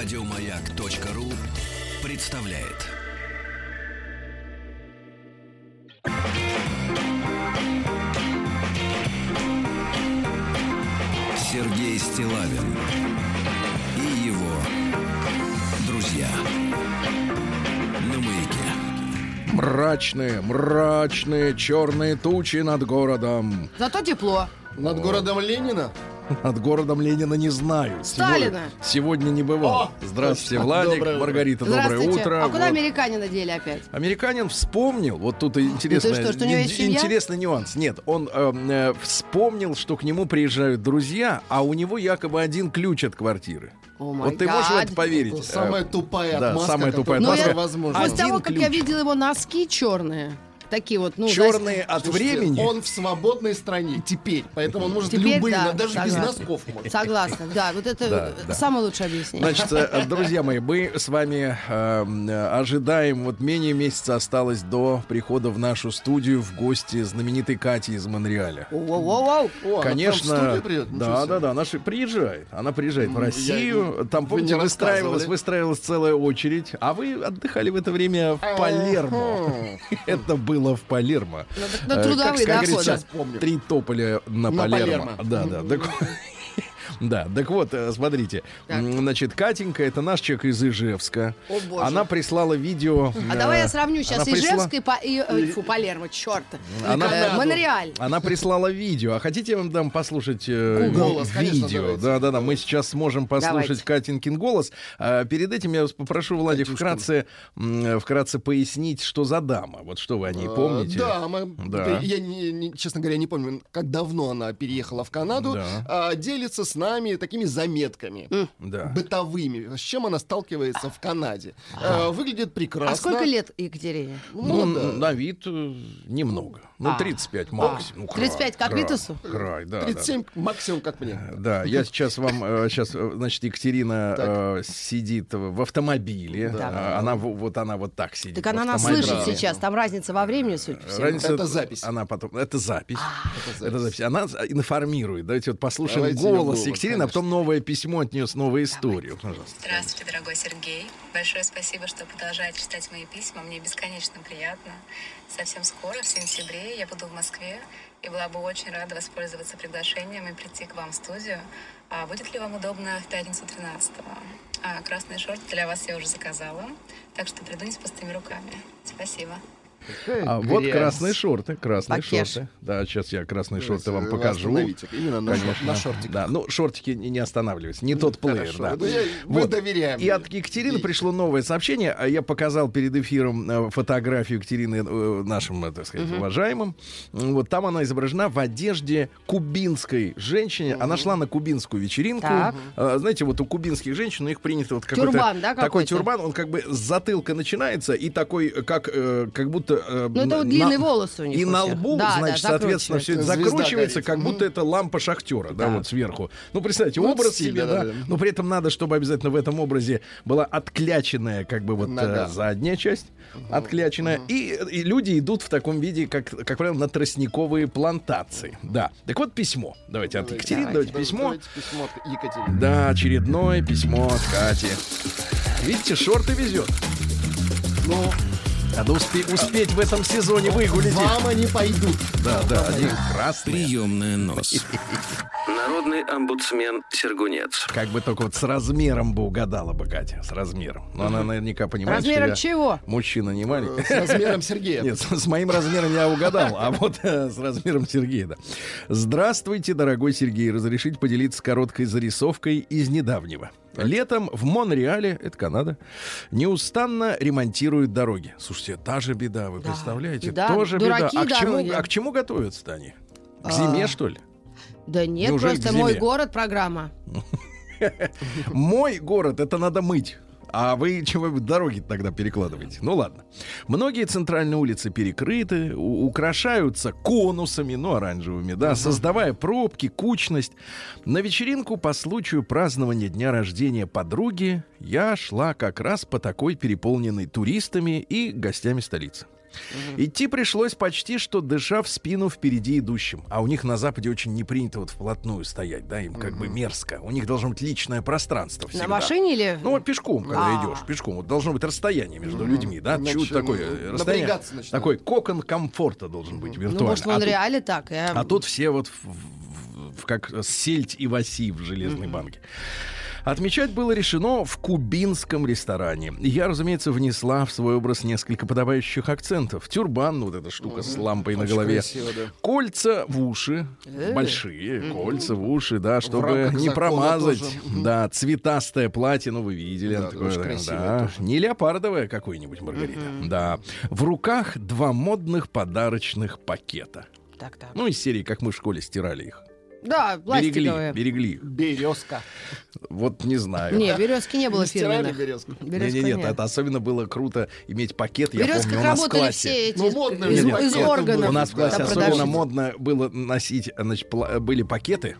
Радиомаяк.ру представляет. Сергей Стилавин и его друзья на маяке. Мрачные, мрачные черные тучи над городом. Зато тепло. Над городом Ленина? Над городом Ленина не знаю. Сталина. Сегодня, сегодня не бывало. О, Здравствуйте, точно. Владик, Доброе. Маргарита, доброе утро. А куда Вот. американина дели опять? Американин вспомнил, вот тут интересный, что, что интересный нюанс. Нет, он э, э, вспомнил, что к нему приезжают друзья, а у него якобы один ключ от квартиры. О, вот ты можешь в это поверить? Это самая тупая да, отмазка, самая тупая которая отмазка. Ну, я- возможна. После того, как я ключ. видела его носки черные, такие вот, ну, Черные от Слушайте, времени. Он в свободной стране теперь, поэтому он может Теперь любые, да, даже без согласна. носков может. Согласна, да, вот это Да, э, да. самое лучшее объяснение. Значит, э, друзья мои, мы с вами э, э, ожидаем, вот менее месяца осталось до прихода в нашу студию в гости знаменитой Кати из Монреаля. Воу-воу-воу. Конечно, прям в студию придет? Да, себе. да, да, она же приезжает, она приезжает в Ну, я- Россию, там, вы помните, не выстраивалась, выстраивалась целая очередь, а вы отдыхали в это время в Палермо. Это было в Палермо. на Э, трудовые как- как доходы. говорится, Сейчас помню. Три тополя на На Палермо. Палермо. Да, да. Так- Да, так вот, э, смотрите. Так. Значит, Катенька, это наш человек из Ижевска. О, боже. Она прислала видео. А э, давай я сравню сейчас она присла- Ижевск и, и, э, фу, Палермо, черт. Она- Э, Монреаль. Она прислала видео. А хотите, я вам дам послушать э, Голос, видео? давайте. Да, да, да. Мы сейчас сможем послушать Давайте. Катенькин голос. А, перед этим я вас попрошу, Владик, вкратце, вкратце пояснить, что за дама. Вот что вы о ней А, помните? Да, мы- Да. да, я, не- не- честно говоря, не помню, как давно она переехала в Канаду, Да. а, делится с нами такими заметками. Да. Бытовыми, с чем она сталкивается в Канаде. А, выглядит прекрасно. А сколько лет Екатерине? Ну, Ну, да. на вид э, немного. Ну, А. 35 максимум. Ну, край, 35 как Витасу? Край, да. да, 37 максимум, как мне. Да, я сейчас вам, э, сейчас, э, значит, Екатерина э, сидит в автомобиле. Да. Она вот она вот так сидит. Так она нас слышит сейчас, там разница во времени, судя по всему. Разница- Это запись. Она потом, это запись. Это Это запись. Она информирует. Давайте вот послушаем голос, Екатерины, а потом новое письмо от нее с новой историей. Пожалуйста. Здравствуйте, дорогой Сергей. Большое спасибо, что продолжаете читать мои письма. Мне бесконечно приятно. Совсем скоро, в сентябре, я буду в Москве и была бы очень рада воспользоваться приглашением и прийти к вам в студию. А будет ли вам удобно в пятницу 13-го? А, красные шорты для вас я уже заказала, так что приду не с пустыми руками. Спасибо. А вот красные шорты, красные шорты. Да, сейчас я красные шорты вам покажу. Именно на, шор- Конечно. на шортике. Да, ну шортики не, не останавливаются. Не тот плеер, да. Мы доверяем И от Екатерины пришло новое сообщение. а Я показал перед эфиром э, фотографию Екатерины э, нашим, э, так сказать, уважаемым. Вот там она изображена в одежде кубинской женщине. Она шла на кубинскую вечеринку. Э, Знаете, вот у кубинских женщин у них принято вот какой-то Тюрбан, да, такой тюрбан, он как бы с затылка начинается и такой, как как будто э, Ну, это вот на- длинные волосы у них и на лбу, Да, да, значит, соответственно, все это закручивается. Как будто это лампа шахтера, да, Да. вот сверху. Ну, представьте, Ну, образ себе, да, да. да, да. Но при этом надо, чтобы обязательно в этом образе была откляченная, как бы вот Нога. э, задняя часть, откляченная. И, и люди идут в таком виде, как, как правило, на тростниковые плантации. Да. Так вот письмо. Давайте от Давайте. Екатерины, давайте письмо. Давайте письмо от Екатерины. Да, очередное письмо от Кати. Видите, шорты везет. Ну, Надо успе- успеть в этом сезоне выгулить. вам они пойдут. Да, да, они красные. Приемная нос. Народный омбудсмен Сергунец. Как бы только вот с размером бы угадала бы Катя, с размером. Но она наверняка понимает, Размером что я чего? мужчина не маленький. С размером Сергея. Нет, с, с моим размером я угадал, а вот э, с размером Сергея, да. Здравствуйте, дорогой Сергей. Разрешите поделиться короткой зарисовкой из недавнего. Летом в Монреале, это Канада, неустанно ремонтируют дороги. Слушайте, та же беда, вы Да, представляете? беда. Тоже беда. А к, чему, а к чему готовятся-то они? К А. зиме, что ли? Да нет, Неужели просто мой город программа. Мой город это надо мыть. А вы чего вы дороги тогда перекладываете? Ну ладно. Многие центральные улицы перекрыты, украшаются конусами, ну, оранжевыми, да, создавая пробки, кучность. На вечеринку по случаю празднования дня рождения подруги я шла как раз по такой переполненной туристами и гостями столицы. Идти пришлось почти что дыша в спину впереди идущим. А у них на Западе очень не принято вот вплотную стоять, да, им как бы мерзко. У них должно быть личное пространство всегда. На машине или... Ну, вот пешком, когда А. идешь, пешком. Вот должно быть расстояние между людьми, да? Иначе, Чуть такое ну, расстояние. Такой кокон комфорта должен быть ну, виртуально. может, в а, тут, так. я- а тут все вот в- в- в- как сельдь и васи в железной банке. Отмечать было решено в кубинском ресторане. Я, разумеется, внесла в свой образ несколько подобающих акцентов. Тюрбан, вот эта штука с лампой на Очень голове. красиво, да. Кольца в уши, Э. большие кольца в уши, да, чтобы не промазать. тоже. Да, цветастое платье, ну вы видели, Да, такое, да, красивое да. не леопардовое какое-нибудь, Маргарита, да. В руках два модных подарочных пакета. Так, так. Ну, из серии, как мы в школе стирали их. Да, Берегли, пластиковые. берегли. Березка. Вот не знаю. Не, березки не было Не фирменных. березку? Березка Не-не-нет, нет. это особенно было круто иметь пакет, я В березках помню, у нас в работали классе. все эти Ну, модно из, же из органов. У нас в классе особенно продавщиц. модно было носить, значит, были пакеты,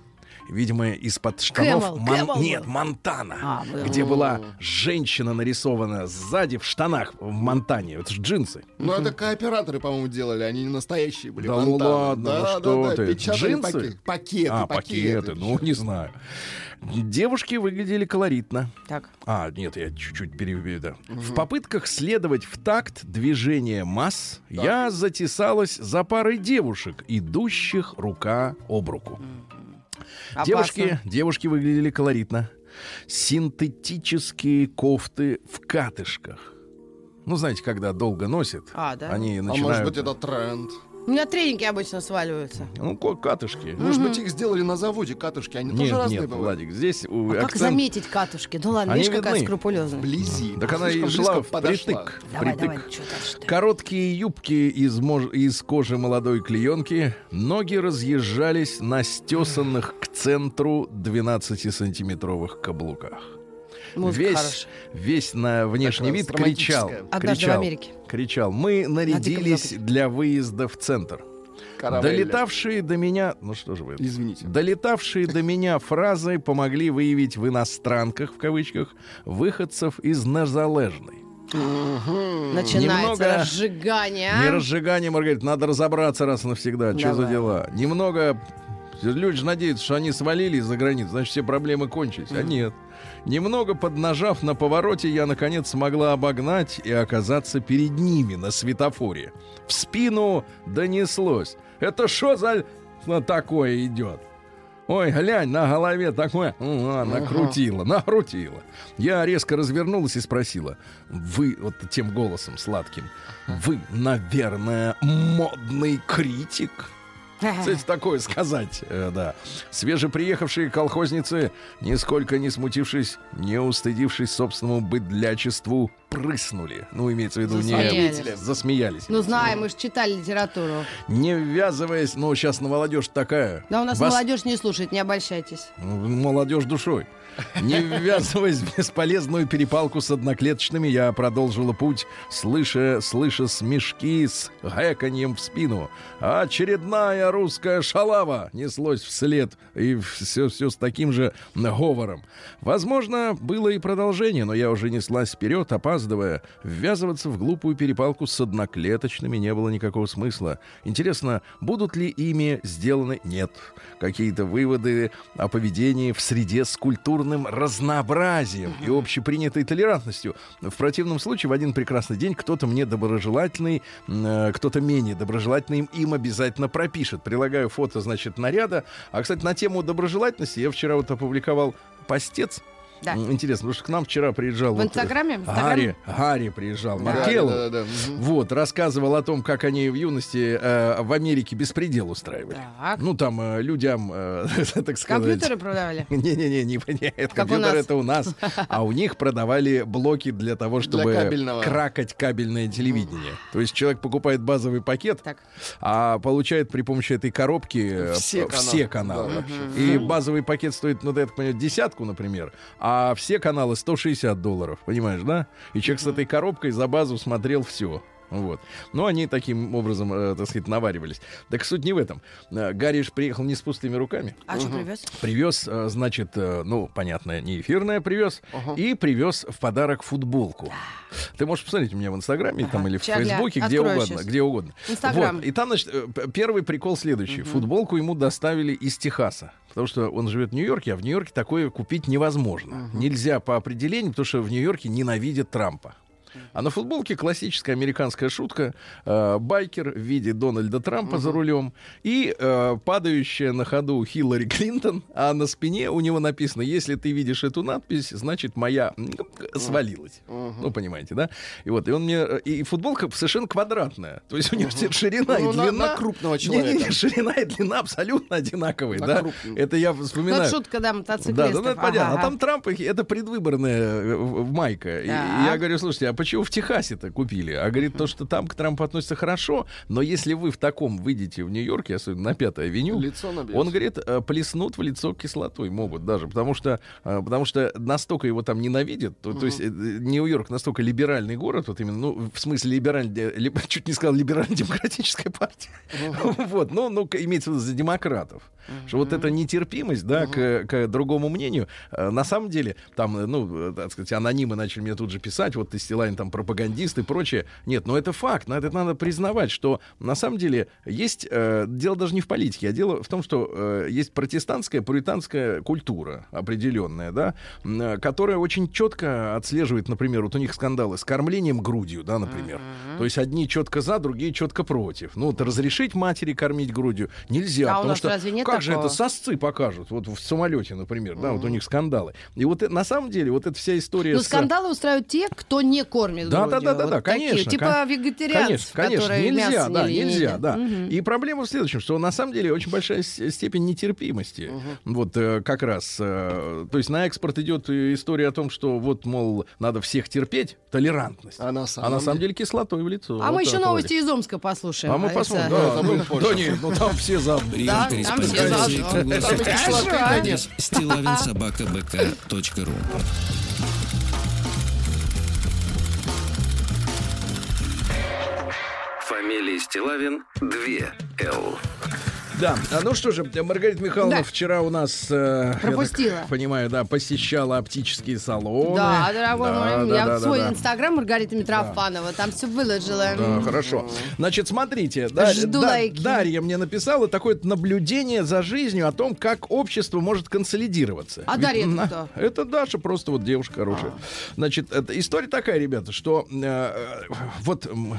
видимо, из-под штанов. Camel, Мон- Camel Нет. Монтана. А, был. где была женщина нарисована сзади в штанах в Монтане. Это ж джинсы. Ну, это кооператоры, по-моему, делали, они не настоящие были. Да ну Монтаны. ладно, ну да, что да, да, ты, печатали джинсы? пакет- Пакеты, а, пакеты, ну не знаю. Девушки выглядели колоритно. Так. А, нет, я чуть-чуть перебью. да. В попытках следовать в такт движения масс, я затесалась за парой девушек, идущих рука об руку. Опасно. Девушки, девушки выглядели колоритно. Синтетические кофты в катышках. Ну, знаете, когда долго носят, А, да? они А начинают... может быть, это тренд? У меня треники обычно сваливаются. Ну, катышки. Может быть, их сделали на заводе, катушки, они Нет, тоже разные нет, бывают. Владик, здесь у- А как акцент- заметить катушки? Ну ладно, Они видишь, какая видны. скрупулезная. Вблизи. Так она и шла близко в подошла. притык. Давай, впритык. давай, что? Короткие юбки из, мож- из кожи молодой клеенки, ноги разъезжались на стесанных к центру 12-сантиметровых каблуках. Музыка весь, хорошая. весь на внешний Такая вид кричал. Однажды в кричал, Америке. Кричал. Мы нарядились для выезда в центр. Каравелли. Долетавшие до меня, ну что же вы, Извините. Долетавшие до меня фразы помогли выявить в иностранках, в кавычках, выходцев из незалежной. Начинается Немного- разжигание. Не а? разжигание, Маргарита, надо разобраться раз и навсегда. Что за Давай. дела? Немного... Люди же надеются, что они свалили из-за границы, значит, все проблемы кончились. А нет. Немного поднажав на повороте, я, наконец, смогла обогнать и оказаться перед ними на светофоре. В спину донеслось. Это что за такое идет? Ой, глянь, на голове такое. А, накрутила, накрутила. Я резко развернулась и спросила. Вы, вот тем голосом сладким, вы, наверное, модный критик? Кстати, такое сказать, э, да. Свежеприехавшие колхозницы, нисколько не смутившись, не устыдившись собственному быдлячеству, прыснули. Ну, имеется в виду, не Засмеялись. засмеялись. Ну знаем, мы же читали литературу. Не ввязываясь, ну, сейчас на молодежь такая. Да у нас Вас- молодежь не слушает, не обольщайтесь. Молодежь душой. Не ввязываясь в бесполезную перепалку с одноклеточными, я продолжила путь, слыша, слыша смешки с гэканьем в спину. Очередная русская шалава неслось вслед, и все, все с таким же говором. Возможно, было и продолжение, но я уже неслась вперед, опаздывая. Ввязываться в глупую перепалку с одноклеточными не было никакого смысла. Интересно, будут ли ими сделаны... Нет. Какие-то выводы о поведении в среде с культурным разнообразием и общепринятой толерантностью. В противном случае в один прекрасный день кто-то мне доброжелательный, э, кто-то менее доброжелательный им обязательно пропишет. Прилагаю фото, значит, наряда. А, кстати, на тему доброжелательности я вчера вот опубликовал постец. Да. Интересно, потому что к нам вчера приезжал... В вот, э, Инстаграме? В Гарри, Инстаграме? Гарри приезжал. Да. Маркелов. Да, да, да, да. Вот, рассказывал о том, как они в юности э, в Америке беспредел устраивали. Так. Ну, там э, людям, э, так сказать... Компьютеры продавали? Не-не-не, не, у компьютер это у нас. А у них продавали блоки для того, чтобы кракать кабельное телевидение. То есть человек покупает базовый пакет, Так. а получает при помощи этой коробки э, Все каналы. каналы. Да, вообще. И базовый пакет стоит, ну, я так понимаю, десятку, например, а все каналы 160 долларов, понимаешь, да? И человек с этой коробкой за базу смотрел все. Вот. Но они таким образом, э, так сказать, наваривались. Так суть не в этом. Э, Гарриш приехал не с пустыми руками. А что привез? Привез, э, значит, э, ну, понятно, не эфирное привез, и привез в подарок футболку. Ты можешь посмотреть у меня в Инстаграме там или в Ща гля- Фейсбуке, где открою угодно, щас. где угодно. Инстаграм. Вот. И там, значит, первый прикол следующий. Футболку ему доставили из Техаса. Потому что он живет в Нью-Йорке, а в Нью-Йорке такое купить невозможно. Нельзя по определению, потому что в Нью-Йорке ненавидят Трампа. А на футболке классическая американская шутка. э, байкер в виде Дональда Трампа за рулем и э, падающая на ходу Хиллари Клинтон, а на спине у него написано, если ты видишь эту надпись, значит моя свалилась. Ну, понимаете, да? И вот, и он мне... э, И футболка совершенно квадратная. То есть у нее ширина Ну, и на- длина... на крупного Не-не-не, человека. ширина и длина абсолютно одинаковые, На да? крупного. Это я Ну, вспоминаю. это шутка, да, Да, мотоциклистов. да, ну, это понятно. Ага, А там Трамп, это предвыборная э, майка. И- И, я говорю, слушайте, а почему в Техасе-то купили? А говорит, то, что там к Трампу относятся хорошо, но если вы в таком выйдете в Нью-Йорке, особенно на Пятой авеню, Лицо набьется. он говорит, э, плеснут в лицо кислотой могут даже, потому что, э, потому что настолько его там ненавидят, то, то есть э, Нью-Йорк настолько либеральный город, вот именно, ну, в смысле либеральный, ли- чуть не сказал либерально-демократическая партия, вот, ну, ну, имеется в виду за демократов, что вот эта нетерпимость, да, к, к другому мнению, на самом деле, там, ну, так сказать, анонимы начали мне тут же писать, вот ты Стилайн там пропагандист и прочее, нет, но это факт, надо, это надо признавать, что на самом деле есть, э, дело даже не в политике, а дело в том, что э, есть протестантская, пуританская культура определенная, да, э, которая очень четко отслеживает, например, вот у них скандалы с кормлением грудью, да, например. То есть одни четко за, другие четко против. Ну, вот разрешить матери кормить грудью нельзя, А потому что как же такого? это сосцы покажут, вот в самолете, например, да, вот у них скандалы. И вот э, на самом деле вот эта вся история Ну, с- скандалы устраивают те, кто не кормит да, да, грудью. да, да, Вот да, такие, конечно. Типа вегетарианцев, Конечно, конечно, которые нельзя, мясо да, не- не нельзя, едят. да. Мгм. И проблема в следующем, что на самом деле очень большая степень нетерпимости. Вот э, как раз, э, то есть на экспорт идет э, история о том, что вот, мол, надо всех терпеть, толерантность. А на А самом на самом деле- деле кислотой в лицо. А Вот мы еще новости вот. из Омска послушаем. А мы Александр. посмотрим. Да, ну, да нет, ну там все за. Прием Да, там все заодно. к Там и Фамилия Стилавин 2 Л. Да, а ну что же, Маргарита Михайловна Да. вчера у нас, э, я Пропустила. так понимаю, да, посещала оптические салоны. Да, дорогой Да, мой, да, я да, в свой да. инстаграм Маргарита Митрофанова, там все выложила. Да, хорошо. Значит, смотрите, да, Жду да, лайки. Дарья мне написала такое наблюдение за жизнью о том, как общество может консолидироваться. А Ведь Дарья это на- кто? Это Даша, просто вот девушка хорошая. Значит, это история такая, ребята, что э, э, вот м,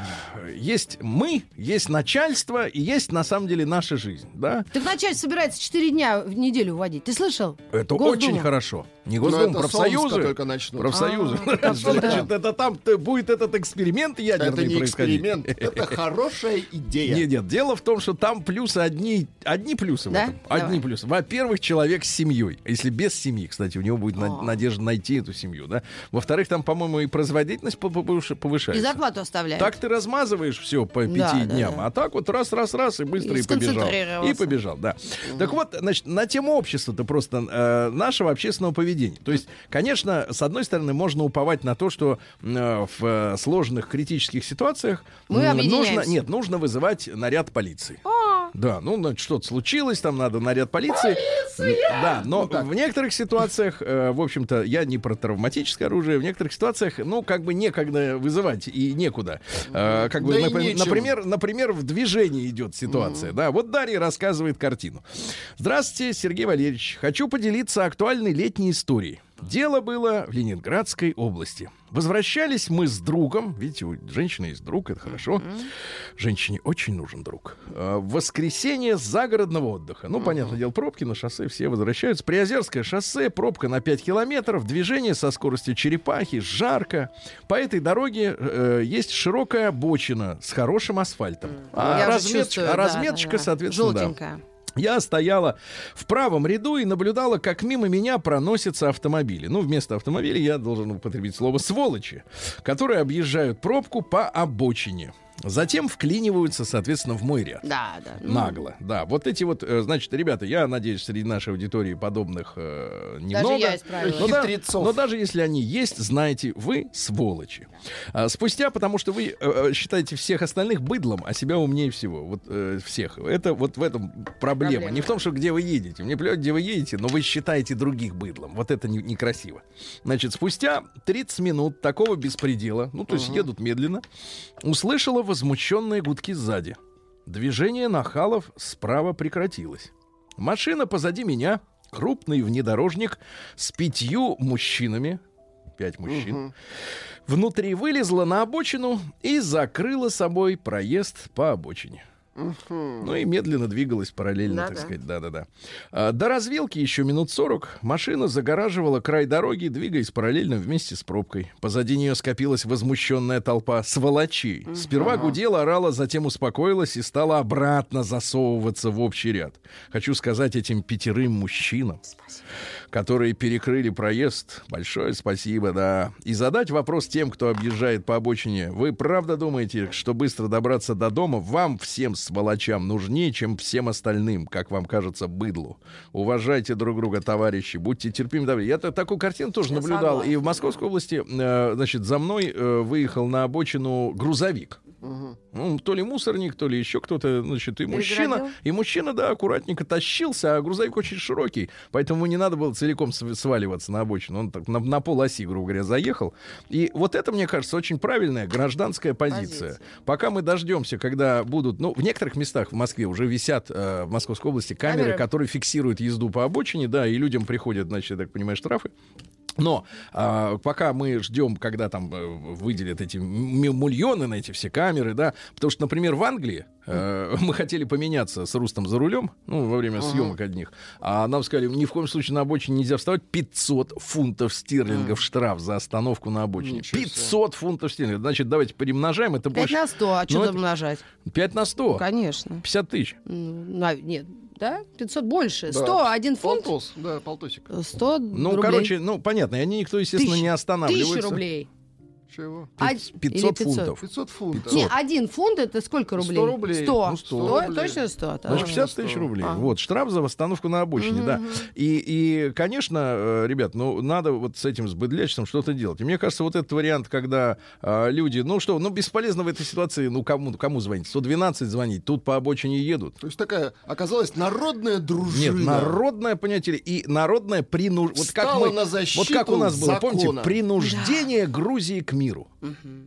есть мы, есть начальство и есть на самом деле наша жизнь, да? Так начальство собирается 4 дня в неделю вводить. Ты слышал? Это Госдума. очень хорошо. Не Ну, Госдума, это с профсоюзы. Только начнут. Профсоюзы. А. Значит, это там будет этот эксперимент ядерный Это не происходить. эксперимент, это хорошая идея. Нет, нет, дело в том, что там плюсы одни, одни плюсы в Да? Давай. Одни плюсы. Во-первых, человек с семьей. Если без семьи, кстати, у него будет О. надежда найти эту семью, да. Во-вторых, там, по-моему, и производительность по- по- повыш- И повышается. зарплату оставляют. Так ты размазываешь все по пяти Да, дням, да. а так вот раз, раз, раз и быстро И и, побежал. И побежал, да. Так вот, значит, на тему общества-то просто э, нашего общественного поведения. То есть, конечно, с одной стороны, можно уповать на то, что э, в э, сложных критических ситуациях Мы нужно, нет, нужно вызывать наряд полиции. А, Да, ну, значит, что-то случилось, там надо наряд полиции. Да, но в некоторых ситуациях, э, в общем-то, я не про травматическое оружие, в некоторых ситуациях, ну, как бы некогда вызывать и некуда. Э, как бы, Да нечем. например, например, в движении идет ситуация. Да, вот Дарья рассказывает картину. Здравствуйте, Сергей Валерьевич. Хочу поделиться актуальной летней историей. Дело было в Ленинградской области. Возвращались мы с другом. Видите, у женщины есть друг, это хорошо. Женщине очень нужен друг. Э, В воскресенье загородного отдыха. Ну, понятное дело, пробки на шоссе, все возвращаются. Приозерское шоссе, пробка на 5 километров, движение со скоростью черепахи, жарко. По этой дороге э, есть широкая обочина с хорошим асфальтом. А, я уже разметочка, чувствую, а разметочка, да, да. соответственно, да. Я стояла в правом ряду и наблюдала, как мимо меня проносятся автомобили. Ну, вместо автомобилей я должен употребить слово «сволочи», которые объезжают пробку по обочине. Затем вклиниваются, соответственно, в мой ряд. Да, да. Ну, Нагло, да. Вот эти вот, э, значит, ребята, я надеюсь, среди нашей аудитории подобных э, немного. я исправилась. но, да- но даже если они есть, знаете, вы сволочи. А, спустя, потому что вы э, считаете всех остальных быдлом, а себя умнее всего. Вот э, всех. Это вот в этом проблема. Проблема. Не в том, что где вы едете. Мне плевать, где вы едете, но вы считаете других быдлом. Вот это не- некрасиво. Значит, спустя 30 минут такого беспредела, ну, то есть едут медленно, услышала возмущенные гудки сзади. Движение нахалов справа прекратилось. Машина позади меня, крупный внедорожник с пятью мужчинами, пять мужчин, внутри вылезла на обочину и закрыла собой проезд по обочине. Ну и медленно двигалась параллельно, так сказать, да-да-да. А, До развилки еще минут 40 машина загораживала край дороги, двигаясь параллельно вместе с пробкой. Позади нее скопилась возмущенная толпа сволочей. Сперва гудела, орала, затем успокоилась и стала обратно засовываться в общий ряд. Хочу сказать этим пятерым мужчинам, которые перекрыли проезд, большое спасибо, да. И задать вопрос тем, кто объезжает по обочине. Вы правда думаете, что быстро добраться до дома вам всем сволочам нужнее, чем всем остальным, как вам кажется, быдлу? Уважайте друг друга, товарищи, будьте терпимы. Я та- такую картину тоже Я наблюдал. согласна. И в Московской области, э, значит, за мной э, выехал на обочину грузовик. Ну, то ли мусорник, то ли еще кто-то, значит, и мужчина, и мужчина, да, аккуратненько тащился, а грузовик очень широкий, поэтому не надо было целиком св- сваливаться на обочину. Он так на, на полоси, грубо говоря, заехал. И вот это, мне кажется, очень правильная гражданская позиция. Позиция. Пока мы дождемся, когда будут, ну, в некоторых местах в Москве уже висят э, в Московской области камеры, Камеры. которые фиксируют езду по обочине, да, и людям приходят, значит, я так понимаю, штрафы. Но а, пока мы ждем, когда там э, выделят эти мульоны на эти все камеры, да, потому что, например, в Англии э, мы хотели поменяться с Рустом за рулем, ну, во время съемок одних, а нам сказали, ни в коем случае на обочине нельзя вставать, 500 фунтов стерлингов штраф за остановку на обочине. Ничего себе. 500 фунтов стерлингов. Значит, давайте перемножаем, это 5 больше... на 100, а что Ну, это- умножать? 5 на 100. Конечно. 50 тысяч. Ну, нет, да? 500 больше. Да. 100, один фунт, Полтос, да, полтосик. 100 Ну, рублей. короче, ну, понятно, и они никто, естественно, Тысяч- не останавливается. Тысяча рублей. Чего? А- Пят- или 500 фунтов. 500 фунтов. Не, один фунт это сколько рублей? 100 рублей. 100. Ну, 100 100, рублей. точно 100? да. Значит, 50 сто. тысяч рублей. А. Вот, штраф за восстановку на обочине, да. И, и, конечно, э, ребят, ну, надо вот с этим, с быдлячеством что-то делать. И мне кажется, вот этот вариант, когда а, люди, ну что, ну, бесполезно в этой ситуации, ну, кому, кому звонить? 112 звонить, тут по обочине едут. То есть такая оказалась народная дружина. Нет, народное понятие и народное принуждение. Вот как мы, на вот как у нас было, защиту помните, принуждение Грузии к миру.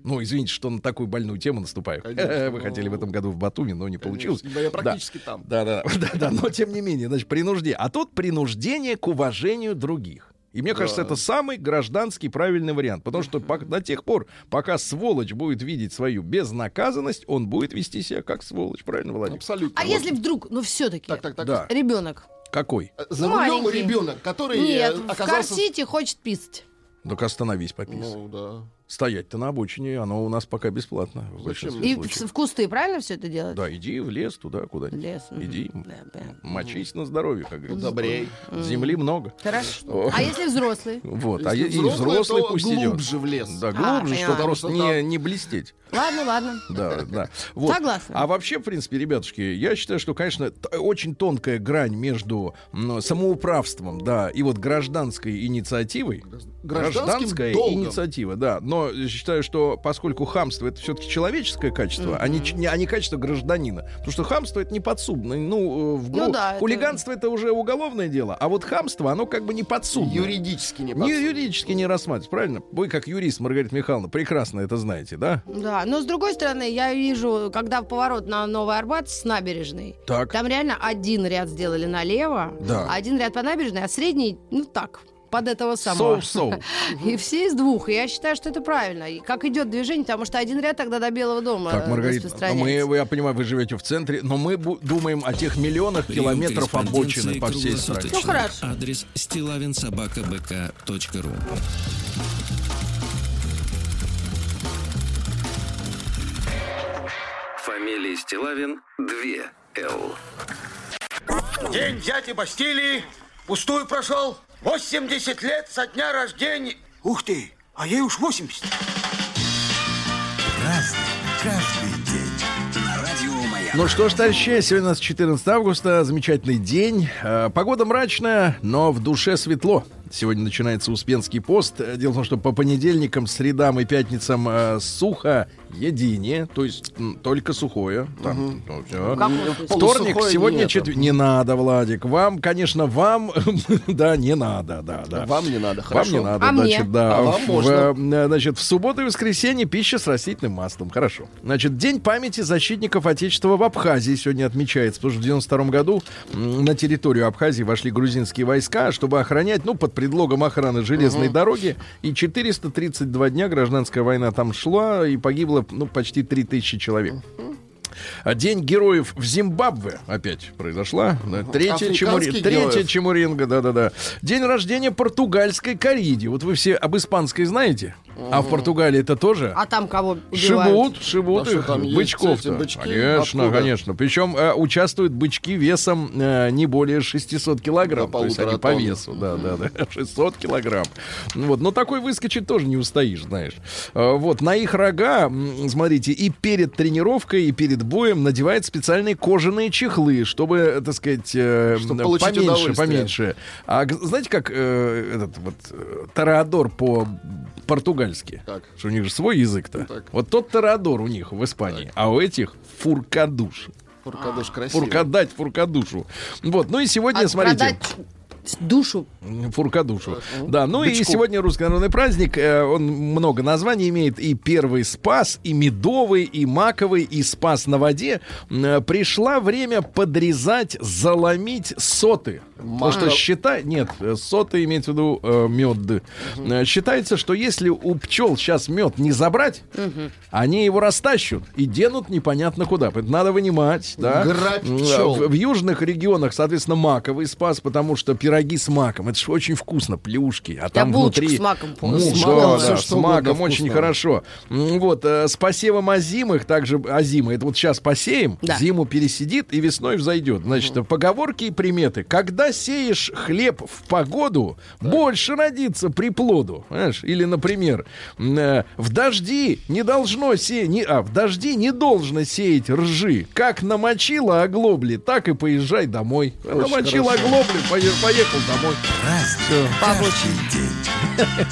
Ну, извините, что на такую больную тему наступаю. Конечно, Вы но- хотели в этом году в Батуми, но не получилось. Да, я практически там. Да, да, да, да, но тем не менее, значит, принуждение. А тут принуждение к уважению других. И мне кажется, это самый гражданский правильный вариант. Потому что пок- до тех пор, пока сволочь будет видеть свою безнаказанность, он будет вести себя как сволочь. Правильно, Владимир? Абсолютно. А Вот. если вдруг, ну все-таки, Так, так, так. Да. ребенок, Какой? За рулем ребенок, который нет, э, в оказался... корсете хочет писать. Так остановись, попись. Ну, да. Стоять-то на обочине, оно у нас пока бесплатно. в Зачем? И случаев. в, кусты, правильно все это делать? Да, иди в лес туда, куда В лес. Иди, Да, да. мочись на здоровье, как говорится. Добрей. Земли много. Хорошо. А если взрослый? Вот, а Если и взрослый, пусть идет. глубже в лес. Да, А, глубже, поняла. чтобы просто не, не блестеть. Ладно, ладно. Да, да. Вот. Согласна. А вообще, в принципе, ребятушки, я считаю, что, конечно, т- очень тонкая грань между самоуправством, да, и вот гражданской инициативой. Гражданская долгом. инициатива, да. Но считаю, что поскольку хамство это все-таки человеческое качество, а, не, не- а не качество гражданина. Потому что хамство это не подсудно. Ну, э, в Ну гру- да, это- хулиганство это уже уголовное дело, а вот хамство, оно как бы не подсудное. Юридически не Не подсудно. юридически не рассматривается, правильно? Вы, как юрист, Маргарита Михайловна, прекрасно это знаете, да? Да, но с другой стороны, я вижу, когда поворот на Новый Арбат с набережной, Так. там реально один ряд сделали налево, Да. один ряд по набережной, а средний, ну так, под этого самого. Соу-соу. И все из двух. И я считаю, что это правильно. И как идет движение, потому что один ряд тогда до Белого дома Так, Маргарита, мы, я понимаю, вы живете в центре, но мы думаем о тех миллионах километров обочины по всей стране. Ну, хорошо. Адрес стилавинсобакабк.ру Фамилия Стилавин 2 Л. День дяди Бастилии пустую прошел. 80 лет со дня рождения. Ух ты, а ей уж 80. Разный, каждый день. Ну что ж, товарищи, сегодня у нас 14 августа, замечательный день. Э, Погода мрачная, но в душе светло. Сегодня начинается Успенский пост. Э, Дело в том, что по понедельникам, средам и пятницам э, сухо едине, то есть м, только сухое. Там, ну, всё. Вторник, Полусухое сегодня нету. четверг. Не надо, Владик. Вам, конечно, вам, да, не надо, да, да. Вам не надо, Вам хорошо. не надо, А мне? значит, да. А вам В, можно. э, значит, в субботу и воскресенье пища с растительным маслом. Хорошо. Значит, День памяти защитников Отечества в Абхазии сегодня отмечается, потому что в 92 году м, на территорию Абхазии вошли грузинские войска, чтобы охранять, ну, под предлогом охраны железной дороги. И 432 дня гражданская война там шла, и погибло, ну, почти 3000 человек. А День героев в Зимбабве опять произошла. Да, Третья, чемури... Третья чемуринга, да-да-да. День рождения португальской кориди. Вот вы все об испанской знаете? А в Португалии это тоже? А там кого убивают? Шибут, шибут Да их, там есть бычков эти бычки? Конечно, Откуда? конечно. Причем э, участвуют бычки весом э, не более 600 килограмм. То есть они полутора по тонн. весу, да, да, да. 600 килограмм. Вот, но такой выскочить тоже не устоишь, знаешь. Э, Вот, на их рога, смотрите, и перед тренировкой, и перед боем надевают специальные кожаные чехлы, чтобы, так сказать, э, Чтобы поменьше, поменьше. А знаете, как э, этот вот э, Тореадор по-португальски? Как? Что у них же свой язык-то. Так. Вот тот Тореадор у них в Испании, а у этих фуркадуш. Фуркадуш красивый. Фуркадать фуркадушу. Вот, ну и сегодня, А смотрите. Душу. Фуркадушу. Да, ну и Бычку. сегодня русский народный праздник. э, Он много названий имеет. И первый спас, и медовый, и маковый, и спас на воде. Э, Пришла время подрезать, заломить соты. Потому что считай... Нет, э, соты имеется в виду э, мед. Э, Считается, что если у пчел сейчас мед не забрать, они его растащут и денут непонятно куда. Надо вынимать. Да? Грабь пчел. В, в южных регионах, соответственно, маковый спас, потому что пироги с маком. Это же очень вкусно, плюшки. А там булочку внутри... с маком помню. Муж, С да, маком да, с маком очень хорошо. Вот, э, с посевом озимых, также озимы. Это вот сейчас посеем, Да. зиму пересидит и весной взойдет. Значит, поговорки и приметы. Когда сеешь хлеб в погоду, больше родится приплоду. Понимаешь? Или, например, э, в дожди не должно сеять, не, а, в дожди не должно сеять ржи. Как намочила оглобли, так и поезжай домой. Намочил хорошо. оглобли, пое- поехал домой.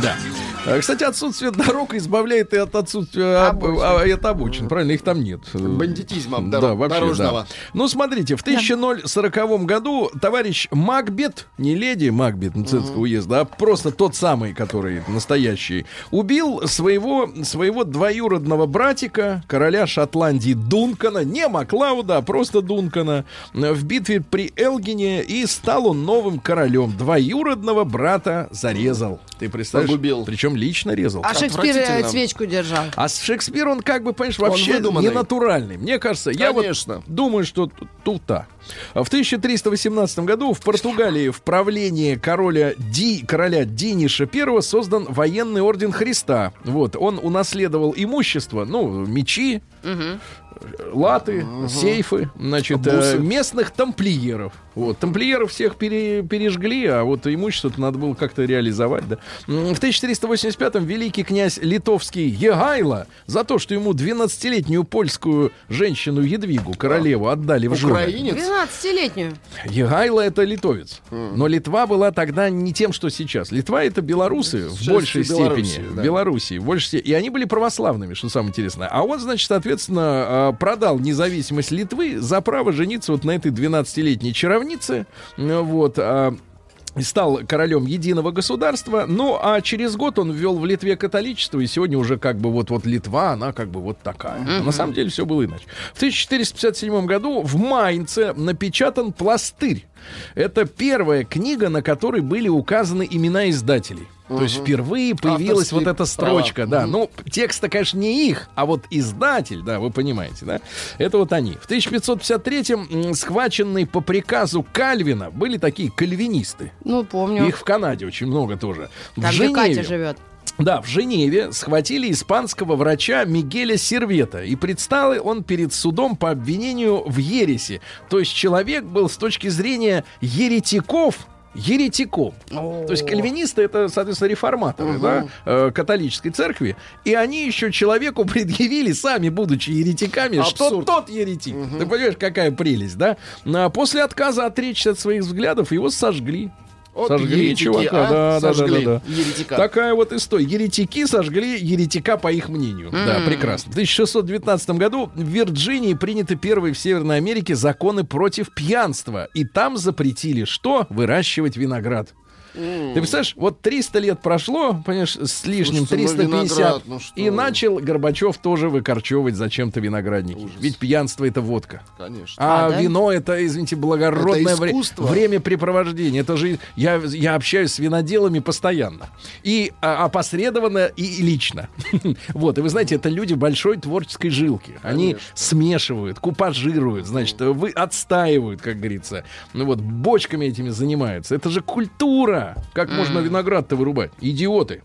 Да. А, Кстати, отсутствие дорог избавляет и от отсутствия об- Обочин. а, и от обочин. Правильно, их там нет. Бандитизма Да, доро- вообще, дорожного. да. Ну, смотрите, в 1040 году товарищ Макбет, не леди Макбет Мценского уезда, а просто тот самый, который настоящий, убил своего, своего двоюродного братика, короля Шотландии Дункана, не Маклауда, а просто Дункана, э, в битве при Элгине, и стал он новым королем. Двоюродного брата зарезал. Ты представляешь? Погубил. Причем лично резал. А Шекспир э, свечку держал. А с Шекспир, он как бы, понимаешь, вообще не натуральный. Мне кажется, я вот Конечно. думаю, что т- тута. В 1318 году в Португалии в правлении короля, Ди, короля Диниша I создан военный орден Христа. Вот, он унаследовал имущество, ну, мечи, латы, сейфы, значит, э, Бусы. местных тамплиеров. Вот, тамплиеров всех пере- пережгли, а вот имущество надо было как-то реализовать, да. В 1485-м великий князь литовский Егайло за то, что ему 12-летнюю польскую женщину Едвигу, королеву, отдали в жены. Украинец? 12-летнюю. Егайло это литовец. Но Литва была тогда не тем, что сейчас. Литва это белорусы в частью большей Белоруссии, степени. да. Белоруссии. В большей степени. И они были православными, что самое интересное. А он, значит, соответственно, э, продал независимость Литвы за право жениться вот на этой 12-летней чаровнице. Э, Вот. а, и стал королем единого государства. Ну, а через год он ввел в Литве католичество, и сегодня уже как бы вот, вот Литва, она как бы вот такая. А На самом деле все было иначе. В 1457 году в Майнце напечатан «Пластырь». Это первая книга, на которой были указаны имена издателей. То есть впервые появилась вот Авторские эта строчка, да. Ну, текст-то, конечно, не их, а вот издатель, да, вы понимаете, да. Это вот они. В 1553-м м, схваченные по приказу Кальвина были такие кальвинисты. Ну, помню. Их в Канаде очень много тоже. В Там, где Катя живет. Да, в Женеве схватили испанского врача Мигеля Сервета. И предстал он перед судом по обвинению в ереси. То есть человек был с точки зрения еретиков еретиком. То есть кальвинисты это, соответственно, реформаторы да, э, католической церкви. И они еще человеку предъявили, сами будучи еретиками, что Абсурд. тот еретик. Ты понимаешь, какая прелесть, да? А после отказа отречься от своих взглядов его сожгли. Вот сожгли еретики, чувака, а? да, да, да, Сожгли да, да. еретика. Такая вот история. Еретики сожгли еретика по их мнению. Да, прекрасно. В 1619 году в Вирджинии приняты первые в Северной Америке законы против пьянства. И там запретили что? Выращивать виноград. Ты представляешь, вот 300 лет прошло, понимаешь, с лишним, Слушайте, ну 350, виноград, ну что и вы. начал Горбачев тоже выкорчевывать зачем-то виноградники. Ужас. Ведь пьянство это водка. Конечно. А, А, да? вино это, извините, благородное Это вре- искусство. времяпрепровождение. Это же я, я общаюсь с виноделами постоянно. И а, опосредованно, и лично. вот, и вы знаете, это люди большой творческой жилки. Они Конечно. смешивают, купажируют, значит, вы отстаивают, как говорится. Ну вот, бочками этими занимаются. Это же культура. Как можно виноград-то вырубать? Идиоты.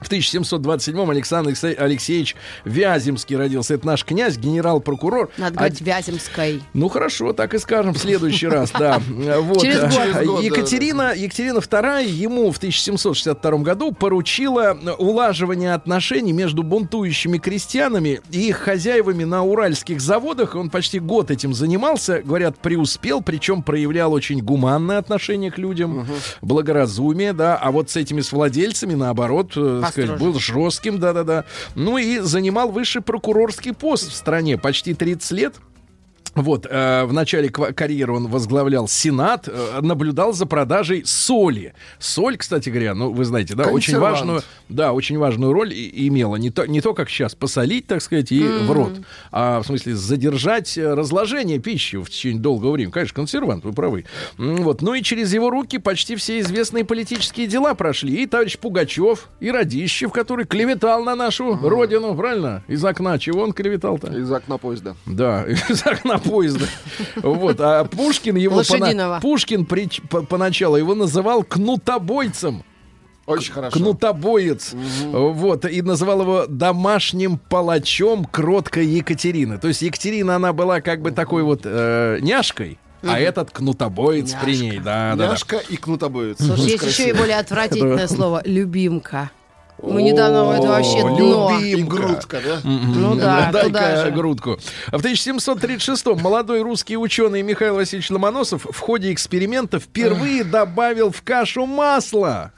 В 1727-м Александр Алексеевич Вяземский родился. Это наш князь, генерал-прокурор. Надо А- говорить Вяземской. ну хорошо, так и скажем в следующий раз, да. Вот. Екатерина, Екатерина II ему в 1762 году поручила улаживание отношений между бунтующими крестьянами и их хозяевами на уральских заводах. Он почти год этим занимался, говорят, преуспел, причем проявлял очень гуманное отношение к людям, благоразумие, да, а вот с этими с владельцами, наоборот, э, сказать, Построже. был жестким, да-да-да. Ну и занимал высший прокурорский пост в стране почти 30 лет. Вот, э, в начале карьеры он возглавлял Сенат, э, наблюдал за продажей соли. Соль, кстати говоря, ну, вы знаете, да, очень важную, да, очень важную роль и- имела. Не то, не то, как сейчас, посолить, так сказать, и в рот, а в смысле задержать э, разложение пищи в течение долгого времени. Конечно, консервант, вы правы. Вот. Ну и через его руки почти все известные политические дела прошли. И товарищ Пугачев, и Радищев, который клеветал на нашу родину, правильно? Из окна чего он клеветал-то? Из окна поезда. Да, из окна поезда. Вот. А Пушкин его... Пона- Пушкин по- поначалу его называл кнутобойцем. Очень хорошо. Кнутобоец. Вот. И называл его домашним палачом кроткой Екатерины. То есть Екатерина, она была как бы такой вот э, няшкой, а этот кнутобоец при ней. Да, да, да. Няшка и кнутобоец. Слушай, есть еще и красиво. более отвратительное слово «любимка». Мы недавно это вообще дно. любимка. И грудка, да? Ну да, туда же. грудку. В 1736-м молодой русский ученый Михаил Васильевич Ломоносов в ходе эксперимента впервые добавил в кашу масло.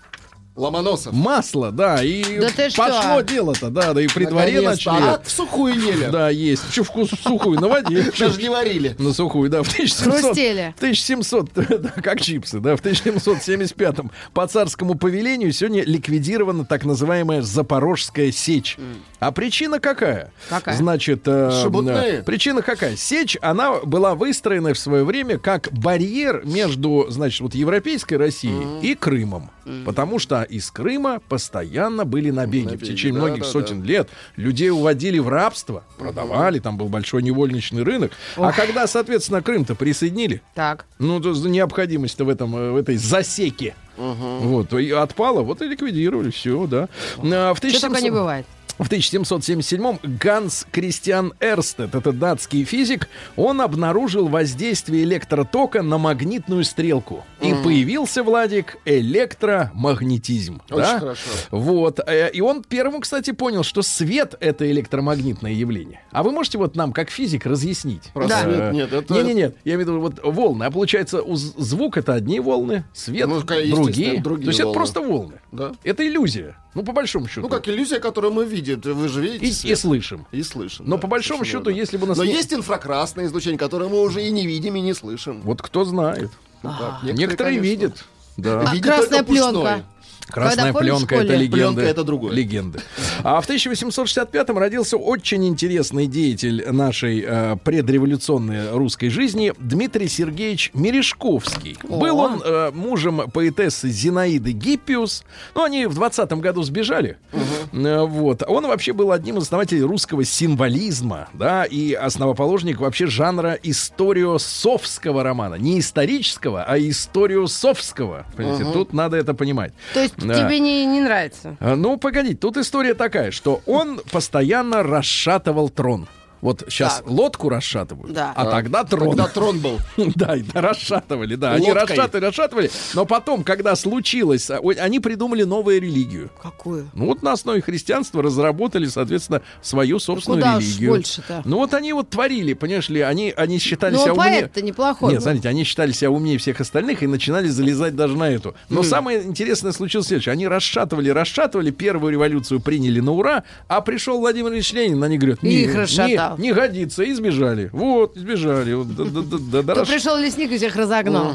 Ломоносов. Масло, да, и Да ты что? пошло дело-то, да, да, и при дворе начали. А в сухую ели. Да, есть. Че вкус сухую на воде. Даже не варили. На сухую, да, в 1700... Хрустели. В 1700, да, как чипсы, да, в 1775-м по царскому повелению сегодня ликвидирована так называемая Запорожская сечь. А причина какая? Какая? Значит, э, э, причина какая? Сечь, она была выстроена в свое время как барьер между, значит, вот европейской Россией и Крымом. Потому что из Крыма постоянно были набеги. в течение да, многих да, сотен лет людей уводили в рабство, продавали, там был большой невольничный рынок. А когда, соответственно, Крым-то присоединили, Так. ну, то необходимость-то в этом, э, в этой засеке. Вот, и отпала, вот и ликвидировали, все, да. А, В Что только не 1700 бывает. В 1777-м Ганс Кристиан Эрстед, это датский физик, он обнаружил воздействие электротока на магнитную стрелку. И появился, Владик, электромагнетизм. Очень да? хорошо. Вот. э, И он первым, кстати, понял, что свет — это электромагнитное явление. А вы можете вот нам, как физик, разъяснить? Про Да. свет нет, это- Не-не-не, я имею в виду вот волны. А получается, у звук — это одни волны, свет Ну, другие. другие То есть это волны. просто волны. Да. Это иллюзия. Ну, по большому счету. Ну, как иллюзия, которую мы видим. Вы же видите и, и слышим. И слышим. Но да, по большому счету, верно. если бы нас Но не- есть инфракрасное излучение, которое мы уже и не видим, и не слышим. Вот кто знает. Ну, так, Некоторые, конечно. видят. Да. А Видит красная только пушное. Красная Когда пленка это легенда. Пленка это другое. Легенды. А в 1865-м родился очень интересный деятель нашей э, предреволюционной русской жизни Дмитрий Сергеевич Мережковский. Был он э, мужем поэтессы Зинаиды Гиппиус. Ну, они в 20-м году сбежали. Э, вот. Он вообще был одним из основателей русского символизма, да, и основоположник вообще жанра историосовского романа. Не исторического, а историосовского. Понимаете, тут надо это понимать. То есть Да. тебе не, не нравится? А, Ну, погоди, тут история такая, что он постоянно расшатывал трон. Вот сейчас Так. лодку расшатывают, Да. а тогда трон. Когда трон был. Да, и да, расшатывали, да. Они расшатывали, расшатывали. Но потом, когда случилось, а, они придумали новую религию. Какую? Ну вот на основе христианства разработали, соответственно, свою собственную куда уж религию. больше-то? Ну вот они вот творили, понимаешь ли, они, они считали Ну, себя а умнее. поэт-то неплохой. Нет, смотрите, они считали себя умнее всех остальных и начинали залезать даже на эту. Но самое интересное случилось следующее. Они расшатывали, расшатывали, первую революцию приняли на ура, а пришел Владимир Ильич Ленин, они говорят, не, их расшатал. Не, не годится, и сбежали. Вот, да, да, да, да, да, То расш- пришел лесник и всех разогнал.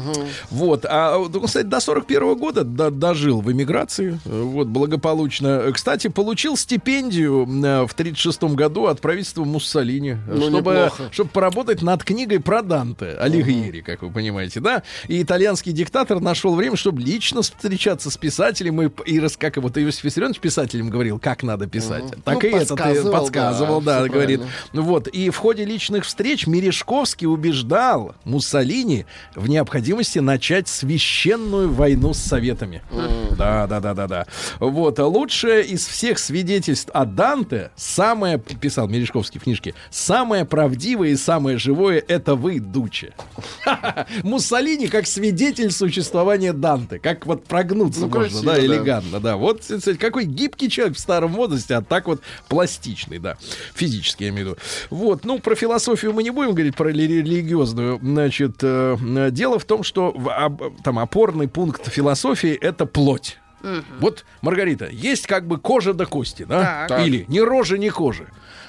вот, а, вот, кстати, до 41 года до- дожил в эмиграции, вот, благополучно. Кстати, получил стипендию э, в 36 году от правительства Муссолини, э, Ну, чтобы, поработать над книгой про Данте, Алигьери, как вы понимаете, да? И итальянский диктатор нашел время, чтобы лично встречаться с писателем и, и рас- как вот Иосиф Виссарионович писателем говорил, как надо писать. Так Ну, и этот подсказывал, да, да, говорит. Вот, и в ходе личных встреч Мережковский убеждал Муссолини в необходимости начать священную войну с Советами. Да, да, да, да, да. Вот, а лучшее из всех свидетельств о Данте, самое, писал Мережковский в книжке, самое правдивое и самое живое — это вы, Дуче. Муссолини как свидетель существования Данте, как вот прогнуться Ну, можно, красиво, да, да. элегантно, да. Вот, кстати, какой гибкий человек в старом возрасте, а так вот пластичный, да, физически я имею в виду. Вот, ну, про философию мы не будем говорить, про рели- религиозную. Значит, э, дело в том, что в- об- там опорный пункт философии — это плоть. Вот, Маргарита, есть как бы кожа до кости, да? Так. Или ни рожи, ни кожи.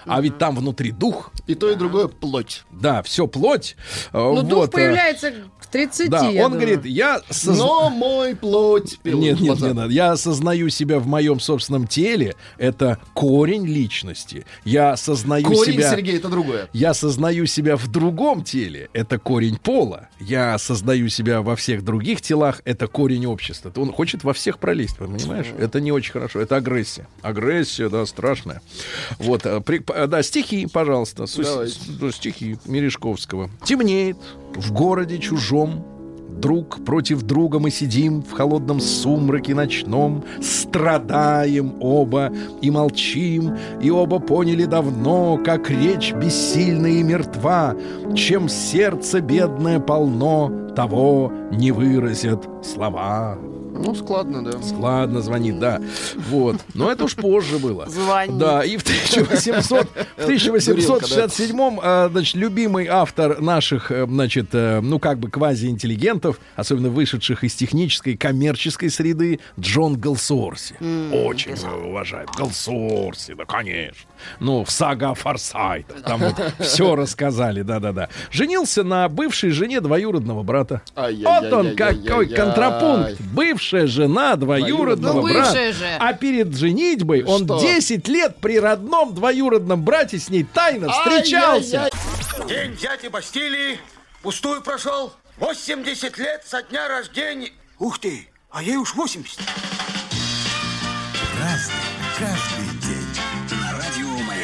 А ведь там внутри дух, И то, и другое плоть. да, все плоть. Ну, дух вот, э, появляется к 30, Да, он думаю. говорит, я соз- Но мой плоть Нет, нет, глаза. не надо. Я осознаю себя в моем собственном теле. Это корень личности. Я осознаю Корень, себя. Сергей, это другое. Я осознаю себя в другом теле. Это корень пола. Я осознаю себя во всех других телах. Это корень общества. Он хочет во всех пролезть, понимаешь? Это не очень хорошо. Это агрессия. Агрессия, да, страшная. Вот, э, при- п- да, стихи, пожалуйста. Су- Давайте. стихи Мережковского. Темнеет в городе чужом. Друг против друга мы сидим в холодном сумраке ночном, страдаем оба и молчим, и оба поняли давно, как речь бессильна и мертва, чем сердце бедное полно, того не выразят слова. Ну, складно, да. Складно звонит, да. Вот. Но это уж позже было. Звонит. Да, и в 1800, в 1867 а, значит, любимый автор наших, э, значит, э, ну, как бы квазиинтеллигентов, особенно вышедших из технической, коммерческой среды, Джон Галсуорси. Очень его уважаем. Галсуорси, да, конечно. Ну, в сага о Форсайтах. Там вот все рассказали, да-да-да. Женился на бывшей жене двоюродного брата. Вот он какой контрапункт. Бывшая жена двоюродного Ну, брата. А перед женитьбой он Что? 10 лет при родном двоюродном брате с ней тайно встречался. День дяди Бастилии пустую прошел. 80 лет со дня рождения. Ух ты, а ей уж 80.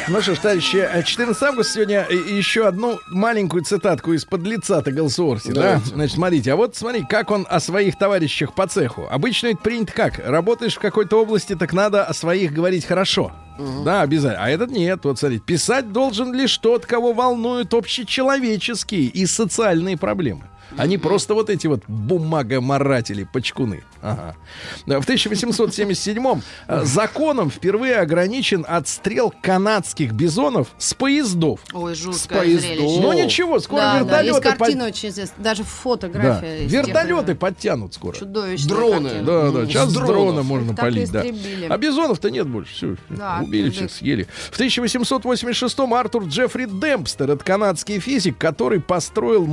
Ну что ж, товарищи, э, 14 августа сегодня э, еще одну маленькую цитатку из-под лица-то Галсуорси, да? Значит, смотрите, а вот смотри, как он о своих товарищах по цеху. Обычно это принято как? Работаешь в какой-то области, так надо о своих говорить хорошо. Да, обязательно. А этот нет. Вот смотрите, писать должен лишь тот, кого волнуют общечеловеческие и социальные проблемы. Они просто вот эти вот бумагоморатели, почкуны. Ага. Да, В 1877-м э, законом впервые ограничен отстрел канадских бизонов с поездов. Ой, С жуткое поездов. зрелище. Но ничего, скоро Да, да, есть вертолеты... под- картина очень известная, даже Да. фотография. тех Вертолеты подтянут скоро. Чудовищная Дроны. картина. Да, да, Ну, сейчас с с дронов. дрона можно так полить, да. А бизонов-то нет больше, все, Да, убили всех, съели. В 1886-м Артур Джеффри Демпстер, это канадский физик, который построил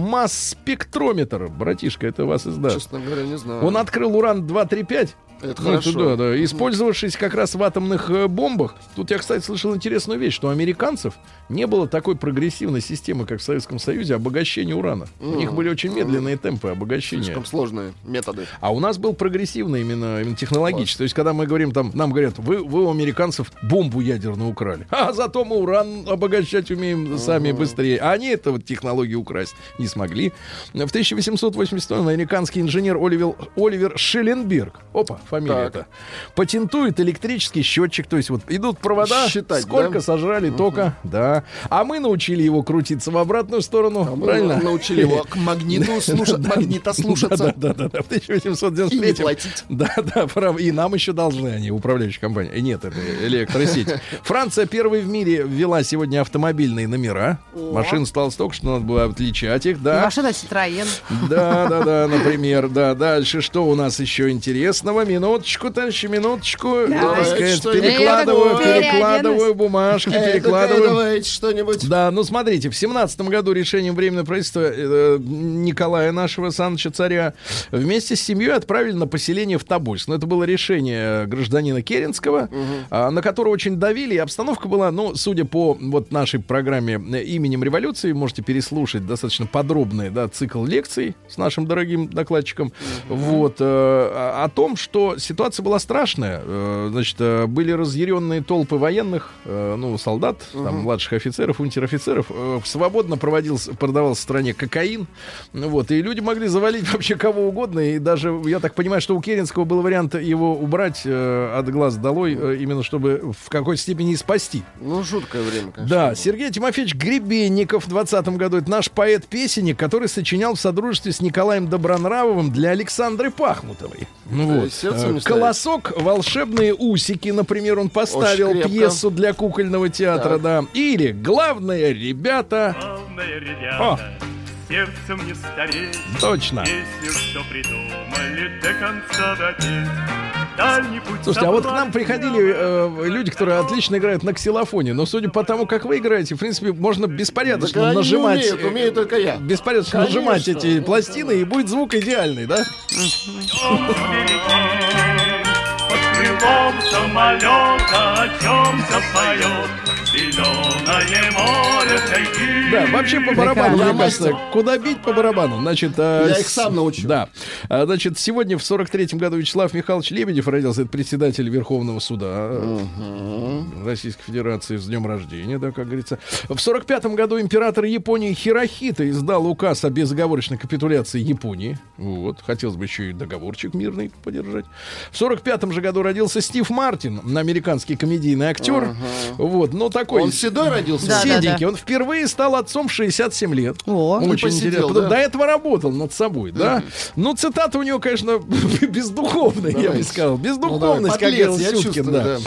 масс-спектрометр. Братишка, это вас издаст. Честно говоря, не знаю. Он открыл уран-235. Это Ну, хорошо. да, да. Использовавшись как раз в атомных э, бомбах. Тут я, кстати, слышал интересную вещь, что у американцев не было такой прогрессивной системы, как в Советском Союзе, обогащения урана. У них были очень медленные темпы обогащения. Слишком сложные методы. А у нас был прогрессивный именно, именно технологический. То есть, когда мы говорим там, нам говорят, вы, вы у американцев бомбу ядерную украли. А зато мы уран обогащать умеем сами быстрее. А они это вот технологию украсть не смогли. В В 1882 американский инженер Оливер, Оливер Шелленберг, опа, фамилия это, патентует электрический счетчик, то есть вот идут провода, Считать, сколько да? сожрали тока, да. А мы научили его крутиться в обратную сторону, А мы правильно? научили его к магниту слуша- магнита слушаться. Да, да, да, да. В И не 1893 платить. Да, да, прав. И нам еще должны они, управляющая компания. Нет, это электросеть. Франция первой в мире ввела сегодня автомобильные номера. Машин стало столько, что надо было отличать их, да. Машина Ситроен. Да, да, да, например, да. Дальше что у нас еще интересного? Минуточку, товарищи, минуточку. Так сказать, перекладываю, перекладываю бумажки, Э, перекладываю. Давайте что-нибудь. Да, ну смотрите, в семнадцатом году решением Временного правительства э, Николая нашего Саныча царя вместе с семьей отправили на поселение в Тобольск. Но это было решение гражданина Керенского, а, на которого очень давили, и обстановка была, ну, судя по вот нашей программе э, именем революции, можете переслушать достаточно подробный, да, цикл лекций с нашим дорогим докладчиком, вот, э, о том, что ситуация была страшная. Э, Значит, э, были разъяренные толпы военных, э, ну, солдат, там, младших офицеров, унтер-офицеров. Свободно проводился, продавался в стране кокаин. Ну Вот, и люди могли завалить вообще кого угодно. И даже, я так понимаю, что у Керенского был вариант его убрать от глаз долой, именно чтобы в какой-то степени и спасти. Ну, жуткое время, конечно. Да, Сергей Тимофеевич Гребенников в 20 году. Это наш поэт-песенник, который сочинял в содружестве с Николаем Добронравовым для Александры Пахмутовой. Ну вот. Сердцем не Э, ставит. Колосок, волшебные усики, например, он поставил пьесу для кукольного театра, Так. да. Или главное, ребята. Главное, ребята, сердцем не стареть. Точно. Песню, что придумали, до конца допеть. Дальний путь Слушайте, а вот к нам приходили э, люди, которые отлично играют на ксилофоне, но судя по тому, как вы играете, в принципе, можно беспорядочно Так нажимать. умеют, умею только я. Беспорядочно Конечно. нажимать эти пластины, и будет звук идеальный, да? Под крылом самолета о чем запоет Зеленое море тайги. Да, вообще по барабану, мне кажется, куда бить по барабану. Значит, э, Я их сам научу. Да. А, Значит, сегодня в 43-м году Вячеслав Михайлович Лебедев родился, это председатель Верховного суда Российской Федерации с днем рождения, да, как говорится. В 45-м году император Японии Хирохита издал указ о безоговорочной капитуляции Японии. Вот, хотелось бы еще и договорчик мирный поддержать. В 45-м же году родился Стив Мартин, американский комедийный актер. Вот, но такой... Он седой родился? Да. Он впервые стал отцом в 67 лет. О. Очень посидел, интересно. да? До этого работал над собой, да? Ну, цитата у него, конечно, бездуховная, я бы сказал. Ну, Бездуховность, как давай, говорил Сюткин, чувствую, да. да.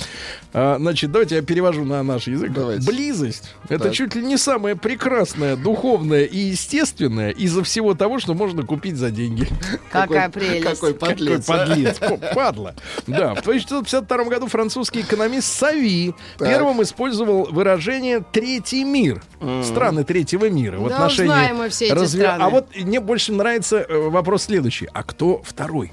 А, Значит, давайте я перевожу на наш язык. Давайте. Близость — это Так. чуть ли не самое прекрасное, духовное и естественное из-за всего того, что можно купить за деньги. Какая прелесть. Какой подлец. Какой а? подлец, О, падла. Да, в 1952 году французский экономист Сави первым использовал выражение «третий мир». Страны третьего мира. В Да, отношении знаем мы все эти страны. А вот мне больше нравится э, вопрос следующий. А кто второй?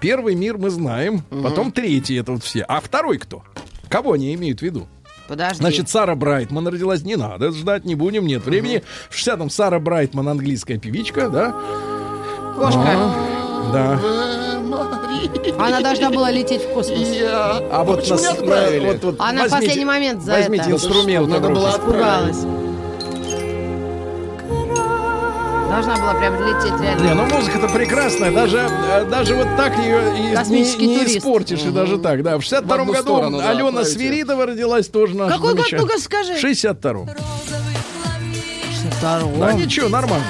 Первый мир мы знаем, потом третий, это вот все. А второй кто? Кого они имеют в виду? Подожди. Значит, Сара Брайтман родилась. Не надо ждать, не будем, нет времени. В 60-м Сара Брайтман, английская певичка, да? Кошка. Да. Она должна была лететь в космос. я. А вот нас- не отправили? вот- вот Она в возьмите- последний момент за Возьмите это. инструмент. Надо было. Испугалась. Должна была прям лететь реально. Не, ну музыка-то прекрасная, даже, э, даже вот так ее и не, Космический не турист. испортишь, и даже так, да. В 62 одну году сторону, да, Алена отправите. Свиридова родилась тоже наша Какой год? Ну-ка скажи. В 62 Второго. Да ничего, нормально.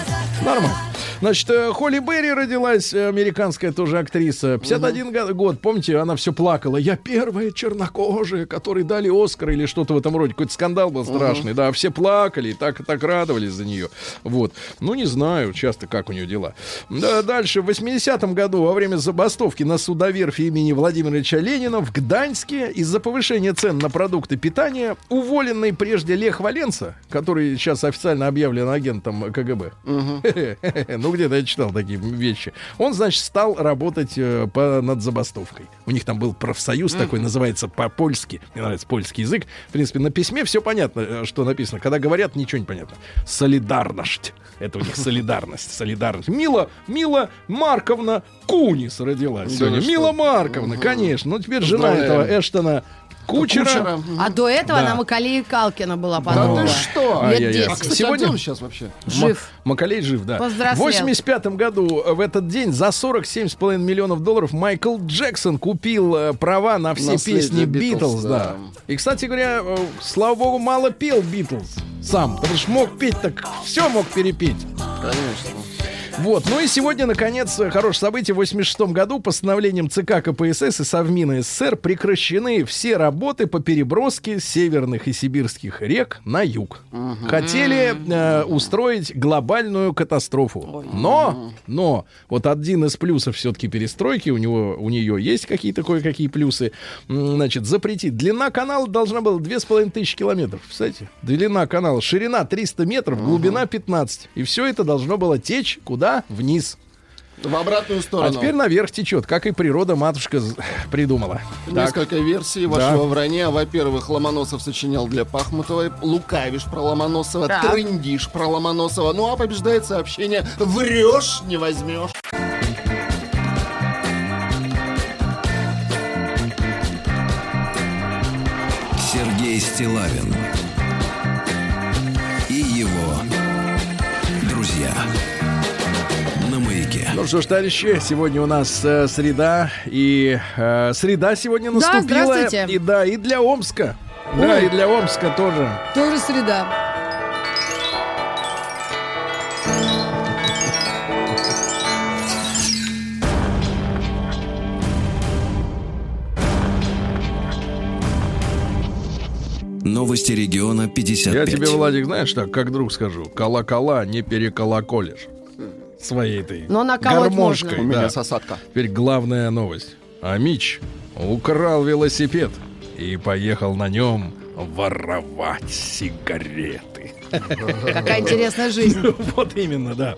Нормально. Значит, э, Холли Берри родилась, э, американская тоже актриса. 51 го- год, помните, она все плакала. Я первая чернокожая, которой дали Оскар или что-то в этом роде. Какой-то скандал был страшный. Да, все плакали и так, так радовались за нее. Вот. Ну, не знаю часто, как у нее дела. Да, дальше, в 80-м году, во время забастовки на судоверфи имени Владимира Ильича Ленина в Гданьске из-за повышения цен на продукты питания уволенный прежде Лех Валенца, который сейчас официально объявлен агентом КГБ. Ну, где-то я читал такие вещи. Он, значит, стал работать э, по, над забастовкой. У них там был профсоюз такой, называется по-польски. Мне нравится польский язык. В принципе, на письме все понятно, э, что написано. Когда говорят, ничего не понятно. Солидарность. Это у них солидарность. Солидарность. Мила, Мила Марковна Кунис родилась Да сегодня. вы что? Мила Марковна, конечно. Ну, теперь жена этого Эштона Кучера. Кучера. А до этого Да. она Макалея Калкина была Да подруга. ты что? Лет А, 10. кстати, Сегодня- а сейчас вообще? Жив. Ма- Макалей жив, да. В 85 году э, в этот день за 47,5 миллионов долларов Майкл Джексон купил э, права на все Наследие песни Битлз, Битлз, да. да. И, кстати говоря, э, слава богу, мало пел Битлз сам, потому что мог петь так, все мог перепеть. Конечно. Вот, ну и сегодня, наконец, хорошее событие. В 86 году постановлением ЦК КПСС и Совмина СССР прекращены все работы по переброске северных и сибирских рек на юг. Хотели э, устроить глобальную катастрофу. Но, но, вот один из плюсов все-таки перестройки, у него, у нее есть какие-то кое-какие плюсы, значит, запретить. Длина канала должна была 2500 тысячи километров, кстати. Длина канала, ширина 300 метров, глубина 15. И все это должно было течь куда? Вниз. В обратную А сторону. теперь наверх течет, как и природа матушка придумала. Так. Несколько версий вашего вранья. Во-первых, Ломоносов сочинял для Пахмутовой, лукавишь про Ломоносова, Так. трындишь про Ломоносова. Ну а побеждает сообщение «Врешь, не возьмешь». Сергей Стилавин Ну что ж, товарищи, сегодня у нас э, среда, и э, среда сегодня Да, наступила. здравствуйте. И да, и для Омска. Да, и для Омска тоже. Тоже среда. Новости региона 55. Я тебе, Владик, знаешь, так, как друг скажу, колокола не переколоколишь. Своей этой Но гармошкой. У меня да. сосадка. Теперь главная новость. А Мич украл велосипед и поехал на нем воровать сигареты. Какая интересная жизнь. Вот именно, да.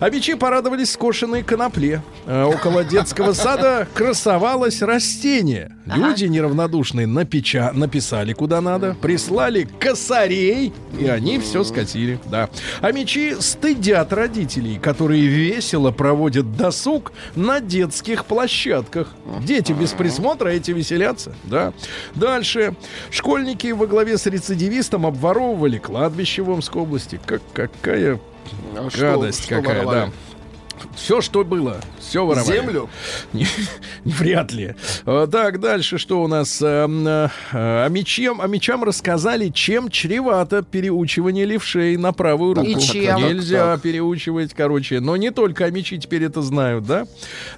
А бичи порадовались скошенной конопле. А около детского сада красовалось растение. Люди неравнодушные напеча... написали куда надо, прислали косарей, и они все скатили. Да. А мечи стыдят родителей, которые весело проводят досуг на детских площадках. Дети без присмотра эти веселятся. Да. Дальше. Школьники во главе с рецидивистом обворовывали кладбище в Омской области. Как, какая А что- гадость что какая, воровали? да. Все, что было, все воровали. Землю? Не- Вряд ли. А, Так, дальше что у нас? Эм, э, А мечам, а мечам рассказали, чем чревато переучивание левшей на правую руку. И чем? Нельзя Так, так. переучивать, короче. Но не только амичи теперь это знают, да?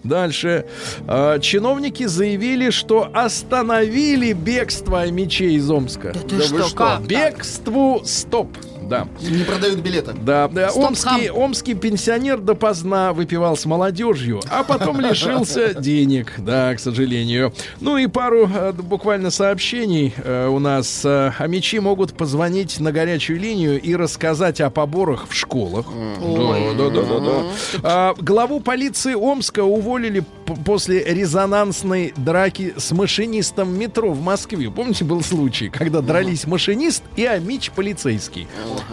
Дальше. А, Чиновники заявили, что остановили бегство амичей из Омска. Да ты Да вы что, что? как? Бегству стоп. Да. Не продают билеты. Да, да. Омский, омский пенсионер допоздна выпивал с молодежью, а потом лишился денег, да, к сожалению. Ну и пару э, буквально сообщений э, у нас. Э, а мечи могут позвонить на горячую линию и рассказать о поборах в школах. Да, да, да, да, да. А, главу полиции Омска уволили после резонансной драки с машинистом метро в Москве. Помните, был случай, когда дрались машинист и амич полицейский.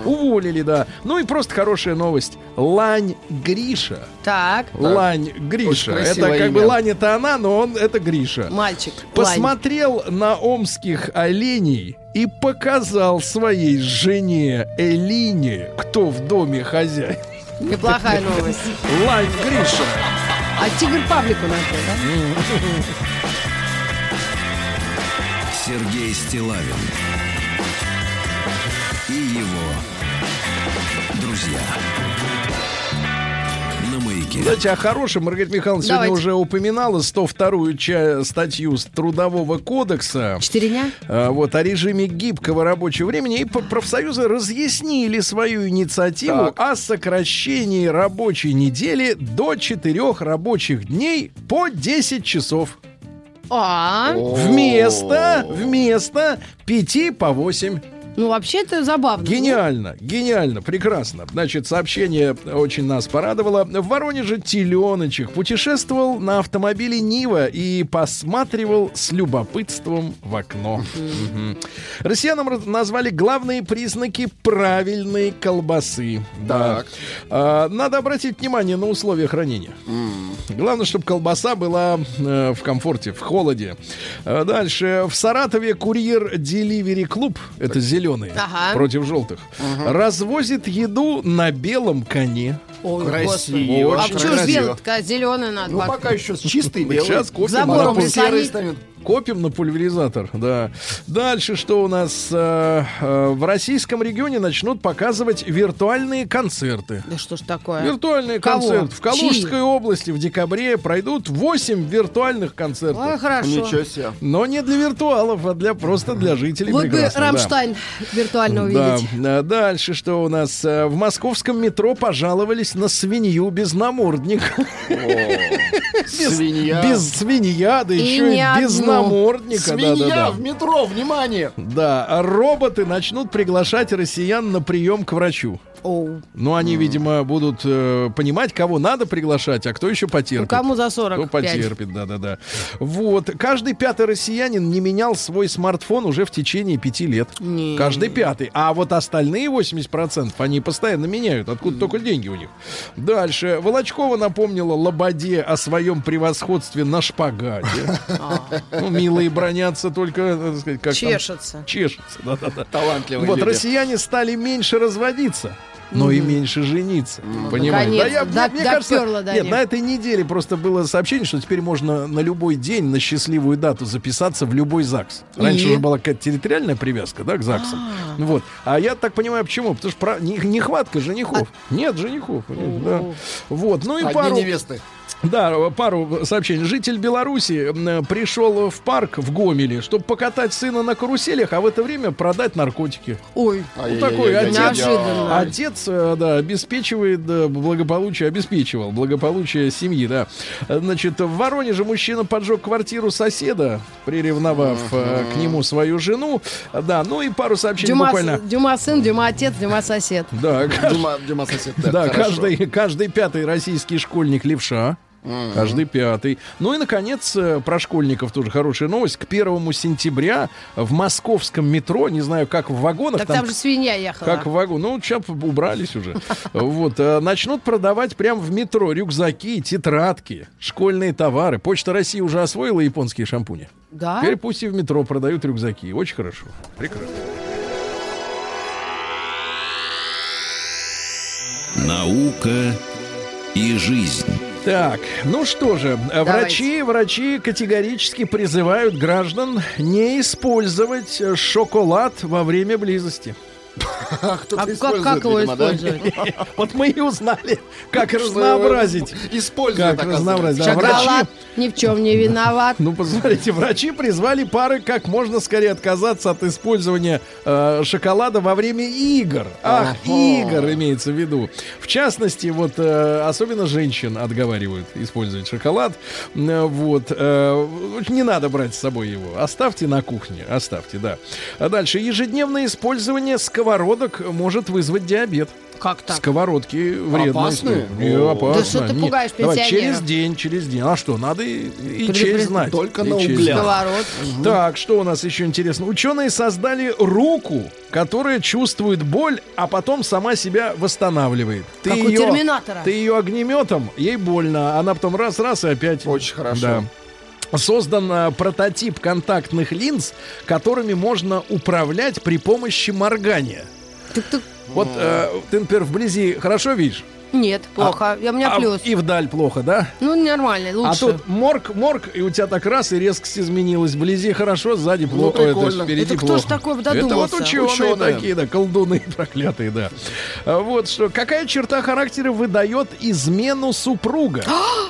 Уволили, да. Ну и просто хорошая новость. Лань Гриша. Так, Лань Гриша. Очень Это как бы имя. Лань это она, но он это Гриша. мальчик. Лань. Посмотрел на омских оленей и показал своей жене Элине, кто в доме хозяин. Неплохая новость. Лань Гриша. А тигр Павлику начал, да? Сергей Стилавин друзья. Кстати, о хорошем Маргарита Михайловна сегодня Давайте. уже упоминала 102-ю ча- статью с Трудового кодекса. Четыре дня? А, Вот о режиме гибкого рабочего времени и профсоюзы разъяснили свою инициативу о сокращении рабочей недели до четырех рабочих дней по 10 часов. А, Вместо, вместо 5 по 8. Ну, вообще это забавно. Гениально, гениально, прекрасно. Значит, сообщение очень нас порадовало. В Воронеже теленочек путешествовал на автомобиле Нива и посматривал с любопытством в окно. Россиянам назвали главные признаки правильной колбасы. Да. Так. А, Надо обратить внимание на условия хранения. Главное, чтобы колбаса была э, в комфорте, в холоде. А Дальше. В Саратове курьер Delivery Club, это зеленые, Ага. против желтых, развозит еду на белом коне. Ой, Красиво. господи. А почему же такая зеленая надо? Ну, пока еще чистый белый. Сейчас копим, Забором прислонить. серый станет. Копим на пульверизатор, да. Дальше что у нас? э, э, в российском регионе начнут показывать виртуальные концерты. Да что ж такое? Виртуальные Кого? концерты. В Калужской Чьи? области в декабре пройдут 8 виртуальных концертов. Ой, хорошо. Ничего себе. Но не для виртуалов, а для просто для жителей Вот бы прекрасно, да. Рамштайн виртуально Да, увидеть. а дальше что у нас? Э, В московском метро пожаловались на свинью без намордника. Без- Свинья. Без свинья, да И еще и без одну. Намордника. Свинья да-да-да. в метро, внимание! Да, а роботы начнут приглашать россиян на прием к врачу. Оу. Ну, они, видимо, будут э, понимать, кого надо приглашать, а кто еще Ну, потерпит. кому за Кто 45? потерпит, да-да-да. Вот. Каждый пятый россиянин не менял свой смартфон уже в течение пяти лет. Не. Каждый пятый. А вот остальные 80% они постоянно меняют. Откуда только деньги у них. Дальше. Волочкова напомнила Лободе о своем превосходстве на шпагате. Ну, милые бронятся только, э, так сказать, как Чешется. Чешется, да-да-да. Талантливый Вот, россияне стали меньше разводиться. Но и меньше жениться. Понимаете? Наконец-то. Да, До- мне кажется, нет, на этой неделе просто было сообщение, что теперь можно на любой день, на счастливую дату записаться в любой ЗАГС. Раньше И? уже была какая-то территориальная привязка, да, к ЗАГСам. Вот. А я так понимаю, почему? Потому что нехватка женихов. Нет женихов. да. Вот. Ну и Одни пару... невесты. Да, пару сообщений. Житель Беларуси пришел в парк в Гомеле, чтобы покатать сына на каруселях, а в это время продать наркотики. Ой, Вот такой Ай-яй-яй-яй. отец. неожиданно. Отец, э, да, обеспечивает да, благополучие, обеспечивал благополучие семьи, да. Значит, в Воронеже мужчина поджег квартиру соседа, приревновав э, к нему свою жену. Да, ну и пару сообщений Дюма, буквально. Дюма сын, Дюма отец, Дюма сосед. Да, Дима, Дима сосед. да, хорошо. каждый, каждый пятый российский школьник левша. Каждый пятый. Ну и, наконец, э, про школьников тоже хорошая новость. К первому сентября в московском метро, не знаю, как в вагонах, Так там же свинья ехала. как в вагон. Ну, сейчас убрались уже. Вот. э, Начнут продавать прямо в метро рюкзаки, тетрадки, школьные товары. Почта России уже освоила японские шампуни. Да? Теперь пусть и в метро продают рюкзаки. Очень хорошо. Прекрасно. Наука и жизнь. Так, ну что же, э, врачи, врачи категорически призывают граждан не использовать шоколад во время близости. А А как, использует, как его видимо, да? использовать? Вот мы и узнали, как разнообразить. Используют, Как разнообразить. Да, Шоколад врачи, ни в чем не виноват. ну, посмотрите, врачи призвали пары как можно скорее отказаться от использования э, шоколада во время игр. Ах, игр имеется в виду. В частности, вот э, особенно женщин отговаривают использовать шоколад. Э, Вот. э, не надо брать с собой его. Оставьте на кухне. Оставьте, да. А дальше. Ежедневное использование сковородок может вызвать диабет. Как так? Сковородки вредные. Опасные? Не, О. опасно. Да что ты Не, пугаешь давай, через день, через день. А что, надо и, и честь знать. Только И на углях. знать. Сковород. Так, что у нас еще интересно? Ученые создали руку, которая чувствует боль, а потом сама себя восстанавливает. Ты Как у ее, Терминатора. Ты ее огнеметом, ей больно. Она потом раз-раз и опять. Очень хорошо. Да. Создан а, прототип контактных линз, которыми можно управлять при помощи моргания. Тук-тук. Вот э, ты, например, вблизи хорошо видишь, Нет, плохо. Я- У меня а плюс. и вдаль плохо, да? Ну, нормально, А лучше. тут морг, морг, и у тебя так раз, и резкость изменилась. Вблизи хорошо, сзади плохо, это прикольно. впереди Это кто плохо. ж такой Это вот додумался? ученые, Ученые. такие, да, колдуны проклятые, да. А Вот что, какая черта характера выдает измену супруга?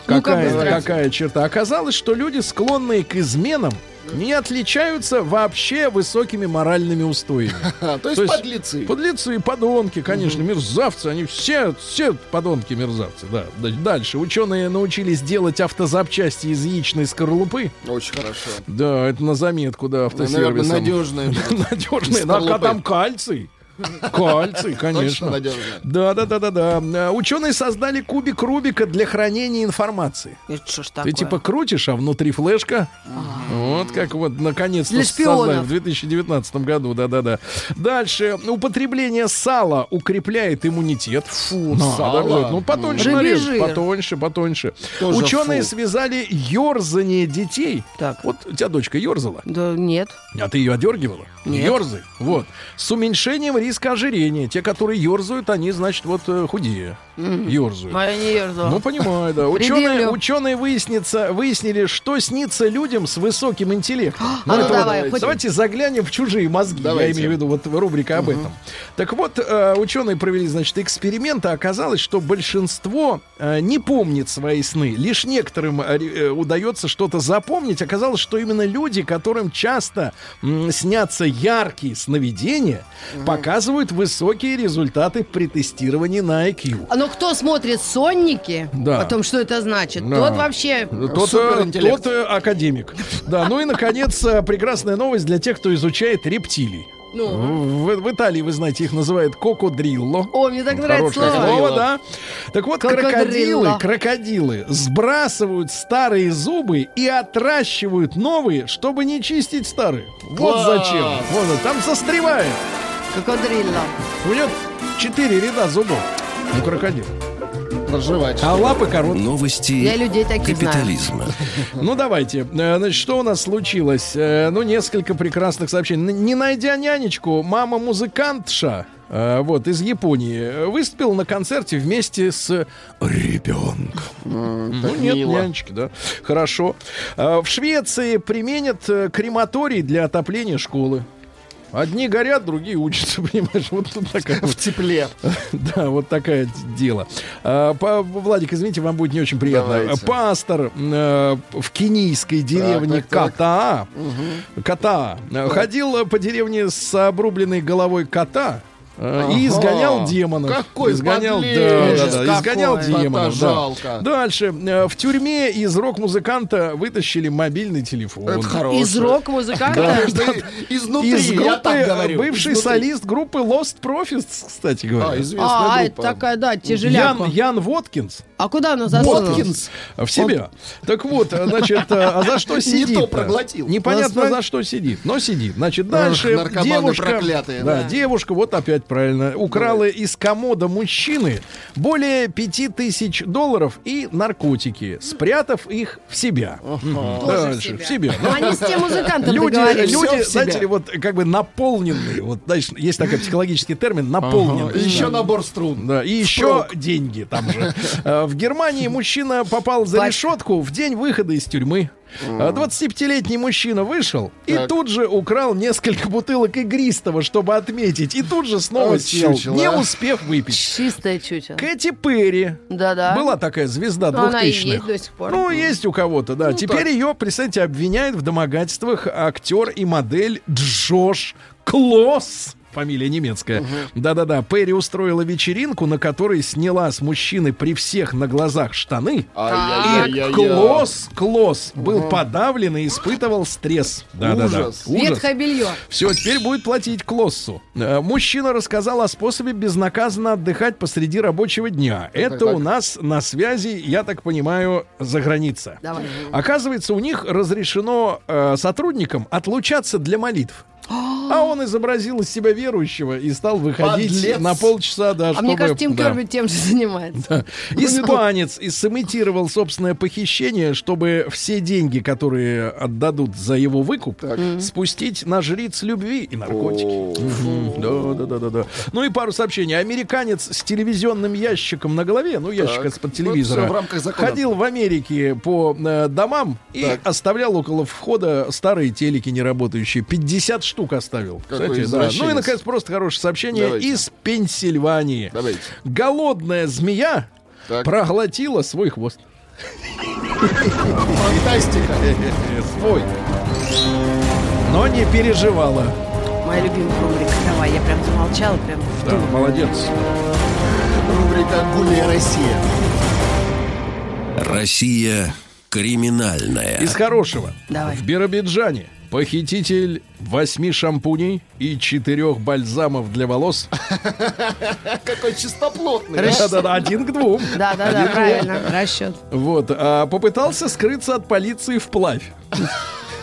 Какая, быстро. какая черта? Оказалось, что люди, склонные к изменам, не отличаются вообще высокими моральными устоями. То есть подлецы. Подлецы и подонки, конечно, мерзавцы. Они все, все подонки мерзавцы. Да. Дальше. Ученые научились делать автозапчасти из яичной скорлупы. Очень хорошо. Да, это на заметку, да, Наверное, автосервисом. надежные. Надежные. Ну, а там кальций. Кальций, конечно. Да, да, да, да, да. Ученые создали кубик Рубика для хранения информации. Это что ж Ты такое? типа крутишь, а внутри флешка. Вот как вот наконец-то создали в 2019 году, да-да-да. Дальше. Употребление сала укрепляет иммунитет. Фу, Сало? Ну, потоньше нарежь, потоньше, потоньше. Ученые связали ерзание детей. Так. Вот у тебя дочка ерзала, Да нет. а ты ее одергивала? Нет. Ерзай. Вот. С уменьшением риска ожирения. Те, которые ерзают, они, значит, вот э, худее. Ерзают. Моя не ерзала. Ну, понимаю, да. Ученые, ученые выяснится, выяснили, что снится людям с высоким интеллектом. А ну вот- давай, хоть- давайте заглянем в чужие мозги. Давайте. Я имею в виду вот рубрика об этом. Так вот, э, ученые провели, значит, эксперимент, а оказалось, что большинство э, не помнит свои сны. Лишь некоторым удается что-то запомнить. Оказалось, что именно люди, которым часто снятся яркие сновидения, показывают высокие результаты при тестировании на IQ. А ну кто смотрит сонники, Да. о том, что это значит, Да. тот вообще... Тот, э, тот э, академик. Да, ну и, наконец, э, прекрасная новость для тех, кто изучает рептилий. Ну. В, в Италии, вы знаете, их называют кокодрилло. О, мне так нравится Хорошее слово. слово, да. Так вот, крокодилы, крокодилы сбрасывают старые зубы и отращивают новые, чтобы не чистить старые. Вот Класс. зачем. Вот, там застревает. Кокодрилло. У него четыре ряда зубов. У крокодила. Проживать. А лапы короткие. Новости Я людей таких знаю. капитализма. Ну, давайте. Э, Значит, что у нас случилось? Э, Ну, несколько прекрасных сообщений. Не найдя нянечку, мама-музыкантша э, вот, из Японии выступила на концерте вместе с ребенком. Ну, как нет мило. нянечки, да. Хорошо. В Швеции применят крематорий для отопления школы. Одни горят, другие учатся, понимаешь? Вот тут такая В тепле. да, вот такое д- дело. А, Владик, извините, вам будет не очень приятно. Пастор э, в кенийской деревне. Ката, Ката ходил по деревне с обрубленной головой кота. Э, И изгонял демонов. Какой изгонял, подлец. да, да, да, изгонял демонов. Да. Дальше. Э, В тюрьме из рок-музыканта вытащили мобильный телефон. Это. Из рок-музыканта? И- Изнутри, Из я группы, так э, говорю. бывший изнутри. солист группы Lost Profits, кстати говоря. А, известная А, это группа. такая, да, Ян, тяжеляка. Ян Воткинс. А куда она засунулась? Воткинс. В себя. Так вот, э, значит, а за что сидит? то проглотил. Непонятно за что сидит, но сидит. Значит, дальше наркоманы девушка, проклятые, да, да. девушка, вот опять правильно, украла из комода мужчины более пяти тысяч долларов и наркотики, спрятав их в себя. Дальше, в себя. Ну, Они с тем музыкантом Люди, люди, знаете ли, вот как бы наполненные. Вот, знаешь, есть такой психологический термин наполненный. Еще набор струн. Да, и еще деньги там же. Э, В Германии мужчина попал за решетку в день выхода из тюрьмы. А 25-летний мужчина вышел и Так. тут же украл несколько бутылок игристого, чтобы отметить. И тут же снова Вот сел, чучело, не а. успев выпить. Чистая чучело. Кэти Перри. Да-да. Была такая звезда Ну, она и 2000-х. есть до сих пор. Ну, есть у кого-то, да. Теперь ее, представьте, обвиняют в домогательствах актер и модель Джош Клосс. Фамилия немецкая. Да-да-да. Перри устроила вечеринку, на которой сняла с мужчины при всех на глазах штаны. И. Клосс, Клосс был подавлен и испытывал стресс. Да-да-да. Ужас. Ветхое белье. Все, теперь будет платить Клоссу. Э, Мужчина рассказал о способе безнаказанно отдыхать посреди рабочего дня. Это так. у нас на связи, я так понимаю, за граница. Давай. Оказывается, у них разрешено э, сотрудникам отлучаться для молитв. А он изобразил из себя верующего и стал выходить Подлец. на полчаса, да, А чтобы... мне кажется, Тим да. Керби тем же занимается. Испанец и сымитировал собственное похищение, чтобы все деньги, которые отдадут за его выкуп, спустить на жриц любви и наркотики. Да, да, да, да, да. Ну и пару сообщений. Американец с телевизионным ящиком на голове, ну ящик из-под Ну, телевизора, ходил в Америке по э, домам и оставлял около входа старые телеки неработающие. 50 штук оставил. Какой Кстати, да. Ну и, наконец, просто хорошее сообщение Давайте. из Пенсильвании. Давайте. Голодная змея Так. проглотила свой хвост. Фантастика. Свой. Но не переживала. Моя любимая рубрика. Давай, я прям замолчала, прям Да, молодец. Рубрика «Гуляй, Россия». Россия криминальная. Из хорошего. Давай. В Биробиджане похититель восьми шампуней и четырех бальзамов для волос. Какой чистоплотный. Да-да-да, один к двум. Да, да, да, правильно. Расчет. Вот, а попытался скрыться от полиции вплавь.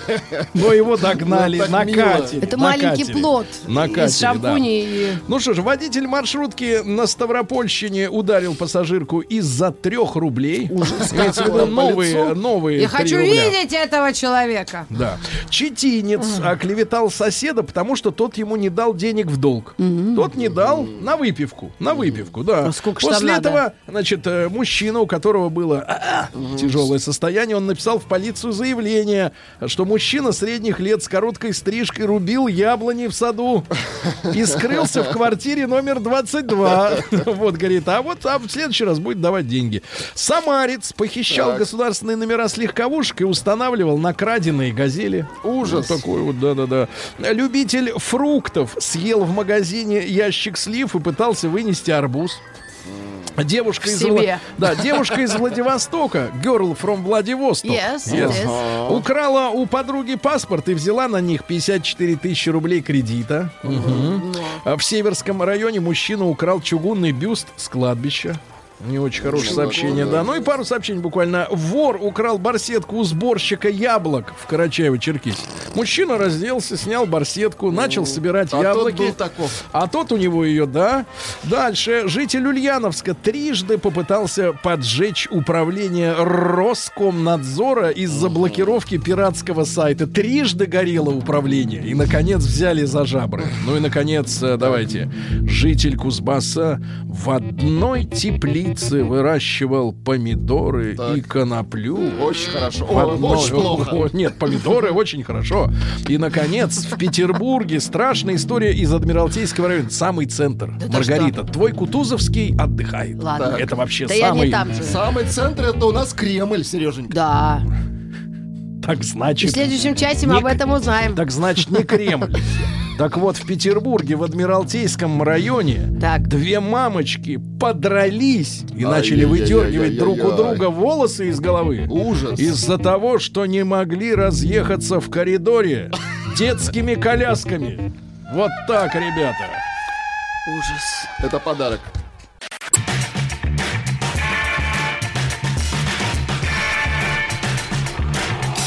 Но его догнали Ну, на катере. Это на маленький катере. плод На из катере, шампуней и... Ну что ж, водитель маршрутки на Ставропольщине ударил пассажирку из-за трех рублей. По новые, новые Я хочу рубля. видеть этого человека. Да. Четинец оклеветал соседа, потому что тот ему не дал денег в долг. Тот не дал на выпивку. На выпивку, да. А сколько После надо? этого, значит, э, мужчина, у которого было а, тяжелое состояние, он написал в полицию заявление, что мужчина средних лет с короткой стрижкой рубил яблони в саду и скрылся в квартире номер 22. Вот, говорит, а вот а в следующий раз будет давать деньги. Самарец похищал Так. государственные номера с легковушек и устанавливал на краденые газели. Ужас. Вот такой вот, да-да-да. Любитель фруктов съел в магазине ящик слив и пытался вынести арбуз. Девушка из. Вла- да, девушка из Владивостока, girl from Владивосток, Yes, it is. украла у подруги паспорт и взяла на них 54 тысячи рублей кредита. А В Северском районе мужчина украл чугунный бюст с кладбища. Не очень хорошее сообщение, да. Ну и пару сообщений буквально. Вор украл барсетку у сборщика яблок в Карачаево-Черкесии. Мужчина разделся, снял барсетку, начал собирать А тот яблоки. был таков. А тот у него ее, да. Дальше. Житель Ульяновска трижды попытался поджечь управление Роскомнадзора из-за блокировки пиратского сайта. Трижды горело управление. И, наконец, взяли за жабры. Ну и, наконец, э, давайте. Житель Кузбасса в одной теплице выращивал помидоры Так. и коноплю. Очень хорошо. О, одной- очень плохо. О, Нет, помидоры очень хорошо. И, наконец, в Петербурге страшная история из Адмиралтейского района. Самый центр. ты Маргарита, твой Кутузовский отдыхает. Ладно. Это вообще Да я самый... не там же. Самый центр это у нас Кремль, Сереженька. Да. Так И в значит... следующем часе мы не- об этом узнаем. Так значит, не Кремль. Так вот, в Петербурге, в Адмиралтейском районе, Так. две мамочки подрались и начали Ай-яй-яй-яй-яй-яй-яй. выдергивать друг у друга волосы из головы. Ужас. Из-за того, что не могли разъехаться в коридоре детскими колясками. Вот так, ребята. Ужас. Это подарок.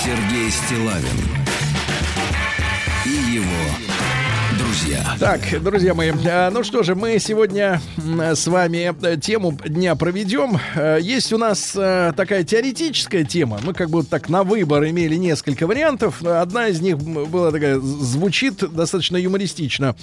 Сергей Стилавин Так, друзья мои, э, ну что же, мы сегодня с вами э, тему дня проведем. Э, Есть у нас такая теоретическая тема. Мы как бы вот так на выбор имели несколько вариантов. Одна из них была такая, звучит достаточно юмористично.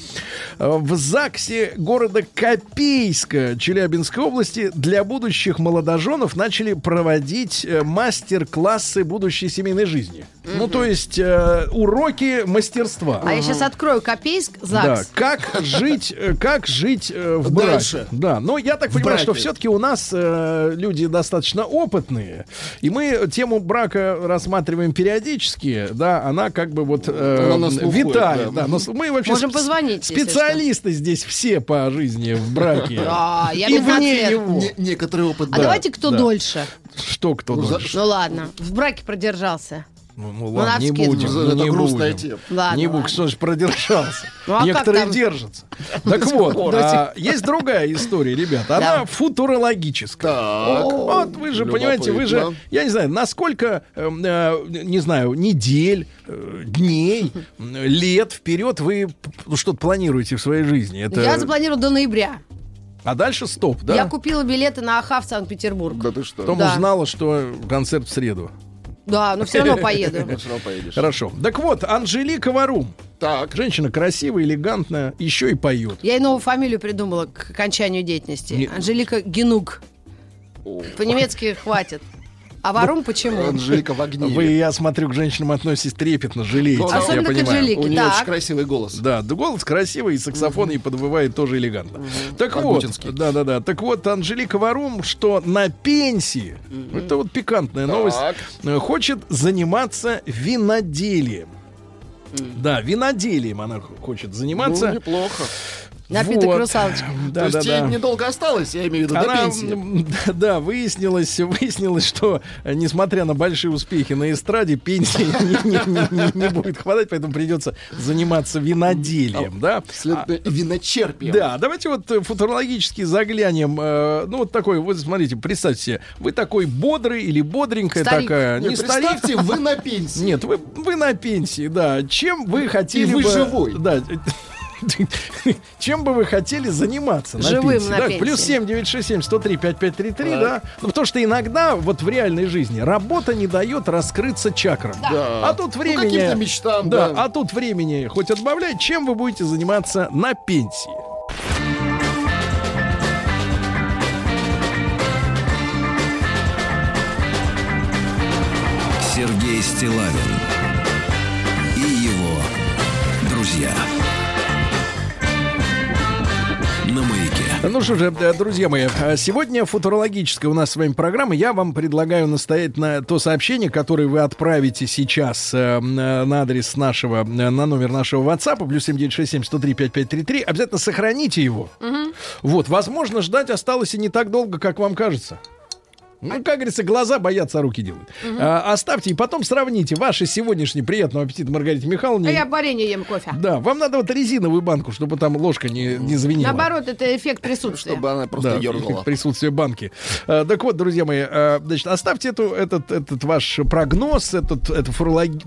В ЗАГСе города Копейска Челябинской области для будущих молодоженов начали проводить мастер-классы будущей семейной жизни. Ну, то есть уроки мастерства. А я сейчас открою Копейск, Да, ЗАГС. Как жить, э, как жить э, в браке. Дальше. Да, но я так понимаю, что все-таки у нас э, люди достаточно опытные, и мы тему брака рассматриваем периодически, да, она как бы вот э, Она витает, да. да, но с- мы вообще Можем позвонить, специалисты здесь все по жизни в браке. Да, я И 15 вне его. Не- некоторый опыт. А да. давайте кто да. дольше. Что кто Ну, за- дольше? Ну ладно, в браке продержался. Ну, ну Ну, ладно, не будем. Это ну, не грустная будем. тема. Ладно, не буду, что ж продержался. Ну, а Некоторые держатся. Так вот, а, есть другая история, ребята. Она Да. футурологическая. Так. Вот вы же понимаете, вы же, я не знаю, насколько, э, э, не знаю, недель, э, дней, э, лет вперед вы что-то планируете в своей жизни. Это... Я запланировал до ноября. А дальше стоп, да? Я купила билеты на АХА в Санкт-Петербург. Да ты что? Потом Да. узнала, что концерт в среду. Да, но все равно поеду. Все равно поедешь. Хорошо. Так вот, Анжелика Варум. Так. Женщина красивая, элегантная, еще и поет. Я и новую фамилию придумала к окончанию деятельности. Не- Анжелика Генук. По-немецки хватит. А Варум почему? Анжелика в огне. Вы, я смотрю, к женщинам относитесь трепетно, жалеете, Ну, я Особенно к понимаю. Анжелике. У нее Так. очень красивый голос. Да, да, голос красивый, и саксофон и подвывает тоже элегантно. Так вот, Бутинский. да, да, да. Так вот, Анжелика Варум, что на пенсии, это вот пикантная новость, Так. э, хочет заниматься виноделием. Да, виноделием она хочет заниматься. Ну, неплохо. Напиток Вот. русалочка. Да, То есть да, ей да. недолго осталось, я имею в виду, до Она, пенсии. м, да, выяснилось, выяснилось, что э, несмотря на большие успехи на эстраде, пенсии не, не- не- не- не будет хватать, поэтому придется заниматься виноделием, да. Следовательно, виночерпием. Да, давайте вот э, футурологически заглянем. э, ну, вот такой, вот смотрите, представьте себе, вы такой бодрый или бодренькая Старик. такая. Не, Не старик. представьте, вы на пенсии. Нет, вы, вы на пенсии, да. Чем вы хотели вы бы... живой. Да. Чем бы вы хотели заниматься на Живым пенсии? на да, пенсии. плюс 7 967 103 5533, да. Ну, потому что иногда вот в реальной жизни работа не дает раскрыться чакрам. Да. А тут Ну, времени... каким-то мечтам, да, да. а тут времени хоть отбавляй, чем вы будете заниматься на пенсии? Сергей Стилавин и его друзья. Ну что же, э, друзья мои, э, сегодня футурологическая у нас с вами программа. Я вам предлагаю настоять на то сообщение, которое вы отправите сейчас э, на адрес нашего, на номер нашего WhatsApp, плюс 7967 103 5533. Обязательно сохраните его. Вот, возможно, ждать осталось и не так долго, как вам кажется. Ну, как говорится, глаза боятся, а руки делают. А, оставьте и потом сравните ваши сегодняшние приятного аппетита Маргарите Михайловне. А я варенье ем кофе. Да, вам надо вот резиновую банку, чтобы там ложка не, не звенела. Наоборот, это эффект присутствия. Чтобы она просто Да, ерзала. присутствие банки. А, так вот, друзья мои, а, значит, оставьте эту, этот, этот ваш прогноз, этот, это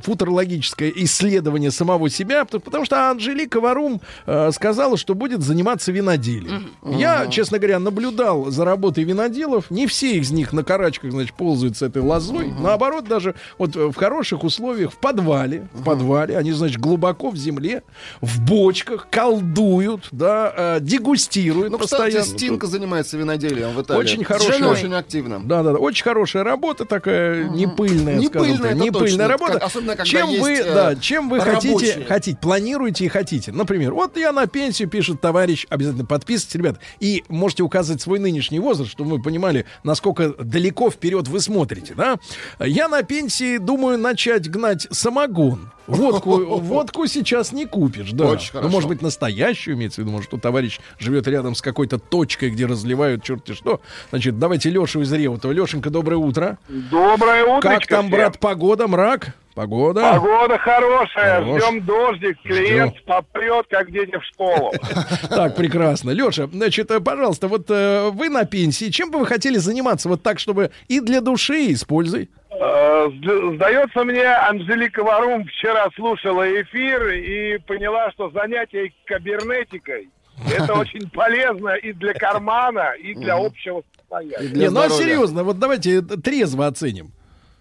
футурологическое исследование самого себя, потому, что Анжелика Варум а, сказала, что будет заниматься виноделием. Я, честно говоря, наблюдал за работой виноделов. Не все из них на карачках, значит, ползают с этой лозой. Наоборот, даже вот э, в хороших условиях в подвале, в подвале, они, значит, глубоко в земле, в бочках колдуют, да, э, дегустируют Ну, кстати, постоянно. Стинка занимается виноделием в Италии. Очень хорошая. Очень активно. Да, да, да. Очень хорошая работа такая, не пыльная, Не скажем пыльная, так. это Не пыльная точно. работа. Как- особенно, когда чем есть, вы, э, да, чем вы хотите, рабочие. хотите, планируете и хотите. Например, вот я на пенсию, пишет товарищ, обязательно подписывайтесь, ребят. И можете указывать свой нынешний возраст, чтобы вы понимали, насколько далеко вперед вы смотрите, да? Я на пенсии думаю начать гнать самогон. Водку, водку сейчас не купишь, да. Очень Ну, хорошо. может быть, настоящую имеется в виду, может, что товарищ живет рядом с какой-то точкой, где разливают черти что. Значит, давайте Лешу из Реутова. Лешенька, доброе утро. Доброе утро. Как там, брат, погода, мрак? Погода? Погода хорошая, Хорош. ждем дождик, клиент попрет, как дети в школу. Так, прекрасно. Леша, значит, э, пожалуйста, вот э, вы на пенсии. Чем бы вы хотели заниматься вот так, чтобы и для души, и с пользой? Э, сд- Сдается мне, Анжелика Варум вчера слушала эфир и поняла, что занятие кибернетикой это очень полезно и для кармана, и для общего состояния. Не, ну а серьезно, вот давайте трезво оценим.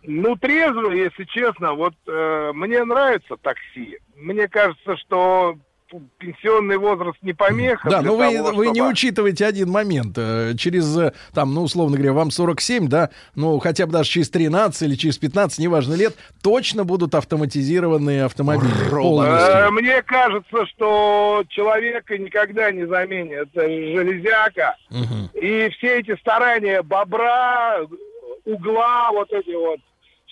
Ну, трезво, если честно, вот э, мне нравится такси. Мне кажется, что пенсионный возраст не помеха. Да, но вы, того, вы не чтобы- учитываете один момент. Э, Через, э, там, ну, условно говоря, вам 47, да, ну, хотя бы даже через 13 или через 15, неважно лет, точно будут автоматизированные автомобили. Э, полностью. Мне кажется, что человека никогда не заменит железяка. Мгм. И все эти старания бобра, угла, вот эти вот,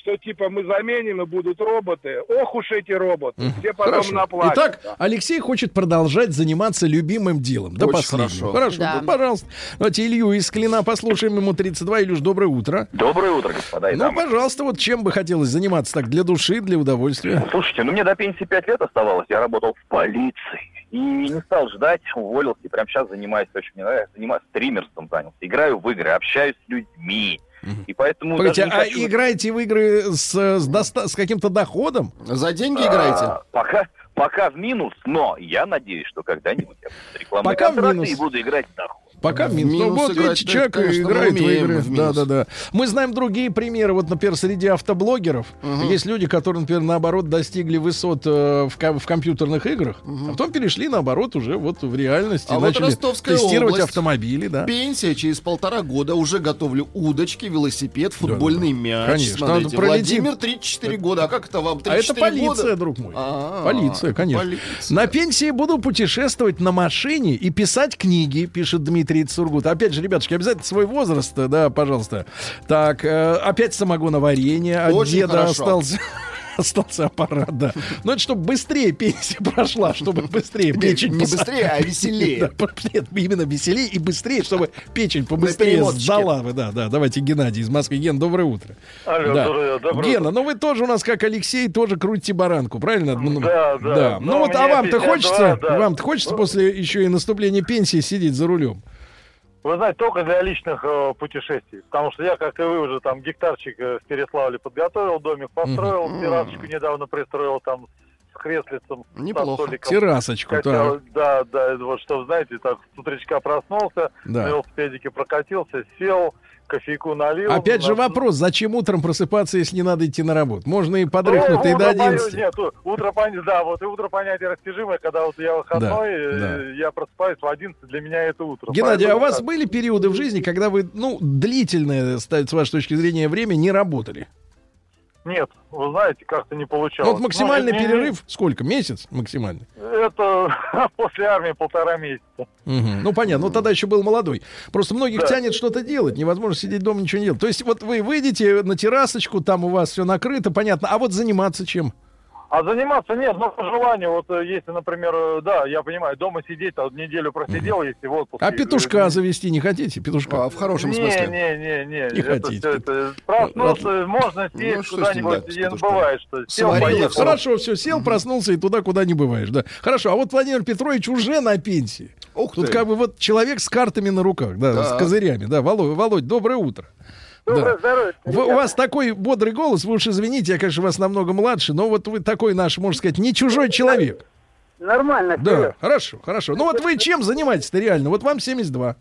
что типа мы заменим и будут роботы. Ох уж эти роботы. Все потом Хорошо. наплатят. Итак, Алексей хочет продолжать заниматься любимым делом. До Очень последнего. хорошо. Хорошо, Да. ну, пожалуйста. Давайте Илью из Клина послушаем. Ему 32. Илюш, доброе утро. Доброе утро, господа и Ну, дамы. пожалуйста, вот чем бы хотелось заниматься так для души, для удовольствия? Слушайте, ну мне до пенсии 5 лет оставалось, я работал в полиции. И не стал ждать, уволился, и прямо сейчас занимаюсь, очень мне нравится, занимаюсь стримерством занялся. Играю в игры, общаюсь с людьми. И поэтому Погодите, а хочу- играете в игры с, с, доста- с каким-то доходом? За деньги А, играете? Пока, пока в минус, но я надеюсь, что когда-нибудь я буду рекламные Пока минус. и буду играть в доход. Пока В минус. Ну, вот играть, видите, да, человек конечно, играет в игры. в Да, да, да. Мы знаем другие примеры. Вот, например, среди автоблогеров есть люди, которые, например, наоборот, достигли высот э, в, ко- в компьютерных играх, а потом перешли, наоборот, уже вот в реальности. А вот начали Ростовская тестировать область. автомобили, да. Пенсия через полтора года. Уже готовлю удочки, велосипед, футбольный мяч. Конечно, Смотрите, надо пролетит. Владимир 34 года. А как это вам 34 А это полиция, года? друг мой. А, полиция, конечно. полиция. На пенсии буду путешествовать на машине и писать книги, пишет Дмитрий Цургут. Опять же, ребятушки, обязательно свой возраст, э, да, пожалуйста. Так, э, опять самогоноварение. От Очень деда хорошо. остался. Остался аппарат, да. Ну, это чтобы быстрее пенсия прошла, чтобы быстрее печень... не быстрее, а веселее. Да, нет, именно веселее и быстрее, чтобы печень побыстрее сдала. Да, да, давайте Геннадий из Москвы. Ген, доброе утро. Алло, Да. доброе- доброе Гена, ну вы тоже у нас, как Алексей, тоже крутите баранку, правильно? Ну, Да, да. Ну Ну, вот, а вам-то 52, хочется, да. вам-то хочется после еще и наступления пенсии сидеть за рулем? Вы знаете, только для личных э, путешествий. Потому что я, как и вы, уже там гектарчик э, в Переславле подготовил, домик построил, террасочку недавно пристроил там с креслицем, Неплохо. со столиком. Террасочку, Хотел, так. да, да, вот что, знаете, так с утречка проснулся, Да. на велосипедике прокатился, сел, кофейку налил. Опять же вопрос, зачем утром просыпаться, если не надо идти на работу? Можно и Ну, подрыхнуть и до утро пон- 11. Нет, утро пон- да, вот и утро понятие растяжимое, когда вот я выходной, э, я просыпаюсь в 11, для меня это утро. Геннадий, а у Поэтому вас так. были периоды в жизни, когда вы, ну, длительное, с вашей точки зрения, время не работали? Нет, вы знаете, как-то не Ну, получалось. вот максимальный Ну, не- не- перерыв сколько? Месяц максимальный? Это после армии полтора месяца. Мгм. Ну, понятно. Ну, тогда еще был молодой. Просто многих Да. тянет что-то делать. Невозможно сидеть дома, ничего не делать. То есть вот вы выйдете на террасочку, там у вас все накрыто, понятно. А вот заниматься чем? А заниматься нет, но по желанию, вот э, если, например, э, да, я понимаю, дома сидеть, а вот неделю просидел, если в отпуске. А петушка э, завести не хотите? Петушка? А, в хорошем не, смысле. Не, не, не, Не это хотите. это проснулся, можно сесть Ну, что с ним, да, куда-нибудь, с и петушком? бывает, что сел, Сварила поехал. Хорошо, все, сел, проснулся и туда, куда не бываешь, да. Хорошо, а вот Владимир Петрович уже на пенсии. Ух Тут ты. как бы вот человек с картами на руках, да, с Так. козырями. Да, Володь, Володь доброе утро. Доброе Да. здоровье. Вы- у вас такой бодрый голос, вы уж извините, я, конечно, вас намного младше, но вот вы такой наш, можно сказать, не чужой человек. Нормально, Да, хорошо, хорошо. Ну вот вы чем занимаетесь-то реально? Вот вам 72.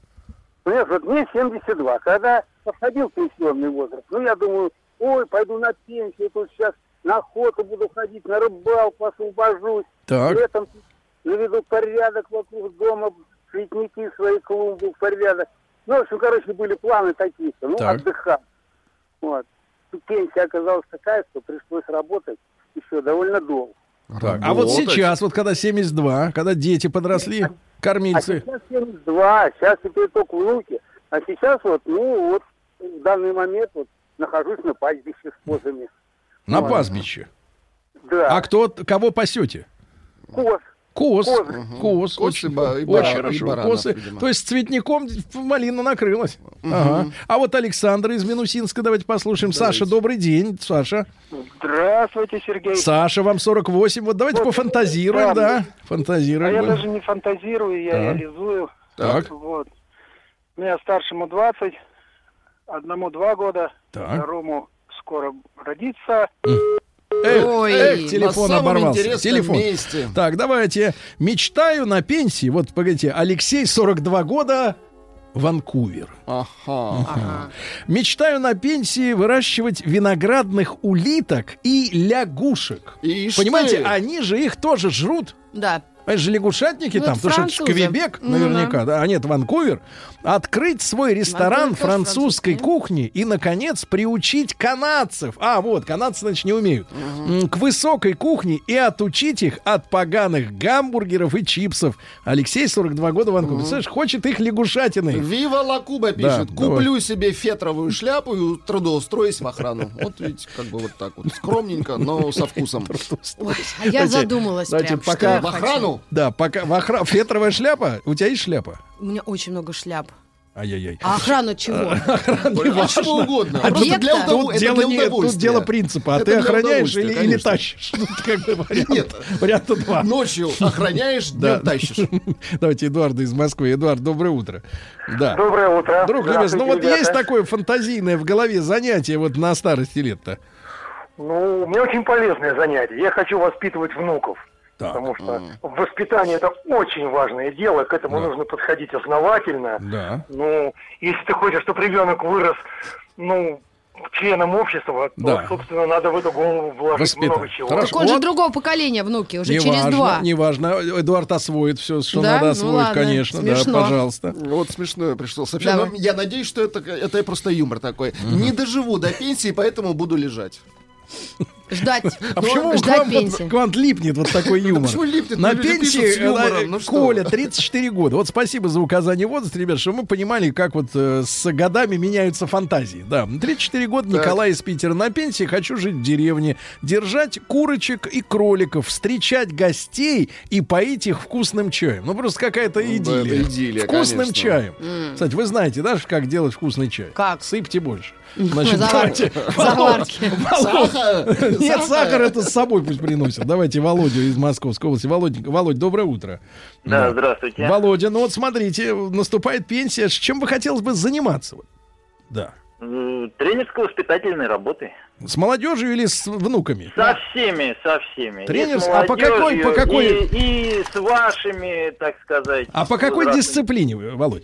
Нет, вот мне 72. Когда подходил пенсионный возраст, ну, я думаю, ой, пойду на пенсию, тут сейчас на охоту буду ходить, на рыбалку освобожусь. Так. Летом наведу порядок вокруг дома, цветники свои, клумбы порядок. Ну, в общем, короче, были планы такие-то. Ну, Так. отдыхал. Вот. И пенсия оказалась такая, что пришлось работать еще довольно долго. Так, а вот сейчас, вот когда 72, когда дети подросли, А кормильцы. сейчас 72, сейчас теперь только внуки. А сейчас вот, ну, вот в данный момент вот нахожусь на пастбище с позами. На Вот. пастбище. Да, А кто, кого пасете? коз. Коз. Козы. Коз. Коз Очень, ба- и очень баран- и хорошо. баранов, Косы. видимо. То есть цветником малина накрылась. Ага. А вот Александр из Минусинска, давайте послушаем. Саша, добрый день. Саша. Здравствуйте, Сергей. Саша, вам 48. Вот давайте Вот, пофантазируем, да. да. Фантазируем. А я даже не фантазирую, я Так. реализую. Так, Вот. У меня старшему 20, одному 2 года, так. второму скоро родится. Эх, Ой. эх, телефон На самом оборвался. Телефон. месте. Так, давайте. Мечтаю на пенсии. Вот, погодите, Алексей, 42 года, Ванкувер. Ага. Мечтаю на пенсии выращивать виноградных улиток и лягушек. Ишь Понимаете, ты. они же их тоже жрут. Да. Это же лягушатники Ну, там, это потому что это французы. Квебек Ну наверняка, да. а нет, Ванкувер. Открыть свой ресторан Ванкувер французской кухни и, наконец, приучить канадцев, а вот, канадцы, значит, не умеют, м, к высокой кухне и отучить их от поганых гамбургеров и чипсов. Алексей, 42 года, Ванкувер. Представляешь, хочет их лягушатиной. Вива Лакуба пишет. Да, Куплю себе фетровую шляпу и трудоустроюсь в охрану. Вот видите, как бы вот так вот. Скромненько, но со вкусом. Ой, а я задумалась прям, пока что я В хочу. Охрану? Да, пока в охра- Фетровая шляпа? У тебя есть шляпа? У меня очень много шляп. Ай-яй-яй. А охрана чего? А чего угодно. Объекта? для удов- Тут это дело, для не, тут дело принципа. А Это ты охраняешь или, или тащишь? Тут как бы вариант, Нет. варианта два. Ночью охраняешь, Да. днем тащишь. Давайте Эдуарда из Москвы. Эдуард, доброе утро. Да. Доброе утро. Друг любезный, ну вот Здравствуйте, есть ребята. такое фантазийное в голове занятие вот на старости лет-то? Ну, у меня очень полезное занятие. Я хочу воспитывать внуков. Так. Потому что воспитание это очень важное дело, к этому Да. нужно подходить основательно. Да. Ну, если ты хочешь, чтобы ребенок вырос, ну, членом общества, то, Да. собственно, надо в эту голову вложить Воспитать. много чего. Хорошо. Так он же Вот. другого поколения внуки, уже не через важно, два. Не важно. Эдуард освоит все, что Да? надо Ну освоить, ладно, конечно. смешно. Да, пожалуйста. Вот смешное пришло сообщение. Давай. Но Я надеюсь, что это, это просто юмор такой. Не доживу до пенсии, поэтому буду лежать. Ждать. А почему к ждать пенсии. к вам липнет вот такой юмор? почему липнет? На Ну, пенсии э, ну? Коля, 34 года. Вот спасибо за указание возраста, ребят, что мы понимали, как вот э, с годами меняются фантазии. Да, 34 года. Николай из Питера. На пенсии хочу жить в деревне, держать курочек и кроликов, встречать гостей и поить их вкусным чаем. Ну, просто какая-то Ну идиллия. Вкусным чаем. Кстати, вы знаете, да, как делать вкусный чай? Как? Сыпьте больше. Значит. Заварки. Сахар! Нет, сахар это с собой пусть приносят. Давайте Володю из Московской области. Володь, Володь, доброе утро. Да, здравствуйте. Володя, ну вот смотрите, наступает пенсия. С чем бы хотелось бы заниматься? Вот? Да. Тренерско-воспитательной работы. С молодежью или с внуками? Со всеми, со всеми. Тренер- а по какой- по какой- И, и с вашими, так сказать. А по какой возрастными. дисциплине, Володь?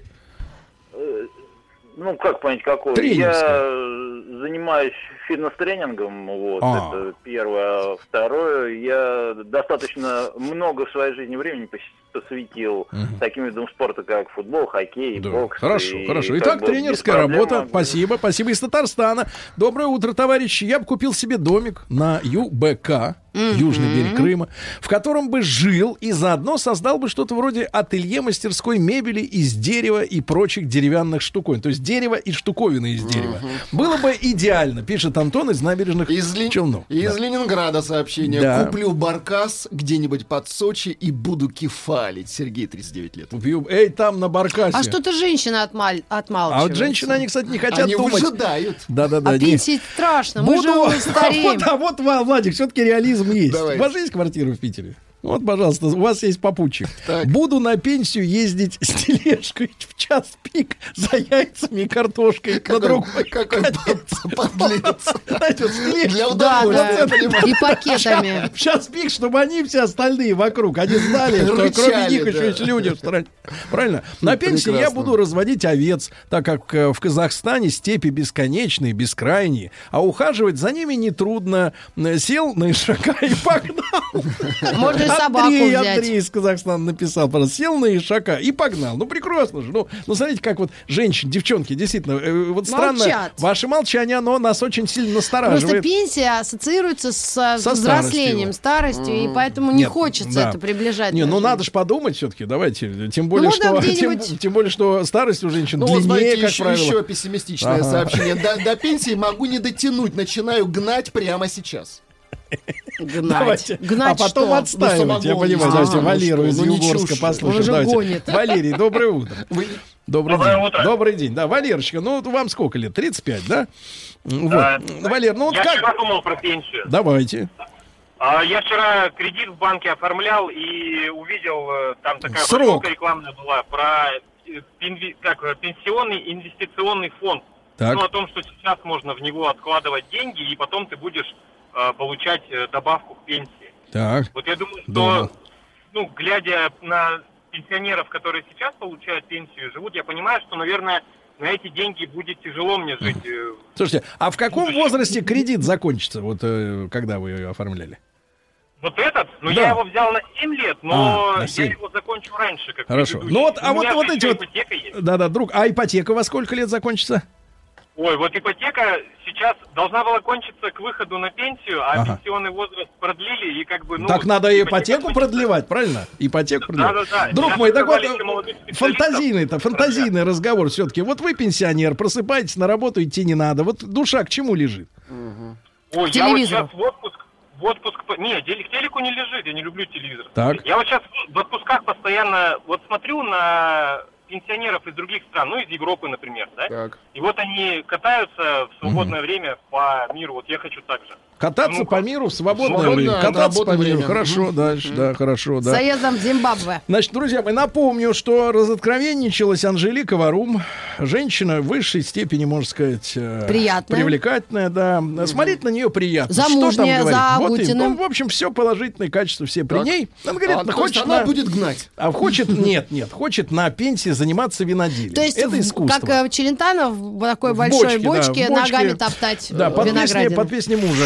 Ну, как понять, какой? Тренерской. Я э, занимаюсь фитнес-тренингом, вот, А. это первое. Второе, я достаточно много в своей жизни времени пос- посвятил таким видам спорта, как футбол, хоккей, Да. бокс. Хорошо, и хорошо. Итак, тренерская работа. Спасибо. Спасибо из Татарстана. Доброе утро, товарищи. Я бы купил себе домик на ЮБК, Южный берег Крыма, в котором бы жил и заодно создал бы что-то вроде ателье мастерской мебели из дерева и прочих деревянных штуковин. То есть дерево и штуковины из дерева. Было бы идеально, пишет Антон из набережных Из, Ли- Челнов. из Да. Ленинграда сообщение. Да. Куплю баркас где-нибудь под Сочи и буду кефалить. Сергей, 39 лет. Купил- Эй, там на баркасе. А что-то женщина отмаль... А отмалчивается. вот женщины, они, кстати, не хотят Они думать. выжидают. Да-да-да. А не- пенсии страшно, мы же Буду... стареем. А вот, а вот, Владик, все-таки реализм есть. Давай. У вас есть квартира в Питере? Вот, пожалуйста, у вас есть попутчик. Так. Буду на пенсию ездить с тележкой в час пик за яйцами и картошкой на Какой, другой. какой под- подлец. Знаете, вот. Для Да, удовольствия, да. понимаешь? И пакетами. В час пик, чтобы они все остальные вокруг, они знали, что Рычали, кроме них да. еще есть люди в стране. Правильно? На пенсии я буду разводить овец, так как э, в Казахстане степи бесконечные, бескрайние, а ухаживать за ними нетрудно. Сел на ишака и погнал. Можно собаку Андрей, взять. Андрей из Казахстана написал, просто сел на ишака и погнал. Ну, прекрасно же. Ну, ну смотрите, как вот женщины, девчонки, действительно, э, вот странно. Молчат. Ваше молчание, оно нас очень сильно Просто настораживает. пенсия ассоциируется с э, Со взрослением, старостью, и поэтому не Нет, хочется да. это приближать. Не, ну даже. надо же подумать все-таки, давайте. Тем более, можно что тем, тем более, что старость у женщин Ну вот длиннее, смотрите, как еще, правило. еще пессимистичное Ага. сообщение. До, до пенсии могу не дотянуть, начинаю гнать прямо сейчас. Гнать. Давайте. Гнать а потом что? отстаивать, Ну, я понимаю. Давайте А, ну Валеру что, из ну Югорска послушаем. Давайте. гонит. Валерий, доброе утро. Вы- Добрый Доброе день. утро. Добрый день. Да, Валерочка, ну вам сколько лет? 35, да? Вот. Да. Валер, ну вот Я вчера как? думал про пенсию. Давайте. А, Я вчера кредит в банке оформлял и увидел, э, там такая Срок. рекламная была про э, как, пенсионный инвестиционный фонд. Так. Ну, о том, что сейчас можно в него откладывать деньги, и потом ты будешь получать э, добавку к пенсии. Так. Вот я думаю, что, Думал. ну, глядя на пенсионеров, которые сейчас получают пенсию, живут, я понимаю, что, наверное, на эти деньги будет тяжело мне жить. э, Слушайте, а в каком возрасте кредит закончится, вот э, когда вы ее оформляли? Вот этот, ну Да. я его взял на 7 лет, но А, на я 7. его закончу раньше, как Хорошо. предыдущий. Ну вот, а вот, вот эти вот... есть. Да-да, друг, а ипотека во сколько лет закончится? Ой, вот ипотека сейчас должна была кончиться к выходу на пенсию, а Ага. пенсионный возраст продлили, и как бы, ну... так надо и ипотеку кончится. продлевать, правильно? Ипотеку продлевать. Да-да-да. Друг Я мой, так вот, фантазийный-то, фантазийный разговор все-таки. Вот вы пенсионер, просыпаетесь на работу, идти не надо. Вот душа к чему лежит? Ой, К я вот сейчас в отпуск, в отпуск... по- Не, к телеку не лежит, я не люблю телевизор. Так. Я вот сейчас в отпусках постоянно вот смотрю на пенсионеров из других стран, ну, из Европы, например, да? Так. И вот они катаются в свободное время по миру, вот я хочу так же. Кататься Ну, по миру в свободное свободное время. Кататься по миру. время. Хорошо, дальше, да, хорошо, да. Заездом в Зимбабве. Значит, друзья мои, напомню, что разоткровенничалась Анжелика Варум. Женщина в высшей степени, можно сказать, э, Приятная. привлекательная, да. Смотреть на нее приятно. Замужняя, что там говорить? за Вот и- Агутиным. ну, в общем, все положительные качества все при Так. ней. Она говорит, А, ну, хочет она на- будет гнать. А хочет, нет, нет, хочет на пенсии заниматься виноделием. То есть, это искусство. как э, Челентано в такой В большой бочке, да, бочке, в бочке. ногами топтать Да, под песни, виноградины. под песни мужа.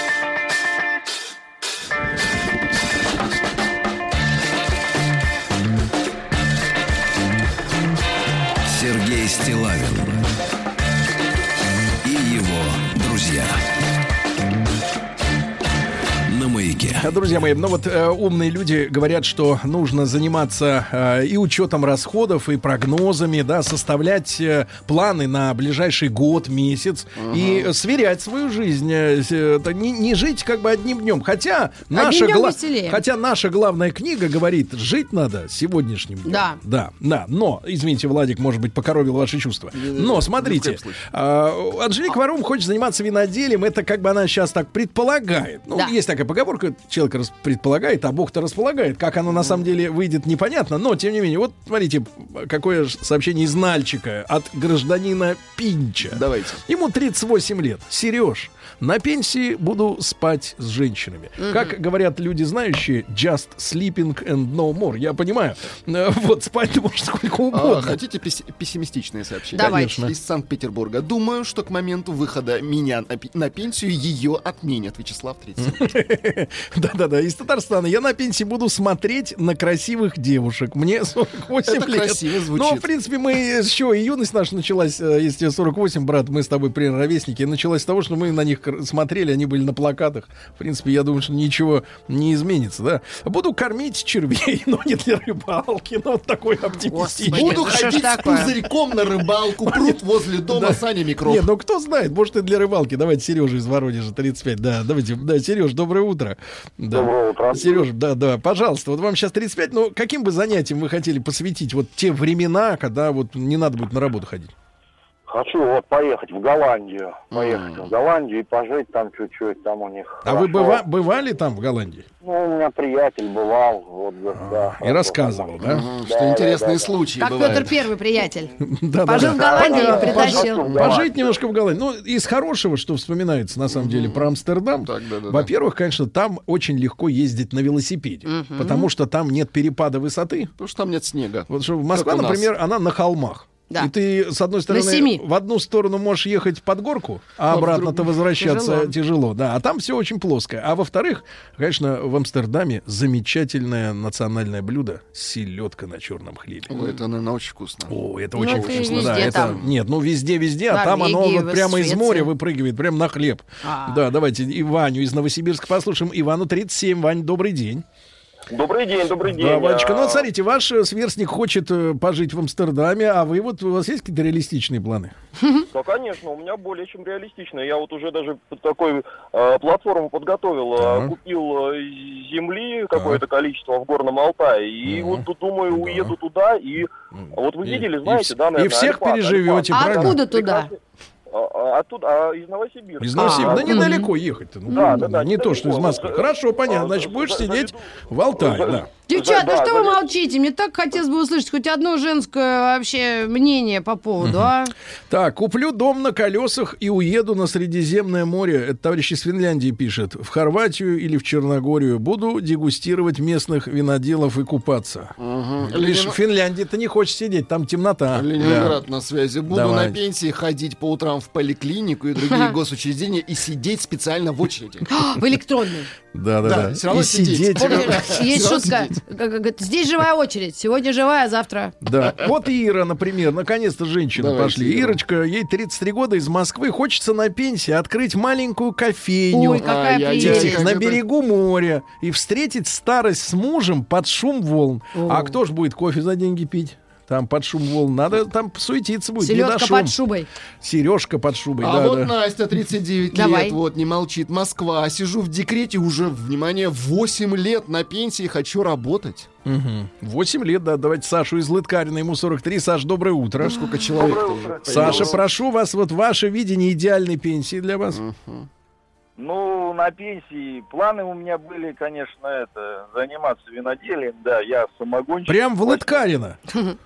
Друзья мои, ну вот э, умные люди говорят, что нужно заниматься э, и учетом расходов, и прогнозами, да, составлять э, планы на ближайший год, месяц и э, сверять свою жизнь, э, э, не, не жить как бы одним днем. Хотя наша, гла- хотя наша главная книга говорит, жить надо сегодняшним днем. Да. Да, да. Но, извините, Владик, может быть, покоровил ваши чувства. Но смотрите, а, Анжелика Варум хочет заниматься виноделием. Это как бы она сейчас так предполагает. Ну, Да. есть такая поговорка, человек предполагает, а Бог-то располагает. Как оно на самом деле выйдет, непонятно. Но, тем не менее, вот смотрите, какое сообщение из Нальчика от гражданина Пинча. Давайте. Ему 38 лет. Сереж, на пенсии буду спать с женщинами. Как говорят люди знающие, just sleeping and no more. Я понимаю. Э, Вот спать ты можешь сколько А, угодно. хотите пес- пессимистичное сообщение? Давайте. Конечно. Из Санкт-Петербурга. Думаю, что к моменту выхода меня на, на пенсию ее отменят. Вячеслав 30. Да-да-да, из Татарстана. Я на пенсии буду смотреть на красивых девушек. Мне 48 Это лет. красиво звучит. Ну, в принципе, мы еще и юность наша началась, э, если тебе 48, брат, мы с тобой примерно ровесники, началась с того, что мы на них смотрели, они были на плакатах. В принципе, я думаю, что ничего не изменится, да. Буду кормить червей, но не для рыбалки, но вот такой оптимистичный. Буду ходить с пузырьком на рыбалку. Пруд возле дома Да. Саня Микров. Нет, ну кто знает, может и для рыбалки. Давайте Сережа из Воронежа, 35. Да, давайте, да, Сереж, доброе утро. Да. Доброе утро. Сереж, да, да, пожалуйста, вот вам сейчас 35, ну каким бы занятием вы хотели посвятить вот те времена, когда вот не надо будет на работу ходить? Хочу вот поехать в Голландию. Поехать в Голландию и пожить там чуть-чуть. Там у них А вы хорошо. быва- бывали там, в Голландии? Ну, у меня приятель бывал. Вот, да, И рассказывал, да? Что интересные случаи Как бывают. Петр Первый, приятель. Да, Пожил в Голландии и притащил. Пожить немножко в Голландии. Ну, из хорошего, что вспоминается на самом деле про Амстердам. Так, да, да, да. Во-первых, конечно, там очень легко ездить на велосипеде, потому что там нет перепада высоты. Потому что там нет снега. Вот что Москва, например, она на холмах. Да. И ты, с одной стороны, в одну сторону можешь ехать под горку, а А обратно-то возвращаться тяжело. тяжело. Да, а там все очень плоское. А во-вторых, конечно, в Амстердаме замечательное национальное блюдо селедка на черном хлебе. Ой, это, наверное, очень вкусно. О, это Ну, очень это вкусно. Да, это, там. нет, ну везде, везде, а там оно вот прямо из моря выпрыгивает, прямо на хлеб. А. Да, давайте и Ваню из Новосибирска послушаем. Ивану 37. Вань, добрый день. Добрый день, добрый день. Да, Ванечка, ну А, вот смотрите, ваш э, сверстник хочет э, пожить в Амстердаме, а вы вот, у вас есть какие-то реалистичные планы? Да, конечно, у меня более чем реалистично. Я вот уже даже такой э, платформу подготовил, э, Так. купил земли какое-то количество в Горном Алтае, и вот тут думаю, уеду туда, и вот вы И- видели, и знаете, вс- да, и наверное, всех Альпак, переживете, А правильно? откуда туда? А, а, оттуда, а из Новосибирска. Из Новосибирска. А, Да недалеко ехать-то. Ну, Да, да, да, не то, что из. Москвы. Хорошо, понятно. а, Значит, за- будешь сидеть в Алтае, да. Девчата, Да, что вы да, молчите? Мне так хотелось бы услышать хоть одно женское вообще мнение по поводу, а? Так, куплю дом на колесах и уеду на Средиземное море. Это товарищ из Финляндии пишет. В Хорватию или в Черногорию. Буду дегустировать местных виноделов и купаться. Мгм. Лишь Ленин- в Финляндии ты не хочешь сидеть, там темнота. Ленинград на связи. Буду Давай. на пенсии ходить по утрам в поликлинику и другие госучреждения и сидеть специально в очереди. В электронной. Да, да, Да, всё равно И сидеть. есть шутка. Здесь живая очередь. Сегодня живая, а завтра. Да. Вот Ира, например, наконец-то женщины пошли. Ирочка, ей 33 года, из Москвы, хочется на пенсии открыть маленькую кофейню. Ой, какая на берегу моря и встретить старость с мужем под шум волн. А кто ж будет кофе за деньги пить? Там под шум волн. Надо там суетиться будет. шум. под шубой. Сережка под шубой. А да, вот да. Настя, 39 Давай. лет, вот, не молчит. Москва. Сижу в декрете уже, внимание, 8 лет на пенсии, хочу работать. Мгм. 8 лет, да. Давайте Сашу из Лыткарина, ему 43. Саш, доброе утро. Сколько человек Саша, прошу вас, вот ваше видение идеальной пенсии для вас. Ну, на пенсии планы у меня были, конечно, это заниматься виноделием, да, я самогонщик. Прям в Лыткарино.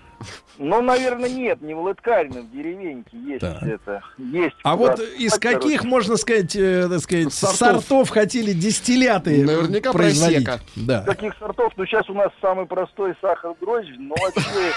Ну, наверное, нет, не в Лыткарино, в деревеньке есть Так. это. Есть. А вот из короче. каких, можно сказать, э, так сказать, Сортов. сортов. хотели дистилляты Наверняка производить? просека. Да. Таких сортов, ну, сейчас у нас самый простой сахар дрожжи, но вообще...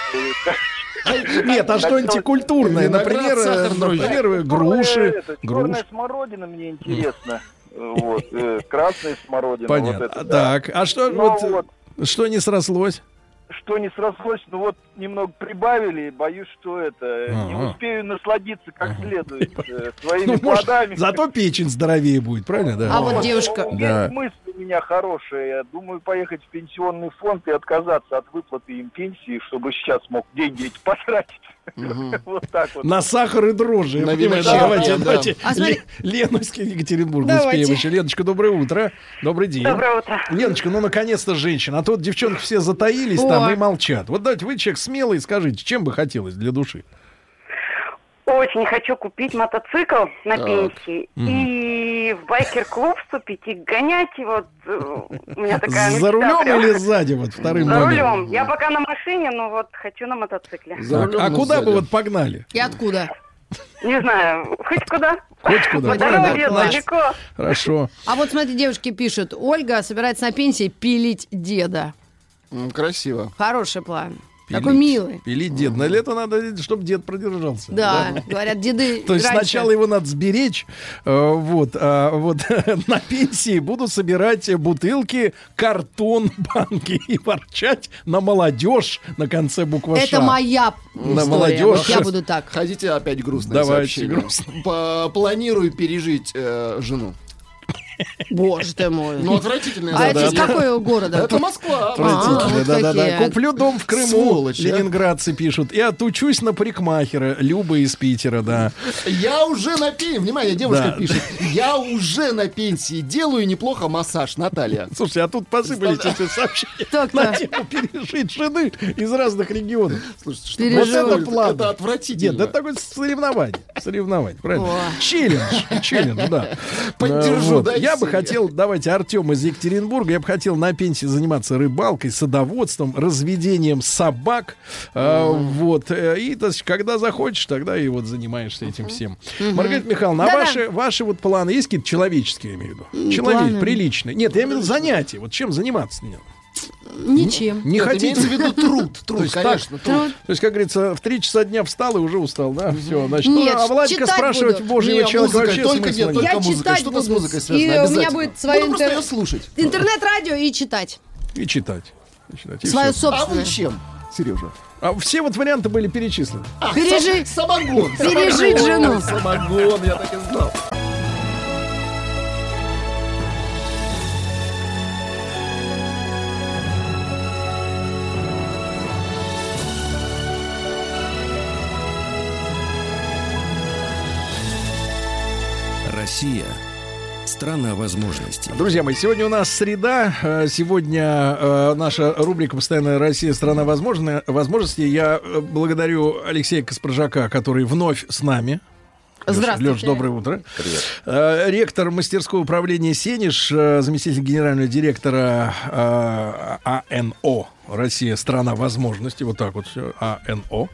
э, Нет, а что антикультурное? Виноград, Например, э, дрожжи. например, груши. Черная смородина мне интересно. Вот, э, красная смородина. вот Понятно. да. Так, а что Ну, вот. что не срослось? Что не срослось, ну вот немного прибавили, боюсь, что это не Ага. успею насладиться как следует э, своими Ну, может, плодами. зато печень здоровее будет, правильно? Да. А вот девушка... Ну, Да. Мысль у меня хорошая. Я думаю поехать в пенсионный фонд и отказаться от выплаты им пенсии, чтобы сейчас мог деньги эти потратить. Вот так вот. На сахар и дрожжи. давайте, да. давайте. А из Екатеринбурга Давайте. успеем еще. Леночка, доброе утро. Добрый день. Доброе утро. Леночка, ну наконец-то женщина. А то вот девчонки все затаились там и молчат. Вот давайте вы человек смелый, скажите, чем бы хотелось для души? Очень хочу купить мотоцикл на Так. пенсии и в байкер-клуб вступить и гонять. И вот э, у меня такая За рулем прям. или сзади вот вторым За номером? рулем. Я пока на машине, но вот хочу на мотоцикле. За Так, рулем, а куда бы сзади. вот погнали? И откуда? Не знаю, хоть куда. Хоть куда. По дороге далеко. Хорошо. А вот смотри, девушки пишут, Ольга собирается на пенсии пилить деда. Красиво. Хороший план. Пилить. Такой милый. Пилить дед. На лето надо, чтобы дед продержался. Да, говорят, деды То есть раньше- сначала его надо сберечь, э, вот, а вот на пенсии буду собирать бутылки, картон, банки и ворчать на молодежь на конце буквы Это моя На молодежь. Вот я буду так. Хотите опять грустное Давайте, грустно. Планирую пережить э, жену. Боже ты мой. Ну, отвратительное а это из какого города? Это Москва. Отвратительно, А, да-да-да. Куплю дом в Крыму, ленинградцы пишут, и отучусь на парикмахера, Люба из Питера, да. Я уже на пенсии. Внимание, девушка Да. пишет. Я уже на пенсии. Делаю неплохо массаж, Наталья. Слушайте, а тут посыпались эти сообщения на тему пережить жены из разных регионов. Слушайте, что Переживу. Вот это план. Это отвратительно. Нет, это такое соревнование. Соревнование, правильно? Челлендж. Челлендж, да. Поддержу, дайте Я бы хотел, давайте, Артем из Екатеринбурга, я бы хотел на пенсии заниматься рыбалкой, садоводством, разведением собак. Э, Вот. Э, И, то есть, когда захочешь, тогда и вот занимаешься этим всем. Маргарита Михайловна, а ваши, ваши вот планы есть какие-то человеческие, я имею в виду? Человек, планы. приличные. Нет, я имею в виду занятия. Вот чем заниматься? Ничем. Не хотите? имеется в виду труд. Труд, есть конечно, так? труд. То есть, как говорится, в 3 часа дня встал и уже устал, да? Все, значит, Нет, ну, а Владика спрашивать буду. божьего Не, человека вообще только нет. Я Только музыка. читать Что-то с музыкой И связано, у меня будет свое интер- слушать. интернет-радио и читать. И читать. И читать, и Свое всё. А вы собственное. чем, Сережа? А все вот варианты были перечислены. А, Пережи- сам- Самогон. Пережить жену. Самогон, я так и знал. Россия – страна возможностей. Друзья мои, сегодня у нас среда. Э, Сегодня э, наша рубрика «Постоянная Россия. Страна возможно- возможностей». Я э, благодарю Алексея Каспаржака, который вновь с нами. Здравствуйте. Леш, доброе утро. Привет. Ректор мастерского управления «Сенеж», э, заместитель генерального директора э, АНО «Россия. Страна возможностей». Вот так вот все. АНО.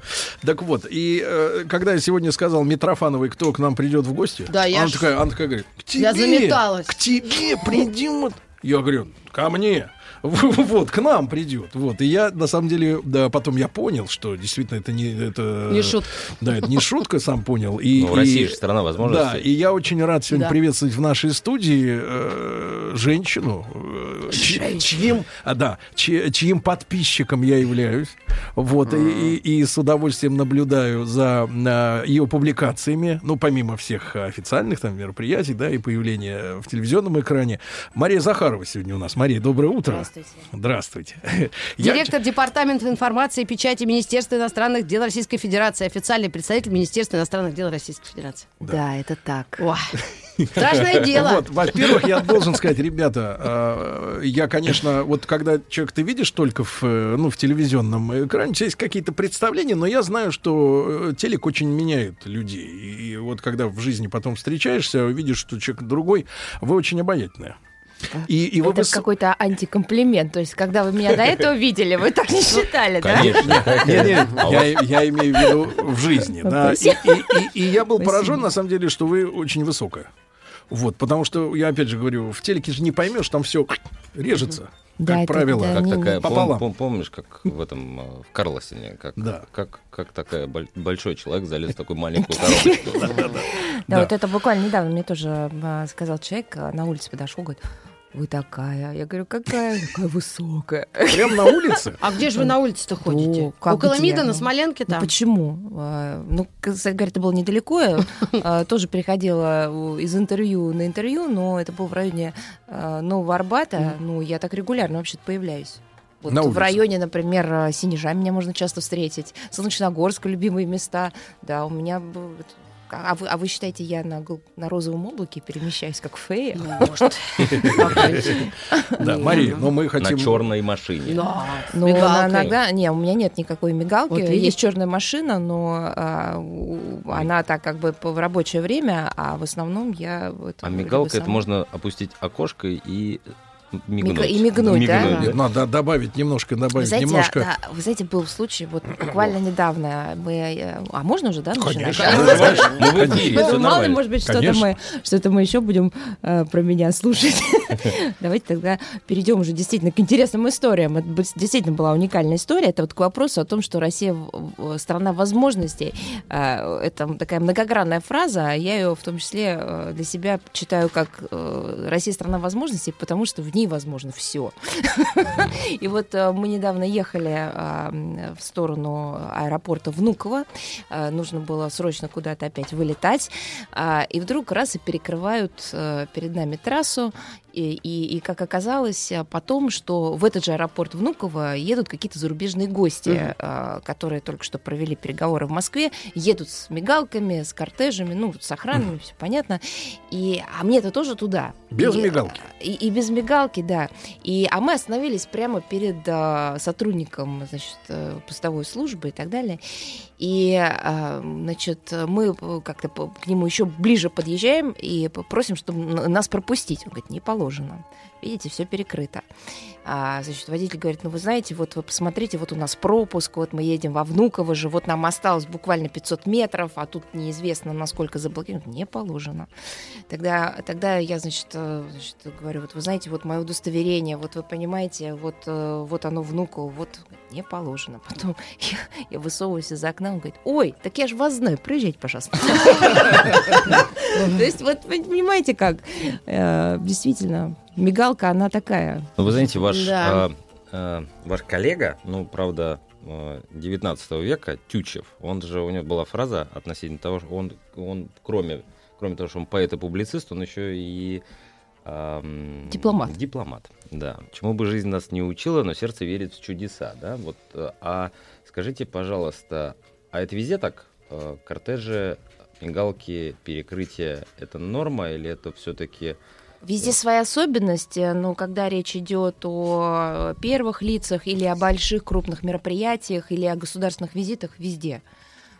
Так вот, и э, когда я сегодня сказал Митрофановой, кто к нам придет в гости, Да, я она, ж- такая, она такая говорит, к тебе, Я заметалась. к тебе придет. Я говорю, ко мне. Вот, к нам придет. Вот. И я, на самом деле, да, потом я понял, что действительно это не... Это, Не шутка. Да, это не шутка, сам понял. И, Ну, Россия и- же страна возможностей. Да, и я очень рад сегодня Да. приветствовать в нашей студии э, женщину, э, чи- чьим, а, да, чьим подписчиком я являюсь. Вот, и, и- и с удовольствием наблюдаю за э, ее публикациями, ну, помимо всех официальных там мероприятий, да, и появления в телевизионном экране. Мария Захарова сегодня у нас. Мария, доброе утро. Здравствуйте. Здравствуйте. Я- Директор Департамента информации и печати Министерства иностранных дел Российской Федерации, официальный представитель Министерства иностранных дел Российской Федерации. Да, это так. О, Страшное дело. Вот, во-первых, я должен сказать, ребята, э, я, конечно, вот когда человек ты видишь только в, э, ну, в телевизионном экране, у тебя есть какие-то представления, но я знаю, что э, телек очень меняет людей. И вот когда в жизни потом встречаешься, видишь, что человек другой, вы очень обаятельная. И, и вы Это с- какой-то антикомплимент. То есть, когда вы меня до этого видели, вы так не считали, да? Не-не, я, я имею в виду в жизни, Ну, да. И, я был поражен, на самом деле, что вы очень высокая. Вот, потому что, я опять же говорю, в телеке же не поймешь, там все режется. Да, как это- правило, да, Как не- такая, пополам. пом- пом- помнишь, как в этом, э, в Карлосине, как, как, как такая боль- большой человек залез в такую маленькую коробочку. Да, вот это буквально недавно мне тоже а, сказал человек, а, на улице подошел, говорит, вы такая. Я говорю, какая? Такая высокая. Прям на улице? А где же вы на улице-то ходите? Ну, Около? МИДа, на Смоленке Ну, там? почему? А, Ну, кстати говоря, это было недалеко. Я а, тоже переходила из интервью на интервью, но это было в районе а, Нового Арбата. Ну, я так регулярно вообще вообще-то Вот На в улице. районе, например, Синежа меня можно часто встретить. Солнечногорск, любимые места. Да, у меня. А вы, а вы считаете, я на, на розовом облаке перемещаюсь как фея? может. Да, Мария, но мы хотим... На черной машине. Ну, иногда, не, у меня нет никакой мигалки. Есть черная машина, но а, она так как бы в рабочее время, а в основном я... А мигалка это можно опустить окошко и мигнуть. и мигнуть, да? Нет, Надо добавить немножко, Вы добавить знаете, немножко. да, вы знаете, был случай, вот буквально недавно мы... э, А можно уже, да, начинать? Конечно. Ну, всё мало может быть, что-то мы, что-то мы еще будем э, про меня слушать. Давайте тогда перейдем уже действительно к интересным историям. Это действительно была уникальная история. Это вот к вопросу о том, что Россия страна возможностей. Э, Это такая многогранная фраза. а Я ее в том числе для себя читаю как Россия страна возможностей, потому что в ней возможно все. И вот э, мы недавно ехали а, в сторону аэропорта Внуково. А, Нужно было срочно куда-то опять вылетать. А, И вдруг раз и перекрывают э, перед нами трассу. И, и- и как оказалось а, потом, что в этот же аэропорт Внуково едут какие-то зарубежные гости, а, которые только что провели переговоры в Москве, едут с мигалками, с кортежами, ну, с охранами, все понятно. И, а мне-то тоже туда. Без И- мигалки. И, и без мигалки, да. И, а мы остановились прямо перед а, сотрудником значит, э, постовой службы и так далее. И, а, значит, мы как-то к нему еще ближе подъезжаем и просим, чтобы нас пропустить. Он говорит, не положено. Видите, все перекрыто. А, значит, водитель говорит, ну вы знаете, вот вы посмотрите, вот у нас пропуск, вот мы едем во Внуково же, вот нам осталось буквально 500 метров, а тут неизвестно, насколько заблокировано. Не положено. Тогда, тогда я, значит, э, значит, говорю, вот вы знаете, вот мое удостоверение, вот вы понимаете, вот, э, вот оно Внуково, вот не положено. Потом я, я высовываюсь из окна, он говорит, ой, так я же вас знаю, приезжайте, пожалуйста. То есть вот понимаете как, Э, действительно, мигалка, она такая. Ну, вы знаете, ваш, Да. а, а, ваш коллега, ну, правда, а, 19 века, Тючев, он же, у него была фраза относительно того, что он, он кроме, кроме того, что он поэт и публицист, он еще и... ам, Дипломат. Дипломат, да. Чему бы жизнь нас не учила, но сердце верит в чудеса, да. Вот, э, а скажите, пожалуйста, а это везде так? Э, Кортежи, мигалки, перекрытия — это норма или это все-таки... Везде свои особенности, но когда речь идет о первых лицах или о больших крупных мероприятиях или о государственных визитах, везде.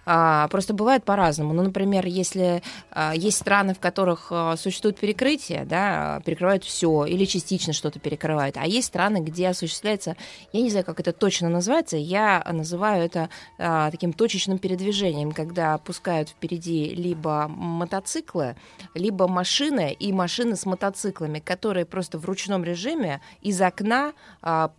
А, просто бывает по-разному. Ну, например, если а, есть страны, в которых а, существует перекрытие, да, перекрывают все или частично что-то перекрывают, а есть страны, где осуществляется, я не знаю, как это точно называется, я называю это а, таким точечным передвижением, когда пускают впереди либо мотоциклы, либо машины и машины с мотоциклами, которые просто в ручном режиме из окна а,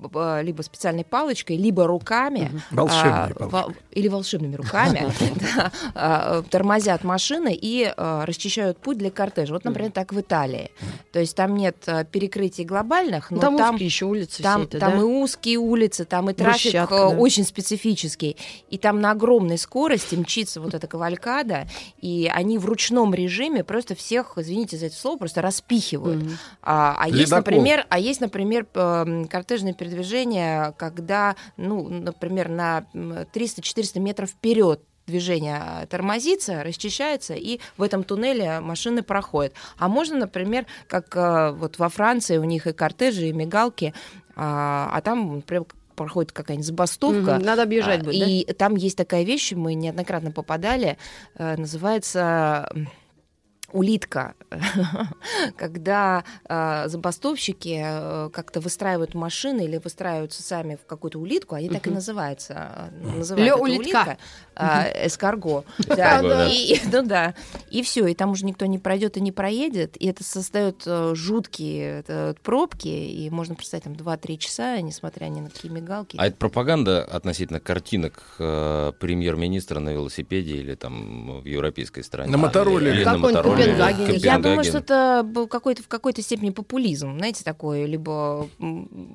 либо специальной палочкой, либо руками Волшебной а, палочкой. во- или волшебными руками тормозят машины и а, расчищают путь для кортежа. Вот, например, так в Италии. То есть там нет а, перекрытий глобальных, но Там там еще улицы там, все это, там да? и узкие улицы, там и трафик Брусчатка, да. очень специфический. И там на огромной скорости мчится вот эта кавалькада, и они в ручном режиме просто всех, извините за это слово, просто распихивают. А, а есть, например, а есть, например, кортежное передвижение, когда, ну, например, на м, 300-400 метров вперед движение а, тормозится, расчищается, и в этом туннеле машины проходят. А можно, например, как а, вот во Франции у них и кортежи, и мигалки, а, а там, например, проходит какая-нибудь забастовка. Надо объезжать а, будет, И там есть такая вещь, мы неоднократно попадали, э, называется улитка, когда э, забастовщики э, как-то выстраивают машины или выстраиваются сами в какую-то улитку, они так и называются. э, называют это улитка. улитка, э, эскарго. Да, Да, да. и, и- ну да. И все, и там уже никто не пройдет и не проедет, и это создает э, жуткие пробки, и можно представить там 2-3 часа, несмотря ни на какие мигалки. А это пропаганда относительно картинок э, премьер-министра на велосипеде или там в европейской стране? На мотороллере. Или на Какой-нибудь мотороллере. Копенгаген. Я думаю, Копенгаген. что это был какой-то в какой-то степени популизм, знаете, такой либо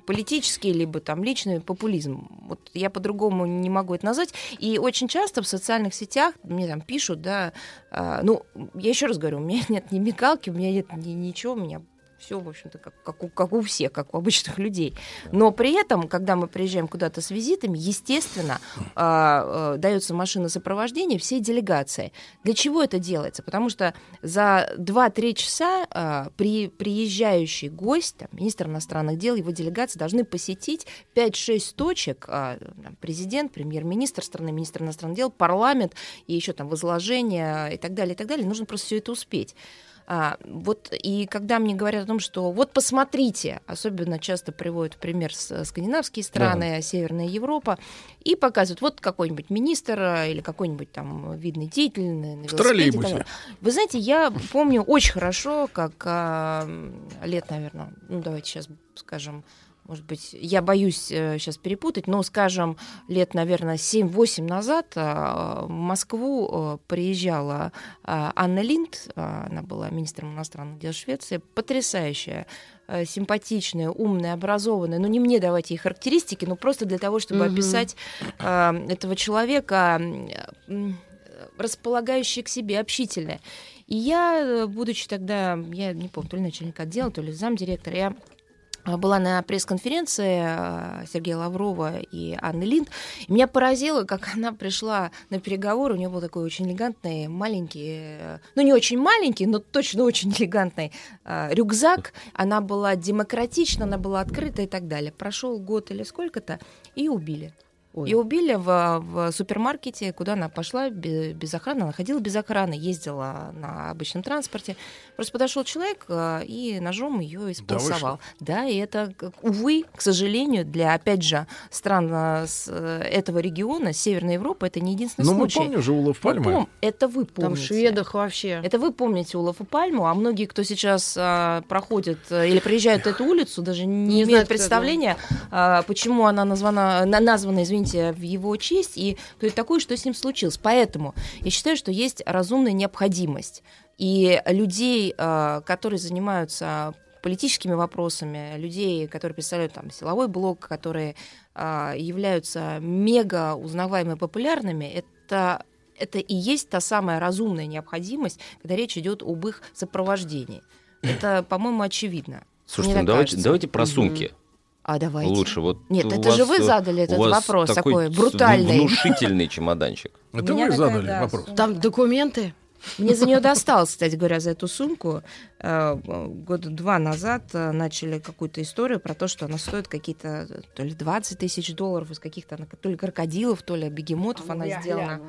политический, либо там личный популизм. Вот я по-другому не могу это назвать. И очень часто в социальных сетях. Мне там пишут, да, а, ну, я еще раз говорю, у меня нет ни мигалки, у меня нет ни ничего, у меня все, в общем-то, как, как, у, как у всех, как у обычных людей. Но при этом, когда мы приезжаем куда-то с визитами, естественно, а, а, дается машина сопровождения всей делегации. Для чего это делается? Потому что за 2-3 часа а, при, приезжающий гость, там, министр иностранных дел, его делегации должны посетить 5-6 точек. там, президент, премьер-министр страны, министр иностранных дел, парламент и еще там возложение и так далее, и так далее. Нужно просто все это успеть. А, вот и когда мне говорят о том, что вот посмотрите, особенно часто приводят в пример с- скандинавские страны, Северная Европа, и показывают, вот какой-нибудь министр а, или какой-нибудь там видный деятель на, так троллейбусе. Вы знаете, я помню очень хорошо, как а, лет, наверное, ну давайте сейчас скажем, может быть, я боюсь сейчас перепутать, но, скажем, лет, наверное, 7-8 назад а, в Москву а, приезжала Анна Линд, она была министром иностранных дел Швеции, потрясающая э, симпатичная, умная, образованная. Ну, не мне давать ей характеристики, но просто для того, чтобы Мгм. описать этого человека, располагающий к себе, общительная. И я, э, будучи тогда, я не помню, то ли начальник отдела, то ли замдиректора, я была на пресс-конференции а, Сергея Лаврова и Анны Линд. И меня поразило, как она пришла на переговоры. У нее был такой очень элегантный, маленький, э, ну не очень маленький, но точно очень элегантный а, рюкзак. Она была демократична, она была открыта и так далее. Прошел год или сколько-то, и убили. И убили в, в супермаркете, куда она пошла бе- без охраны. Она ходила без охраны, ездила на обычном транспорте. Просто подошел человек а, и ножом ее исполосовал. Да, и это, увы, к сожалению, для, опять же, стран с, э, этого региона, Северной Европы, это не единственный Ну, мы случай. помним же Улов Мы Пальмы. пом- Это вы помните. Там шведах вообще. Это вы помните Улов и Пальму, а многие, кто сейчас а, проходит или приезжают эту улицу, даже не, Не имеют представления, а, почему она названа, на- названа, извините, в его честь, и кто это такой, что с ним случилось. Поэтому я считаю, что есть разумная необходимость. И людей, а, которые занимаются политическими вопросами, людей, которые представляют там силовой блок, которые а, являются мега узнаваемыми, популярными, это это и есть та самая разумная необходимость, когда речь идет об их сопровождении. Это, по-моему, очевидно. Слушайте, ну давайте, кажется. давайте про сумки. А давайте. Лучше. Вот Нет, это же вас, вы э, задали этот у вас вопрос такой с- брутальный. Внушительный чемоданчик. Это вы задали да, вопрос. Там документы. Мне за нее досталось, кстати говоря, за эту сумку. Э, Года два назад э, начали какую-то историю про то, что она стоит какие-то э, то ли 20 тысяч долларов из каких-то то ли крокодилов, то ли бегемотов она сделана.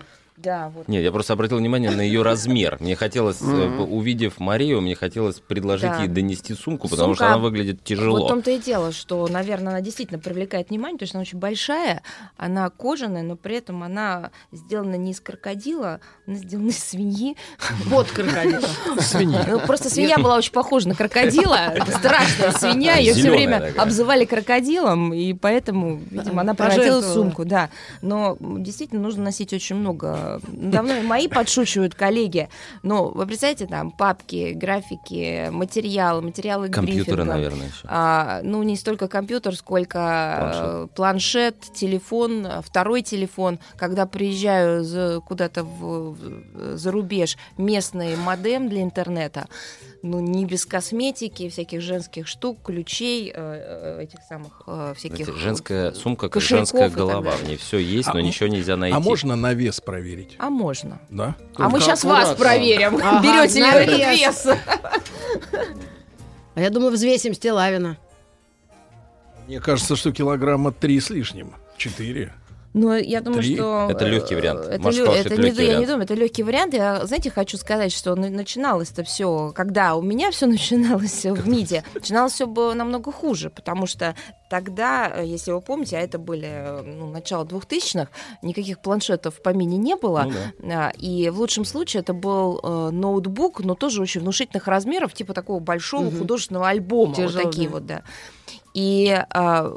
Да, вот. Нет, я просто обратил внимание на ее размер. Мне хотелось, э, увидев Марию, мне хотелось предложить Да. ей донести сумку, потому что она выглядит тяжело. Вот в том-то и дело, что, наверное, она действительно привлекает внимание, потому что она очень большая, она кожаная, но при этом она сделана не из крокодила, она сделана из свиньи. Вот крокодил. Свиньи. Ну, просто свинья была очень похожа на крокодила. Страшная свинья. Ее все время обзывали крокодилом, и поэтому, видимо, она Пожертвовала. сумку, да. Но действительно нужно носить очень много. Давно мои подшучивают коллеги. Но вы представляете, там папки, графики, материалы, материалы Компьютеры, наверное, еще. А, ну, не столько компьютер, сколько планшет, планшет телефон, второй телефон. Когда приезжаю за- куда-то в- в- за рубеж, местный модем для интернета. Ну, не без косметики, всяких женских штук, ключей, э, э, этих самых э, всяких... Знаете, женская сумка, как кошельков женская и так голова. далее. В ней все есть, но А, ничего нельзя найти. А можно на вес проверить? А можно. Да? а мы Только сейчас вас проверим. Ага, Берете ли на вы этот вес. вес? А я думаю, взвесим Стилавина. Мне кажется, что килограмма три с лишним. Четыре. Ну, я думаю, Три? что... Это легкий э, вариант. Это, Маша лё- сказала, это это не, легкий я не думаю, это легкий вариант. Я, знаете, хочу сказать, что на- начиналось-то все, когда у меня все начиналось в МИДе, начиналось все было намного хуже, потому что тогда, э, если вы помните, а это были э, ну, начало 2000-х, никаких планшетов в помине не было, Ну А, и в лучшем случае это был э, ноутбук, но тоже очень внушительных размеров, типа такого большого Мгм. художественного альбома, Тяжелый, вот такие да. вот, да. И, а, э,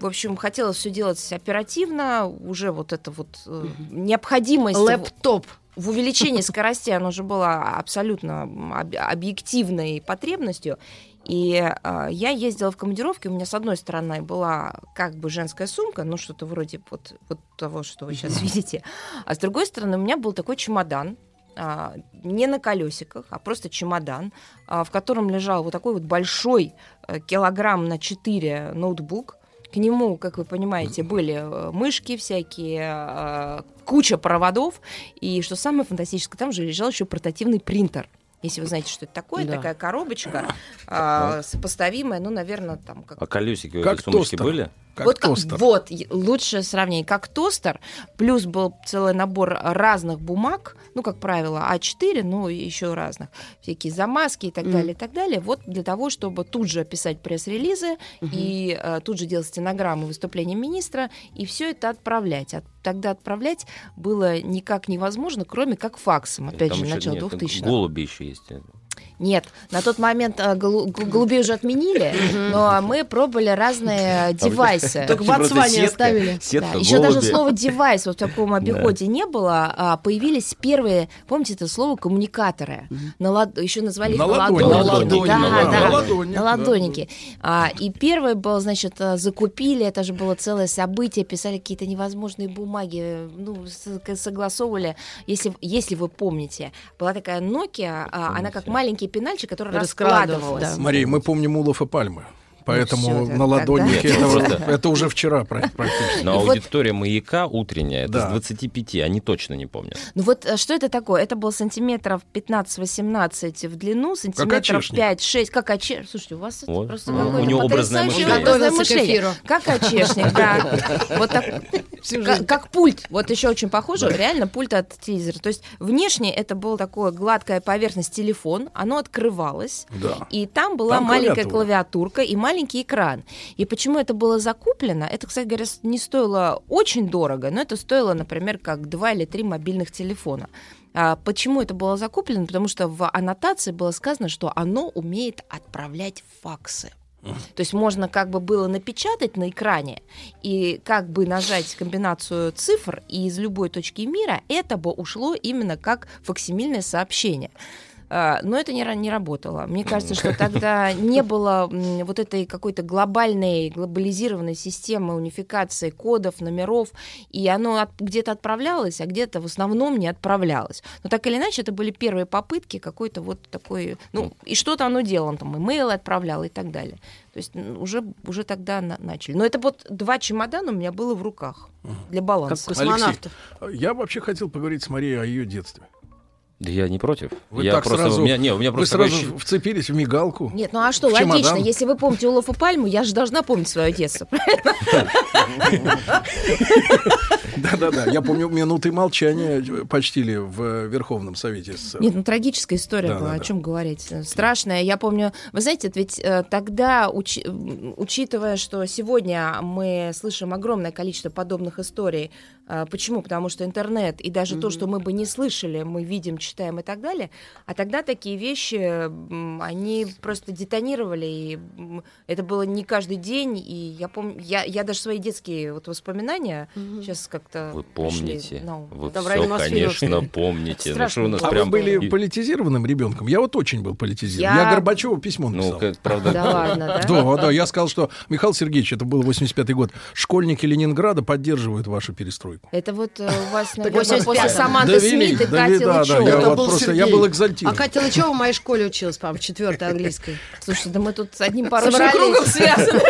в общем, хотелось все делать оперативно, уже вот это вот э, необходимость Лэптоп. в увеличении скоростей, оно уже было абсолютно об- объективной потребностью. И а, я ездила в командировке, у меня с одной стороны была как бы женская сумка, ну что-то вроде вот, вот того, что вы сейчас видите, а с другой стороны у меня был такой чемодан, а, не на колесиках, а просто чемодан, а, в котором лежал вот такой вот большой э, килограмм на 4 ноутбук. К нему, как вы понимаете, были э, мышки всякие, э, куча проводов. И что самое фантастическое, там же лежал еще портативный принтер. Если вы знаете, что это такое, Да. такая коробочка, а, сопоставимая, ну, наверное, там как А колесики у Как этой сумочки тостер. были? Как вот, как- тостер. вот, и- лучшее сравнение, как тостер, плюс был целый набор разных бумаг, ну, как правило, А4, ну, и еще разных, всякие замазки и так Мгм. далее, и так далее, вот для того, чтобы тут же писать пресс-релизы и э, тут же делать стенограммы выступления министра и все это отправлять. От- тогда отправлять было никак невозможно, кроме как факсом, опять Там же, начало нет, 2000 Голуби еще есть. Нет, на тот момент э, голу- г- голубей уже отменили, но мы пробовали разные девайсы. Только в Ботсване оставили. Да, еще даже слова девайс вот в таком обиходе не было. а появились первые, помните это слово коммуникаторы. На лад- Еще назвали их На ладони. На ладони, Да, на да, ладони. На ладони, на да. ладоннике. А, И первое было, значит, э, закупили, это же было целое событие, писали какие-то невозможные бумаги, ну, с- к- согласовывали. Если, если вы помните, была такая Nokia, а, она как маленький пенальчик, который Раскладывался, да. Мария, мы помним Улов и Пальмы. Поэтому всё, на ладоннике это, просто- это уже вчера пра- практически. Но И вот- аудитория маяка утренняя, это Да. с 25, они точно не помнят. Ну вот э, что это такое? Это был сантиметров 15-18 в длину, сантиметров очешник. 5-6, как очер. Слушайте, у вас это Вот. просто У него образное мышление. Как очешник, да. Вот так, как, как пульт. Вот еще очень похоже, реально пульт от телевизора. То есть внешне это была такая гладкая поверхность телефон, оно открывалось, Да. и там была Там маленькая клавиатура. клавиатурка и маленький экран. И почему это было закуплено? Это, кстати говоря, не стоило очень дорого, но это стоило, например, как два или три мобильных телефона. А почему это было закуплено? Потому что в аннотации было сказано, что оно умеет отправлять факсы. То есть можно как бы было напечатать на экране и как бы нажать комбинацию цифр, и из любой точки мира это бы ушло именно как факсимильное сообщение. А, Но это не, не работало. Мне кажется, что тогда не было вот этой какой-то глобальной, глобализированной системы унификации кодов, номеров, и оно от- где-то отправлялось, а где-то в основном не отправлялось. Но так или иначе, это были первые попытки какой-то вот такой... Ну, и что-то оно делало, там имейл отправлял и так далее. То есть уже, уже тогда на- начали. Но это вот два чемодана у меня было в руках для баланса. Алексей, я вообще хотел поговорить с Марией о ее детстве. Да я не против. Вы я так просто, сразу, у меня, не, у меня вы просто сразу такое вцепились в мигалку. Нет, ну а что, логично, чемодан. если вы помните Улов и Пальму, я же должна помнить свое детство. Да-да-да, я помню, минуты молчания почтили в Верховном Совете СССР. Нет, ну трагическая история была, о чем говорить. Страшная. Я помню, вы знаете, это ведь э, тогда, учитывая, что сегодня мы слышим огромное количество подобных историй, э, почему? Потому что интернет и даже то, что мы бы не слышали, мы видим, читаем и так далее, а тогда такие вещи, они просто детонировали, и это было не каждый день, и я помню, я, я даже свои детские вот воспоминания сейчас как-то Вы пришли помните. на ум. Вы все, конечно, помните. Ну, Страшно что у нас. А прям... вы были политизированным ребенком? Я вот очень был политизирован. Я- Я, Горбачеву письмо написал. Ну, как, правда, Да ладно, да? Да, да, я сказал, что Михаил Сергеевич, это был 85-й год, школьники Ленинграда поддерживают вашу перестройку. Это вот э, у вас, наверное, 85-й. после Саманты Довели, Смит и довели, Кати я вот просто я был экзальтирован. А Катя Лычева в моей школе училась, по-моему, в четвертой английской. Слушай, да мы тут с одним порочным кругом связаны.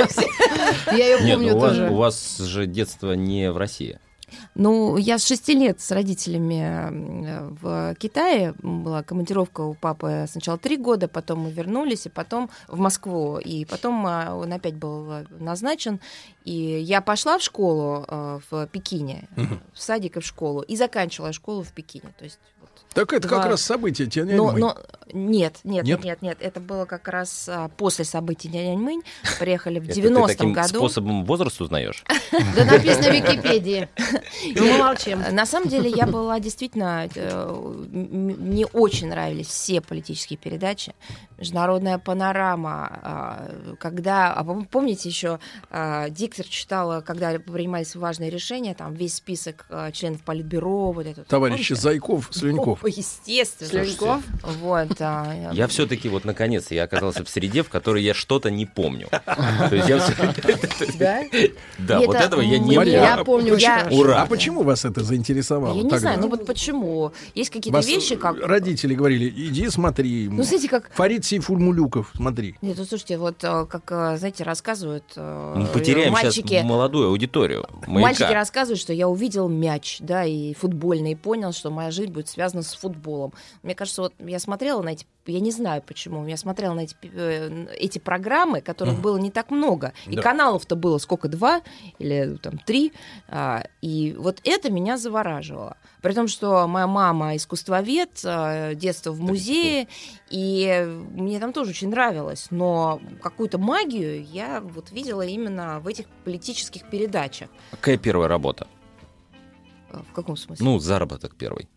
Я ее помню ну у вас, тоже. у вас же детство не в России. Ну, я с шести лет с родителями э, в Китае. Была командировка у папы сначала три года, потом мы вернулись, и потом в Москву. И потом э, он опять был э, назначен. И я пошла в школу в Пекине, в садик и в школу, и заканчивала школу в Пекине. То есть Так это Два- как раз событие Тяньаньмэнь. но нет, нет, Нет? нет, нет, нет, это было как раз а, после событий Няньмэнь. Приехали в Это ты 90-м таким году. способом возраст узнаешь? Да написано в Википедии. Ну, мы молчим. На самом деле я была действительно... э, Мне очень нравились все политические передачи. Международная панорама. а, Когда... А пом- помните еще, а, диктор читала, когда принимались важные решения, там весь список членов Политбюро, вот это. Помните? Зайков, Слюньков. О, естественно. Слюньков? Вот, а, Я все-таки вот наконец я оказался в среде, в которой я что-то не помню. Да? Да, вот этого я не помню. я помню, Ура. А почему вас это заинтересовало? Я не знаю, ну вот почему. Есть какие-то вещи, как... родители говорили, иди смотри. Ну, знаете, как- Фарид Сейфульмулюков, смотри. Нет, ну слушайте, вот э, как, э, знаете, рассказывают э, Мы потеряем мальчики, сейчас молодую аудиторию. мальчики рассказывают, что я увидел мяч, да, и футбольный, и понял, что моя жизнь будет связана с футболом. Мне кажется, вот я смотрела на эти, я не знаю почему, я смотрела на эти, э, эти программы, которых Мгм. было не так много, и Да. каналов-то было сколько, два или там три, а, и вот это меня завораживало. При том, что моя мама искусствовед, а, детство в музее, и мне там тоже очень нравилось, но какую-то магию я вот видела именно в этих политических передачах. Какая первая работа? Э, В каком смысле? Ну, заработок первый.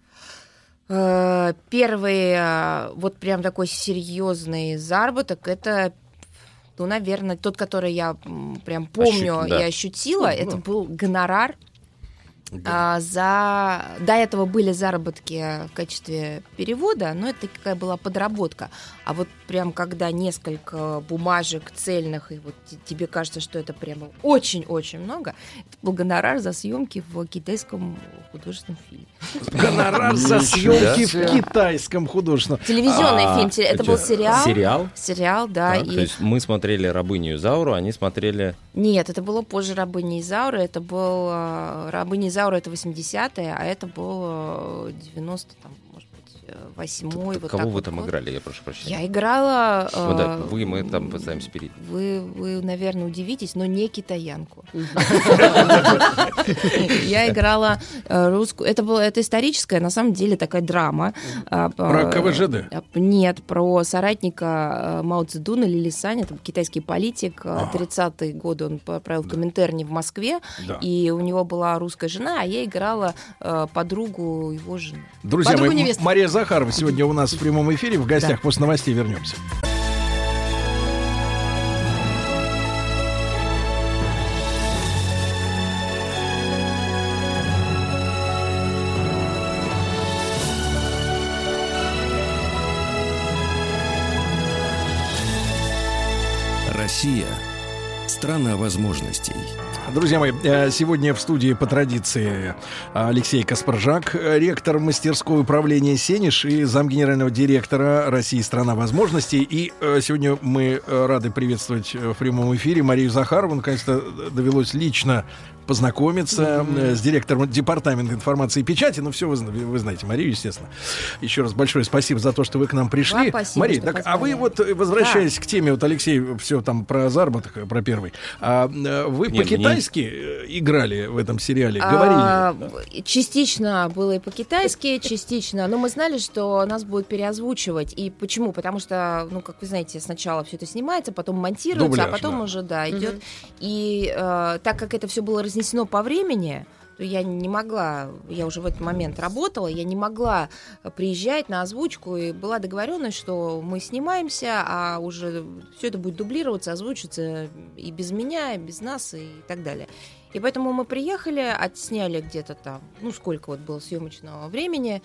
Э, Первый, э, вот прям такой серьезный заработок, это, ну, наверное, тот, который я прям помню да. и ощутила, Ну, это был гонорар. А, за до этого были заработки в качестве перевода, но это какая была подработка. А вот прям когда несколько бумажек цельных, и вот те- тебе кажется, что это прямо очень-очень много, это был гонорар за съемки в китайском художественном фильме. Гонорар за съемки в китайском художественном. Телевизионный А, фильм, это был сериал. Сериал? Сериал, да. То есть мы смотрели «Рабыню Изауру», они смотрели... Нет, это было позже «Рабыня Изаура», это был э, «Рабыня Изаура» это 80-е, а это был э, 90 там, восьмой. вот Кого так вы вот там год. играли, я прошу прощения? Я играла... Ну да, э, вы, мы там пытаемся перейти. Вы, вы, наверное, удивитесь, но не китаянку. Я играла э, русскую. Это было это историческая, на самом деле, такая драма. Про э, КВЖД? Нет, про соратника Мао Цзэдуна Лили Саня, это китайский политик. э, 30-е годы он правил в Коминтерне в Москве, и у него была русская жена, а я играла подругу его жены. Друзья Подругу мои, невесты. Мария Захарова сегодня у нас в прямом эфире. В гостях Да. после новостей вернемся. Россия – страна возможностей. Друзья мои, э, сегодня в студии по традиции Алексей Каспаржак, э, ректор мастерской управления «Сенеж» и замгенерального директора России «Страна возможностей». И э, сегодня мы э, рады приветствовать э, в прямом эфире Марию Захарову. Наконец-то довелось лично познакомиться э, с директором департамента информации и печати. Ну, все вы, вы знаете Марию, естественно. Еще раз большое спасибо за то, что вы к нам пришли. Вам спасибо, Мария, так, а вы вот, э, возвращаясь к теме, вот Алексей все там про заработок, э, про первый. А, вы Не, по-китайски э, играли в этом сериале? А, Говорили? Частично было и по-китайски, частично. Но мы знали, что нас будут переозвучивать. И почему? Потому что, ну, как вы знаете, сначала все это снимается, потом монтируется, Дубляж, а потом да. уже, да, идет. И э, так как это все было разнесено по времени, то я не могла, я уже в этот момент работала, я не могла приезжать на озвучку, и была договоренность, что мы снимаемся, а уже все это будет дублироваться, озвучиться и без меня, и без нас, и так далее. И поэтому мы приехали, отсняли где-то там, ну сколько вот было съемочного времени,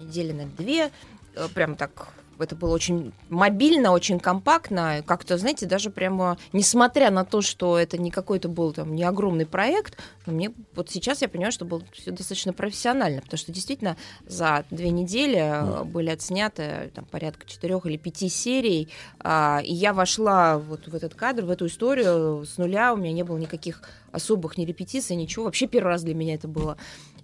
недели на две, э, прям так это было очень мобильно, очень компактно, как-то, знаете, даже прямо, несмотря на то, что это не какой-то был там не огромный проект, но мне вот сейчас я понимаю, что было все достаточно профессионально, потому что действительно за две недели э, были отсняты там, порядка четырех или пяти серий, а, и я вошла вот в этот кадр, в эту историю с нуля, у меня не было никаких особых ни репетиций, ничего, вообще первый раз для меня это было.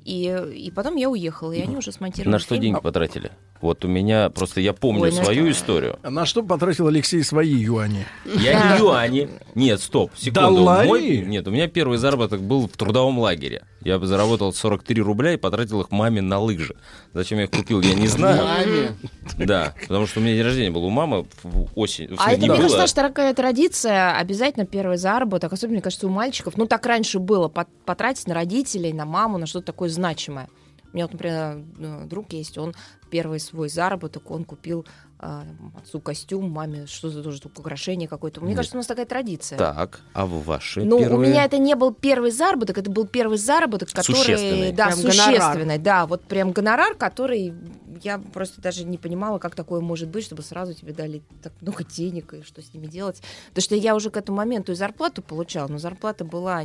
И, и потом я уехала, и они уже смонтировали На что фильм. деньги потратили? Вот у меня просто я помню Ой, свою что? историю. А На что потратил Алексей свои юани? Я не юани. Нет, стоп, секунду. Доллары? Мой- нет, у меня первый заработок был в трудовом лагере. Я бы заработал 43 рубля и потратил их маме на лыжи. Зачем я их купил, я не знаю. Маме? Да, потому что у меня день рождения был у мамы в осень. в А это, не мне было. кажется, наша такая традиция, обязательно первый заработок, особенно, мне кажется, у мальчиков, ну, так раньше было, пот- потратить на родителей, на маму, на что-то такое значимое. У меня вот, например, э, друг есть, он первый свой заработок, он купил э, отцу костюм, маме что-то тоже такое украшение какое-то. Мне Нет. кажется, у нас такая традиция. Так, а в ваши Ну, первые? у меня это не был первый заработок, это был первый заработок, который... Существенный. Да, Прям существенный, да, вот прям гонорар, который я просто даже не понимала, как такое может быть, чтобы сразу тебе дали так много денег и что с ними делать. Потому что я уже к этому моменту и зарплату получала, но зарплата была,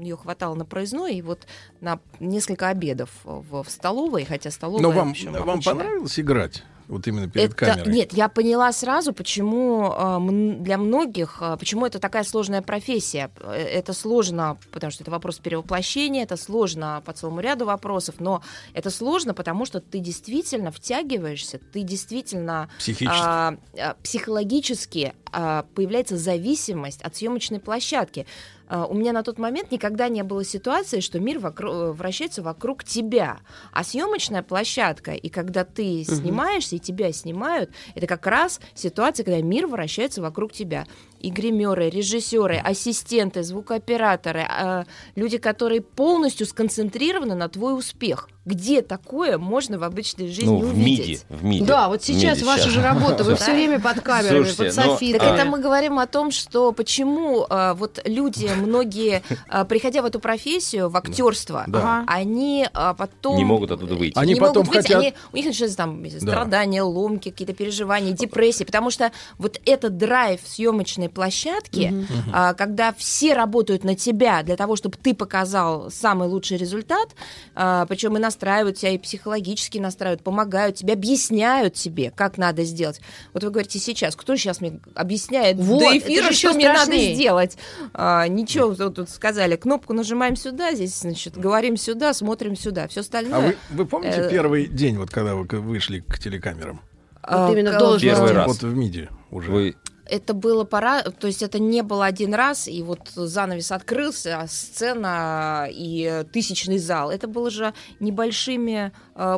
ее хватало на проездной, и вот на несколько обедов в, в столовой, хотя столовая... Но вам, общем, вам понравилось играть? Вот именно перед Это- камерой? Нет, я поняла сразу, почему м- для многих, э, почему это такая сложная профессия. Э, Это сложно, потому что это вопрос перевоплощения, это сложно по целому ряду вопросов, но это сложно, потому что ты действительно втягиваешься, ты действительно Психически. а, а, психологически а, появляется зависимость от съемочной площадки. А, У меня на тот момент никогда не было ситуации, что мир вокру- вращается вокруг тебя. А съемочная площадка, и когда ты снимаешься, и тебя снимают, это как раз ситуация, когда мир вращается вокруг тебя. И гримеры, режиссеры, ассистенты, звукооператоры, а, люди, которые полностью сконцентрированы на твой успех. Где такое можно в обычной жизни Ну, в МИДи. увидеть? В МИДи. Да, вот сейчас МИДи ваша щас. же работа, вы все время под камерами, Слушайте, под ну, софитами. Так А. это мы говорим о том, что почему а, вот люди, многие, а, приходя в эту профессию, в актерство, Да. они а, потом... Не могут оттуда выйти. Они не потом могут выйти, хотят- они- у них начинаются там страдания, ломки, какие-то переживания, депрессии, потому что вот этот драйв съемочной площадки, а, когда все работают на тебя для того, чтобы ты показал самый лучший результат, причем и настраивают тебя, и психологически настраивают, помогают тебе, объясняют тебе, как надо сделать. Вот вы говорите сейчас, кто сейчас мне объясняет? Вот, до эфира, что мне надо сделать? А, ничего, вот тут сказали, кнопку нажимаем сюда, здесь, значит, говорим сюда, смотрим сюда, все остальное. А вы, вы помните э, первый день, вот когда вы вышли к телекамерам? а, Вот именно к- должность. Первый раз. Вот в МИДе уже. Вы Это было пора, то есть это не было один раз, и вот занавес открылся, а сцена и тысячный зал. Это было же небольшими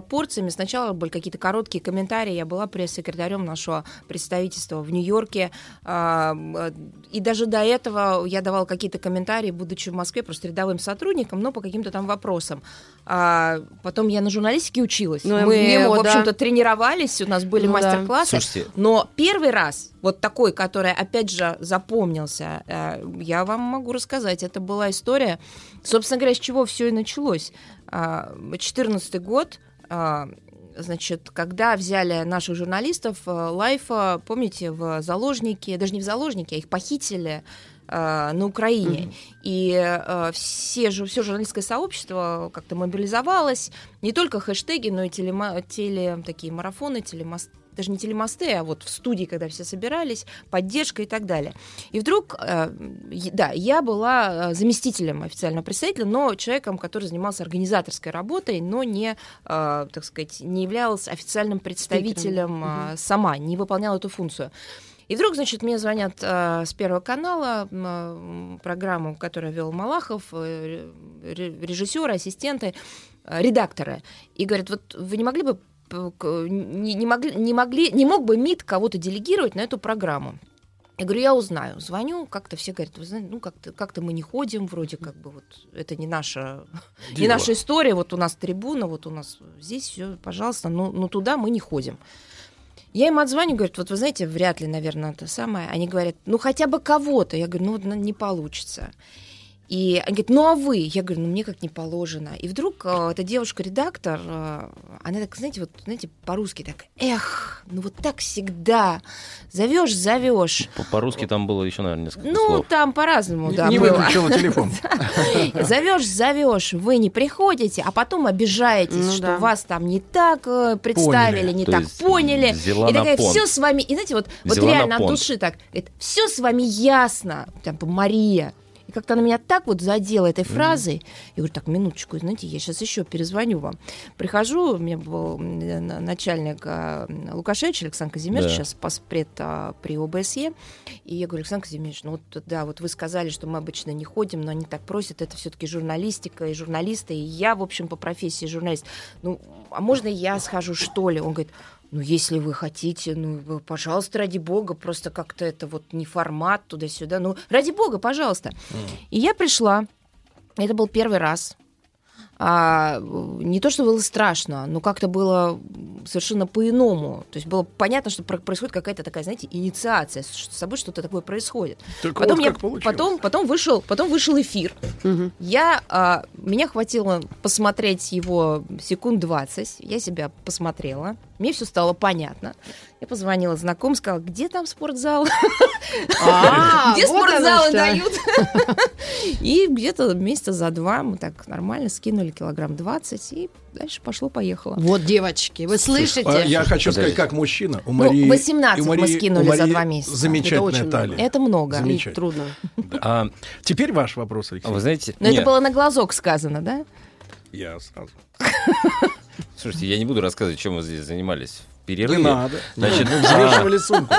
порциями. Сначала были какие-то короткие комментарии. Я была пресс-секретарем нашего представительства в Нью-Йорке. а, э, И даже до этого я давала какие-то комментарии, будучи в Москве, просто рядовым сотрудником, но по каким-то там вопросам. А потом я на журналистике училась. Ну, Мы, мимо, в да. общем-то, тренировались, у нас были Ну да. мастер-классы. Слушайте. Но первый раз, вот такой, который, опять же, запомнился, э, я вам могу рассказать. Это была история, собственно говоря, с чего все и началось. 2014 год, а, значит, когда взяли наших журналистов э, Лайфа, помните, в заложники, даже не в заложники, а их похитили э, на Украине. И э, все, все журналистское сообщество как-то мобилизовалось. Не только хэштеги, но и телема- теле, такие марафоны, телемост даже не телемосты, а вот в студии, когда все собирались, поддержка и так далее. И вдруг, э, да, я была э, заместителем официального представителя, но человеком, который занимался организаторской работой, но не, э, так сказать, не являлась официальным представителем э, сама, не выполняла эту функцию. И вдруг, значит, мне звонят э, с Первого канала, э, программу, которую вел Малахов, э, ре- режиссеры, ассистенты, э, редакторы, и говорят, вот вы не могли бы не, не могли, не могли, не мог бы МИД кого-то делегировать на эту программу? Я говорю, я узнаю. Звоню, как-то все говорят, вы знаете, ну как-то как мы не ходим, вроде как бы вот это не наша, не Дело. наша история, вот у нас трибуна, вот у нас здесь все, пожалуйста, но, но туда мы не ходим. Я им отзвоню, говорят, вот вы знаете, вряд ли, наверное, это самое. Они говорят, ну хотя бы кого-то. Я говорю, ну вот ну, не получится. И они говорят, ну а вы? Я говорю, ну мне как не положено. И вдруг э, эта девушка-редактор, э, она так, знаете, вот, знаете, по-русски так, эх, ну вот так всегда. Зовешь, зовешь. По- По-русски там было еще, наверное, несколько Ну, слов. там по-разному, Не- да. не было. выключила телефон. Зовешь, зовешь, вы не приходите, а потом обижаетесь, Ну что вас там не так э, представили, не так поняли. и такая, все с вами, и знаете, вот, вот Взяла на реально от души так, все с вами ясно, там, Мария. Как-то она меня так вот задела этой фразой. Я говорю, так, минуточку, знаете, я сейчас еще перезвоню вам. Прихожу, у меня был на- начальник а, Лукашевич Александр Казимирович, Да. сейчас паспред а, при ОБСЕ. И я говорю, Александр Казимирович, ну вот да, вот вы сказали, что мы обычно не ходим, но они так просят, это все-таки журналистика и журналисты, и я, в общем, по профессии журналист. Ну, а можно я схожу, что ли? Он говорит, ну, если вы хотите, ну, пожалуйста, ради бога, просто как-то это вот не формат туда-сюда. Ну, ради бога, пожалуйста. И я пришла, это был первый раз. А, не то, что было страшно, но как-то было совершенно по-иному. То есть было понятно, что про- происходит какая-то такая, знаете, инициация, что с собой что-то такое происходит. Так потом, вот я, как получилось. потом, потом, вышел, потом вышел эфир. Я, а, меня хватило посмотреть его секунд 20. Я себя посмотрела. Мне все стало понятно. Я позвонила знакомым, сказала, где там спортзал? А, Где спортзалы дают? И где-то месяца за два мы так нормально скинули килограмм 20, и дальше пошло-поехало. Вот, девочки, вы слышите? А, Я хочу сказать, как мужчина. У Ну, Марии, 18 и у мы скинули за два месяца. Замечательная талия. Это много. Трудно. А, Теперь ваш вопрос, Алексей. вы знаете, Но это было на глазок сказано, да? Я сразу. слушайте, я не буду рассказывать, чем мы здесь занимались в Не перерыве. надо. Значит, взвешивали сумку.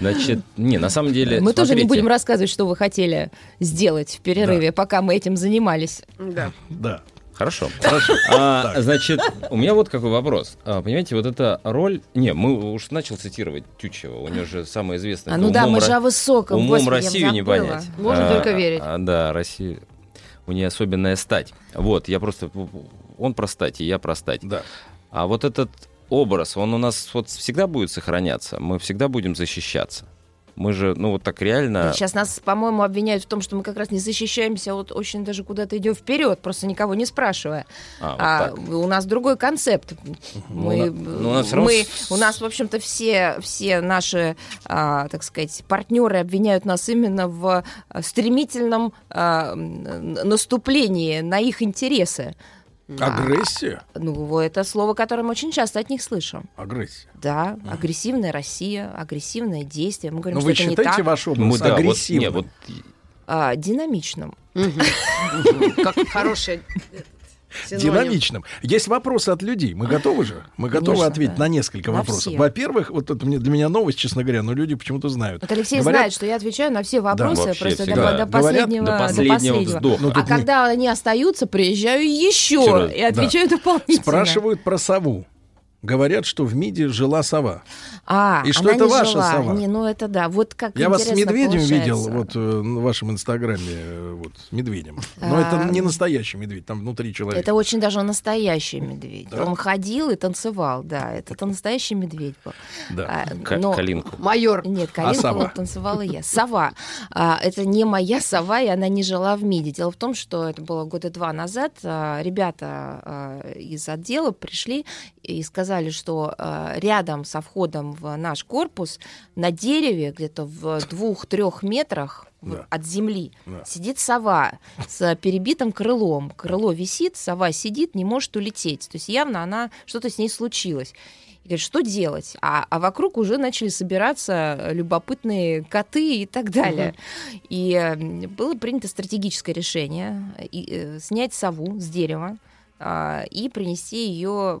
Значит, не, на самом деле, Мы тоже не смотрите, будем рассказывать, что вы хотели сделать в перерыве, пока мы этим занимались. Да. Да. Хорошо. А, значит, у меня вот какой вопрос. А, понимаете, вот эта роль... Не, мы уж начал цитировать Тютчева. У него же самое известное... А ну да, мы же о высоком. Умом Господи, Россию не понять. Можно А, только верить. а, да, Россия... У нее особенная стать. Вот, я просто... Он про стать, и я про стать. Да. А вот этот образ, он у нас вот всегда будет сохраняться. Мы всегда будем защищаться. Мы же, ну, вот так реально... Сейчас нас, по-моему, обвиняют в том, что мы как раз не защищаемся, а вот очень даже куда-то идем вперед, просто никого не спрашивая. А, вот А, так. у нас другой концепт. Мы, у на- ну, у нас равно мы- у нас, в общем-то, все, все наши, а, так сказать, партнеры обвиняют нас именно в а, стремительном а, наступлении на их интересы. Агрессия? Ну, это слово, которое мы очень часто от них слышим. Агрессия. Да, агрессивная Россия, агрессивное действие. Мы говорим, Но что вы это не считаете так. ваш образ Мы, да, вот, не, агрессивным? вот А, динамичным. Как хорошая синоним. Динамичным. Есть вопросы от людей. Мы готовы же? Мы готовы Конечно, ответить да. на несколько На вопросов. все. Во-первых, вот это для меня новость, честно говоря, но люди почему-то знают. Вот Алексей Говорят, знает, что я отвечаю на все вопросы вообще просто до, до Говорят, последнего. до последнего вздоха. Ну, А не- когда они остаются, приезжаю еще Серьезно? и отвечаю дополнительно. Спрашивают про сову. Говорят, что в МИДе жила сова. А, И что она это не ваша жила. сова? Не, ну это да. Вот как Я вас с медведем получается. видел вот э, в вашем инстаграме, э, вот с медведем. Но А. это не настоящий медведь, там внутри человек. Это очень даже настоящий медведь. Да? Он ходил и танцевал, да. Это настоящий медведь был. Да. А, но- калинку. Майор. Нет, А калинку сова? танцевала я. Сова. А, это не моя сова, и она не жила в МИДе. Дело в том, что это было года два назад. а, ребята а, из отдела пришли и сказали, что а, рядом со входом в наш корпус на дереве где-то в двух-трех метрах Да. от земли Да. сидит сова с перебитым крылом. Крыло висит, сова сидит, не может улететь. То есть явно она что-то с ней случилось. И говорит, что делать? А, а вокруг уже начали собираться любопытные коты и так далее. И э, было принято стратегическое решение и, э, снять сову с дерева а, и принести ее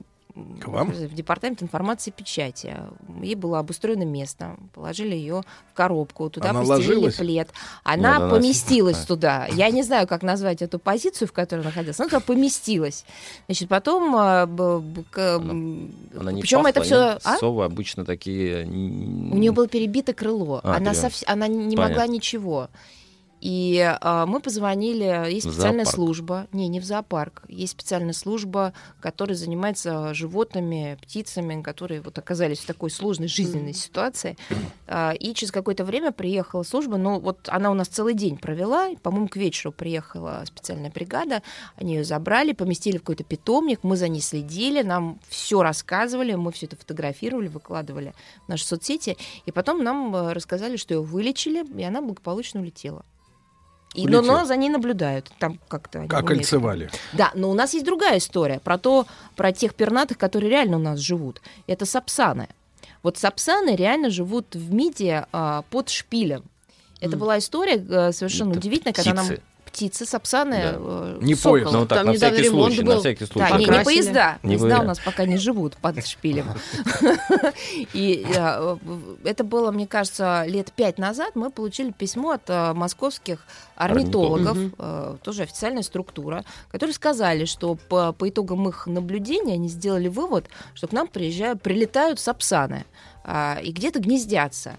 К вам? в департамент информации и печати. Ей было обустроено место, положили ее в коробку, туда Она постелили ложилась? плед. Она Нет, она поместилась фи- туда. Я не знаю, как назвать эту позицию, в которой она находилась. Она туда поместилась. Значит, потом... а, м, Она не Причем это все... нет? Совы обычно такие... У нее было перебито крыло. А, она, совс- она не Понятно. могла ничего. И а, мы позвонили, есть специальная зоопарк. служба, не, не в зоопарк, есть специальная служба, которая занимается животными, птицами, которые вот оказались в такой сложной жизненной ситуации. А, И через какое-то время приехала служба, ну вот она у нас целый день провела, по-моему, к вечеру приехала специальная бригада, они ее забрали, поместили в какой-то питомник, мы за ней следили, нам все рассказывали, мы все это фотографировали, выкладывали в наши соцсети, и потом нам э, рассказали, что ее вылечили, и она благополучно улетела. И, но, но за ней наблюдают. Там как-то они Как кольцевали. Да, но у нас есть другая история про то, про тех пернатых, которые реально у нас живут. Это сапсаны. Вот сапсаны реально живут в МИДе а, под шпилем. Это была история э, совершенно Это удивительная, когда нам птицы. сапсаны, Да. э, Не соколы. поезд. Ну, так, Там на недавно всякий ремонт случай, был. на всякий случай. Да, не, не поезда. Не поезда поезда. у нас пока не живут под шпилем. И э, это было, мне кажется, лет пять назад. Мы получили письмо от э, московских орнитологов, э, тоже официальная структура, которые сказали, что по, по итогам их наблюдения они сделали вывод, что к нам приезжают, прилетают сапсаны а, и где-то гнездятся.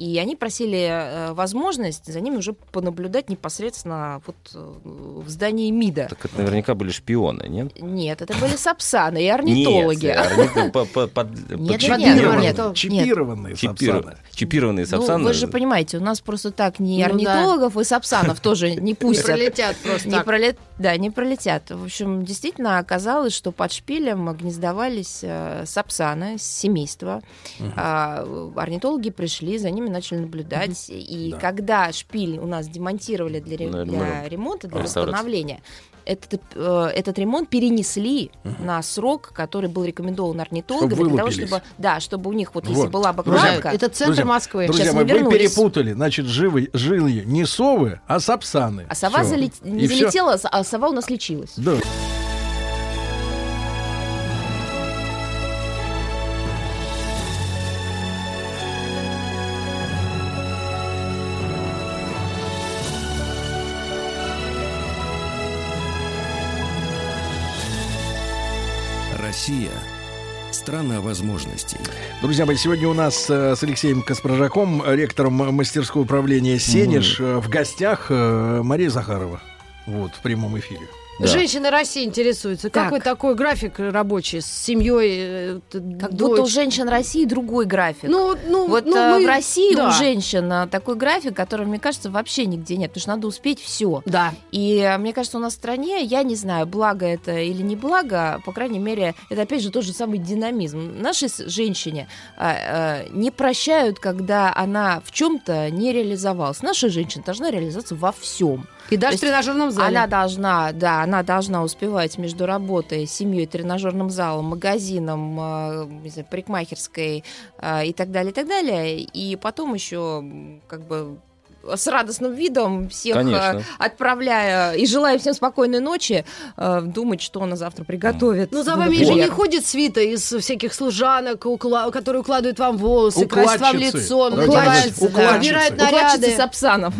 И они просили э, возможность за ними уже понаблюдать непосредственно вот э, в здании МИДа. Так это наверняка были шпионы, нет? Нет, это были сапсаны и орнитологи. Чипированные, сапсаны. Чипированные Ну, сапсаны. вы же понимаете, у нас просто так ни Ну орнитологов и сапсанов тоже не Не пустят. пролетят просто Не так. пролет... Да, не пролетят. В общем, действительно оказалось, что под шпилем гнездовались э, сапсаны, семейства. А, орнитологи пришли, за ними начали наблюдать. И Да. когда шпиль у нас демонтировали для, ре- для ремонта, для восстановления, этот, э, этот ремонт перенесли на срок, который был рекомендован орнитологами, Чтобы для того, чтобы, да, чтобы у них вот, если Вот. была Да, баклажка, это центр Друзья, Москвы. Друзья Сейчас мои, вы вернулись. перепутали. Значит, живы, жили не совы, а сапсаны. А сова залет- не И залетела, а сова у нас лечилась. Да. Россия – страна возможностей. Друзья мои, сегодня у нас э, с Алексеем Каспаржаком, э, ректором мастерского управления «Сенеж», э, в гостях Мария Захарова. Вот, в прямом эфире. Да. Женщины России интересуются. Как Так. вы такой график рабочий с семьей? э, Как дочь? будто у женщин России другой график. Ну, ну, вот ну, э, мы- в России да. у женщин э, такой график, который, мне кажется, вообще нигде нет, потому что надо успеть все. Да. И мне кажется, у нас в стране, я не знаю, благо это или не благо, по крайней мере, это опять же тот же самый динамизм. Наши с- женщине э, э, не прощают, когда она в чем-то не реализовалась. Наша женщина должна реализоваться во всем. И даже в тренажерном зале. Она должна, да, она должна успевать между работой, семьей, тренажерным залом, магазином, э, не знаю, парикмахерской э, и так далее, и так далее. И потом еще как бы с радостным видом всех э, Конечно. отправляя и желая всем спокойной ночи, э, думать, что она завтра приготовит. Ну, за вами же четверг. не ходит свита из всяких служанок, укла- которые укладывают вам волосы, красят вам лицо, укладывают, убирают наряды. Сапсанов.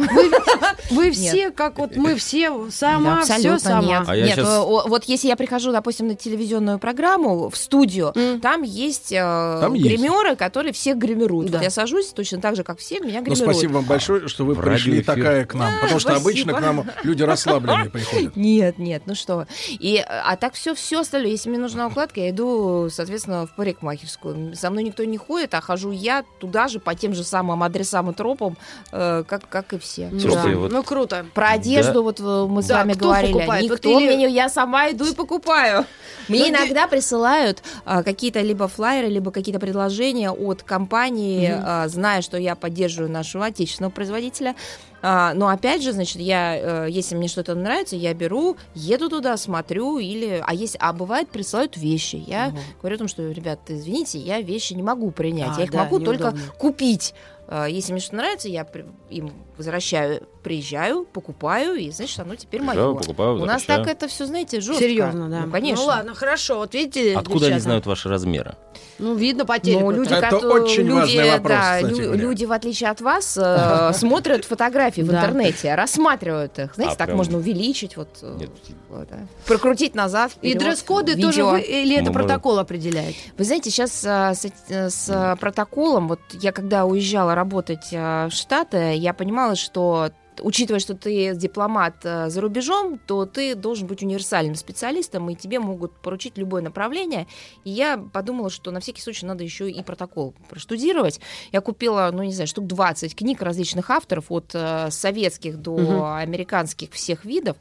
Вы все, как вот мы все, сама, Да, все сама. нет. А Нет, э, вот если я прихожу, допустим, на телевизионную программу в студию, там есть э, Там есть. гримеры, которые всех гримируют. Да. Вот я сажусь точно так же, как все, меня Ну, гримируют. спасибо вам большое, что вы В пришли такая к нам. Потому что обычно спасибо. к нам люди расслабленные приходят. Нет, нет, ну что. И, а так все, все остальное. Если мне нужна укладка, я иду, соответственно, в парикмахерскую. За мной никто не ходит, а хожу я туда же по тем же самым адресам и тропам, э, как, как и все. Слушайте, Да. вот- Ну, круто. Про одежду Да. вот э, мы с Да, вами кто говорили. покупает? Вот Никто или- мне не... Я сама иду и покупаю. Мне Ну, ты- иногда присылают а, какие-то либо флайеры, либо какие-то предложения от компании, а, зная, что я поддерживаю нашего отечественного производителя. Tenochtitlan, А, но опять же, значит, я, э, если мне что-то нравится, я беру, еду туда, смотрю, или, а есть, а бывает присылают вещи. Я говорю о том, что, ребят, извините, я вещи не могу принять, А, я их да, могу только неудобно. купить. А, Если мне что нравится, я им возвращаю, приезжаю, покупаю, и значит, оно теперь мое. Приезжаю, покупаю, У нас так это все, знаете, жестко. Серьезно, да. Ну, конечно. Ну ладно, хорошо. Вот видите, Откуда они знают ваши размеры? Ну, видно по телеку. Ну, люди, Это которые- очень люди, важный вопрос, да, кстати лю- люди, в отличие от вас, э, смотрят фотографии в Да. интернете, рассматривают их. Знаете, А, так прям- можно увеличить, вот, э, Нет. вот, да. прокрутить назад. И вперед, дресс-коды видео. тоже вы, или это Мы можем- протокол определяет? Вы знаете, сейчас а, с, эт- с, а, протоколом, вот я когда уезжала работать а, в Штаты, я понимала, что учитывая, что ты дипломат э, за рубежом, то ты должен быть универсальным специалистом, и тебе могут поручить любое направление. И я подумала, что на всякий случай надо еще и протокол проштудировать. Я купила, ну, не знаю, штук 20 книг различных авторов, от э, советских до американских всех видов.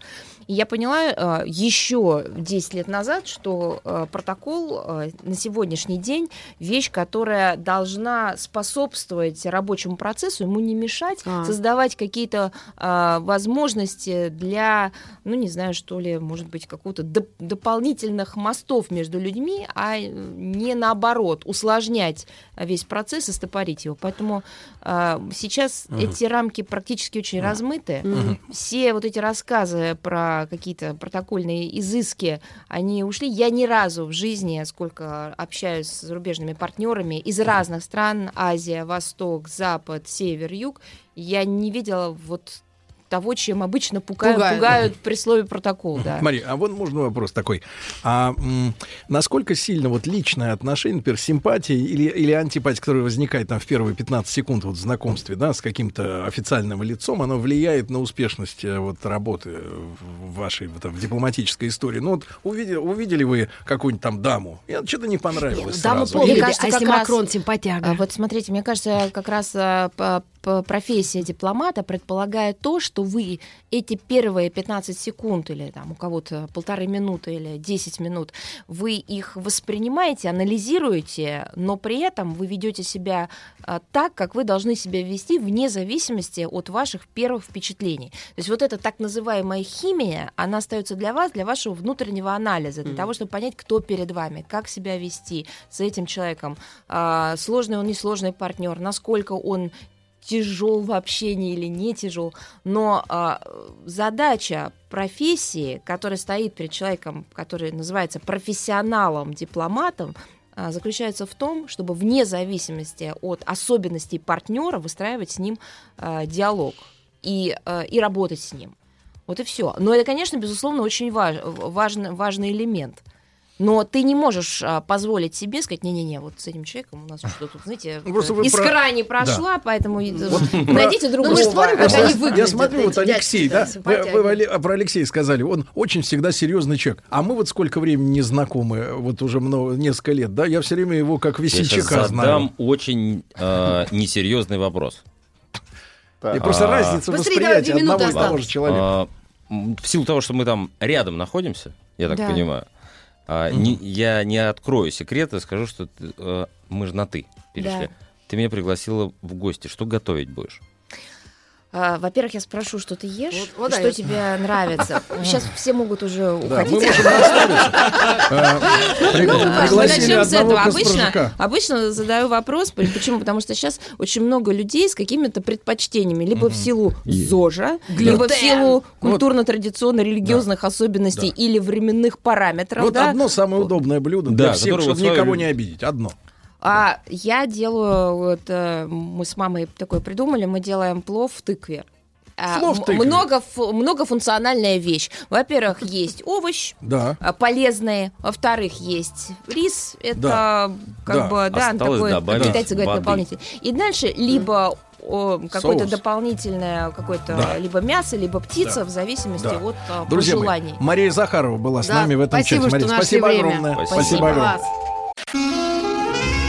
И я поняла э, еще 10 лет назад, что э, протокол э, на сегодняшний день вещь, которая должна способствовать рабочему процессу, ему не мешать, А. создавать какие-то э, возможности для, ну не знаю, что ли, может быть, какого-то доп- дополнительных мостов между людьми, а э, не наоборот, усложнять весь процесс и стопорить его. Поэтому э, сейчас Мгм. эти рамки практически очень размыты. Мгм. Все вот эти рассказы про какие-то протокольные изыски, они ушли. Я ни разу в жизни, сколько общаюсь с зарубежными партнерами из разных стран, Азия, Восток, Запад, Север, Юг, я не видела вот того, чем обычно пугают, Пугают. пугают при слове протокол. Да. Мария, а вот можно вопрос такой. А м, насколько сильно вот личное отношение, например, симпатия или, или антипатия, которая возникает там в первые 15 секунд вот в знакомстве, да, с каким-то официальным лицом, оно влияет на успешность э, вот работы в вашей вот, там, в дипломатической истории? Ну вот увидели, увидели вы какую-нибудь там даму, и что-то не понравилось Даму сразу. помнили, Мне кажется, а если как раз- Макрон симпатяга? А Вот смотрите, мне кажется, как раз а, профессия дипломата предполагает то, что вы эти первые 15 секунд или там у кого-то полторы минуты или 10 минут, вы их воспринимаете, анализируете, но при этом вы ведете себя а, так, как вы должны себя вести вне зависимости от ваших первых впечатлений. То есть вот эта так называемая химия, она остается для вас, для вашего внутреннего анализа, для того, чтобы понять, кто перед вами, как себя вести с этим человеком, а, сложный он, несложный партнер, насколько он тяжел в общении или не тяжел. Но а, задача профессии, которая стоит перед человеком, который называется профессионалом, дипломатом, а, заключается в том, чтобы вне зависимости от особенностей партнера выстраивать с ним а, диалог и, а, и работать с ним. Вот и все. Но это, конечно, безусловно, очень важ, важный, важный элемент. Но ты не можешь а, позволить себе сказать, не-не-не, вот с этим человеком у нас что-то тут, знаете, Ну, вы про- искра не прошла, Да. поэтому Вот найдите про- другого. Ну, мы ж смотрим, как они я- выглядят. Я смотрю, вот Алексей, да, вы, про Алексея сказали, он очень всегда серьезный человек. А мы вот сколько времени не знакомы, вот уже много, несколько лет, да, я все время его как Я весельчака знаю. задам очень э, несерьезный вопрос. И просто А, разница восприятия одного и того же человека. А, в силу того, что мы там рядом находимся, я так Да. понимаю, а, не- я не открою секреты, скажу, что ты, э, мы же на ты перешли. Да. Ты меня пригласила в гости. Что готовить будешь? А, Во-первых, я спрошу, что ты ешь, Вот- вот что дает. тебе нравится. Сейчас все могут уже Да, уходить. при- Ну, начнем с этого. Обычно, обычно задаю вопрос, почему? Потому что сейчас очень много людей с какими-то предпочтениями, либо в силу ЗОЖа, либо в силу культурно-традиционно-религиозных особенностей Да. или временных параметров. Вот да. одно самое удобное блюдо Да, для всех, чтобы никого не обидеть. Одно. А я делаю, вот э, мы с мамой такое придумали, мы делаем плов в тыкве. А, много, фу- многофункциональная вещь. Во-первых, есть овощ, Да. а, полезные. Во-вторых, есть рис. Это Да. как Да. бы, да, Осталось такой, добавить китайцы говорят, воды. дополнительный. И дальше либо какое-то дополнительное, какое-то Да. либо мясо, либо птица, Да. в зависимости Да. от а, Друзья пожеланий. мои, Мария Захарова была с Да, нами в этом спасибо, чате. Мария, спасибо время. огромное. Спасибо. Спасибо огромное. Класс.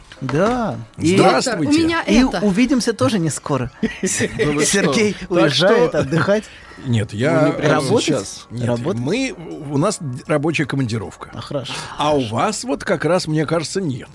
Да. И- Здравствуйте. У меня И это. увидимся тоже не скоро. Сергей уезжает отдыхать. Нет, я... Ну, не прямо Работать? сейчас. Нет, Работать? мы... У нас рабочая командировка. А, хорошо. А у вас вот как раз, мне кажется, нет.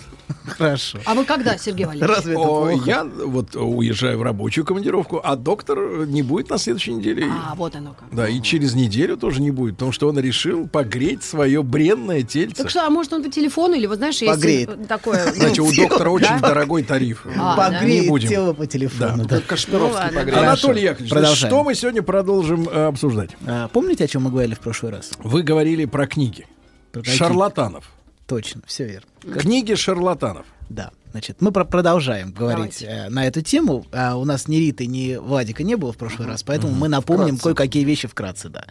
Хорошо. А вы когда, Сергей Валерьевич? Разве это О, я вот уезжаю в рабочую командировку, а доктор не будет на следующей неделе. А, вот оно как. Да, и через неделю тоже не будет, потому что он решил погреть свое бренное тельце. Так что, а может он по телефону или, вот знаешь, есть Погреет. такое... ну, Знаете, у доктора доктора очень дорогой тариф. А, Погреет Не тело по телефону. да. Кашпировский Ну погрел. Анатолий Яковлевич, что мы сегодня продолжим э, обсуждать? А, Помните, о чем мы говорили в прошлый раз? Вы говорили про книги. Про какие? Шарлатанов. Точно, все верно. Книги шарлатанов. Да, значит, мы про- продолжаем говорить э, на эту тему. А у нас ни Риты, ни Владика не было в прошлый раз, поэтому мы напомним кое-какие вещи вкратце, да.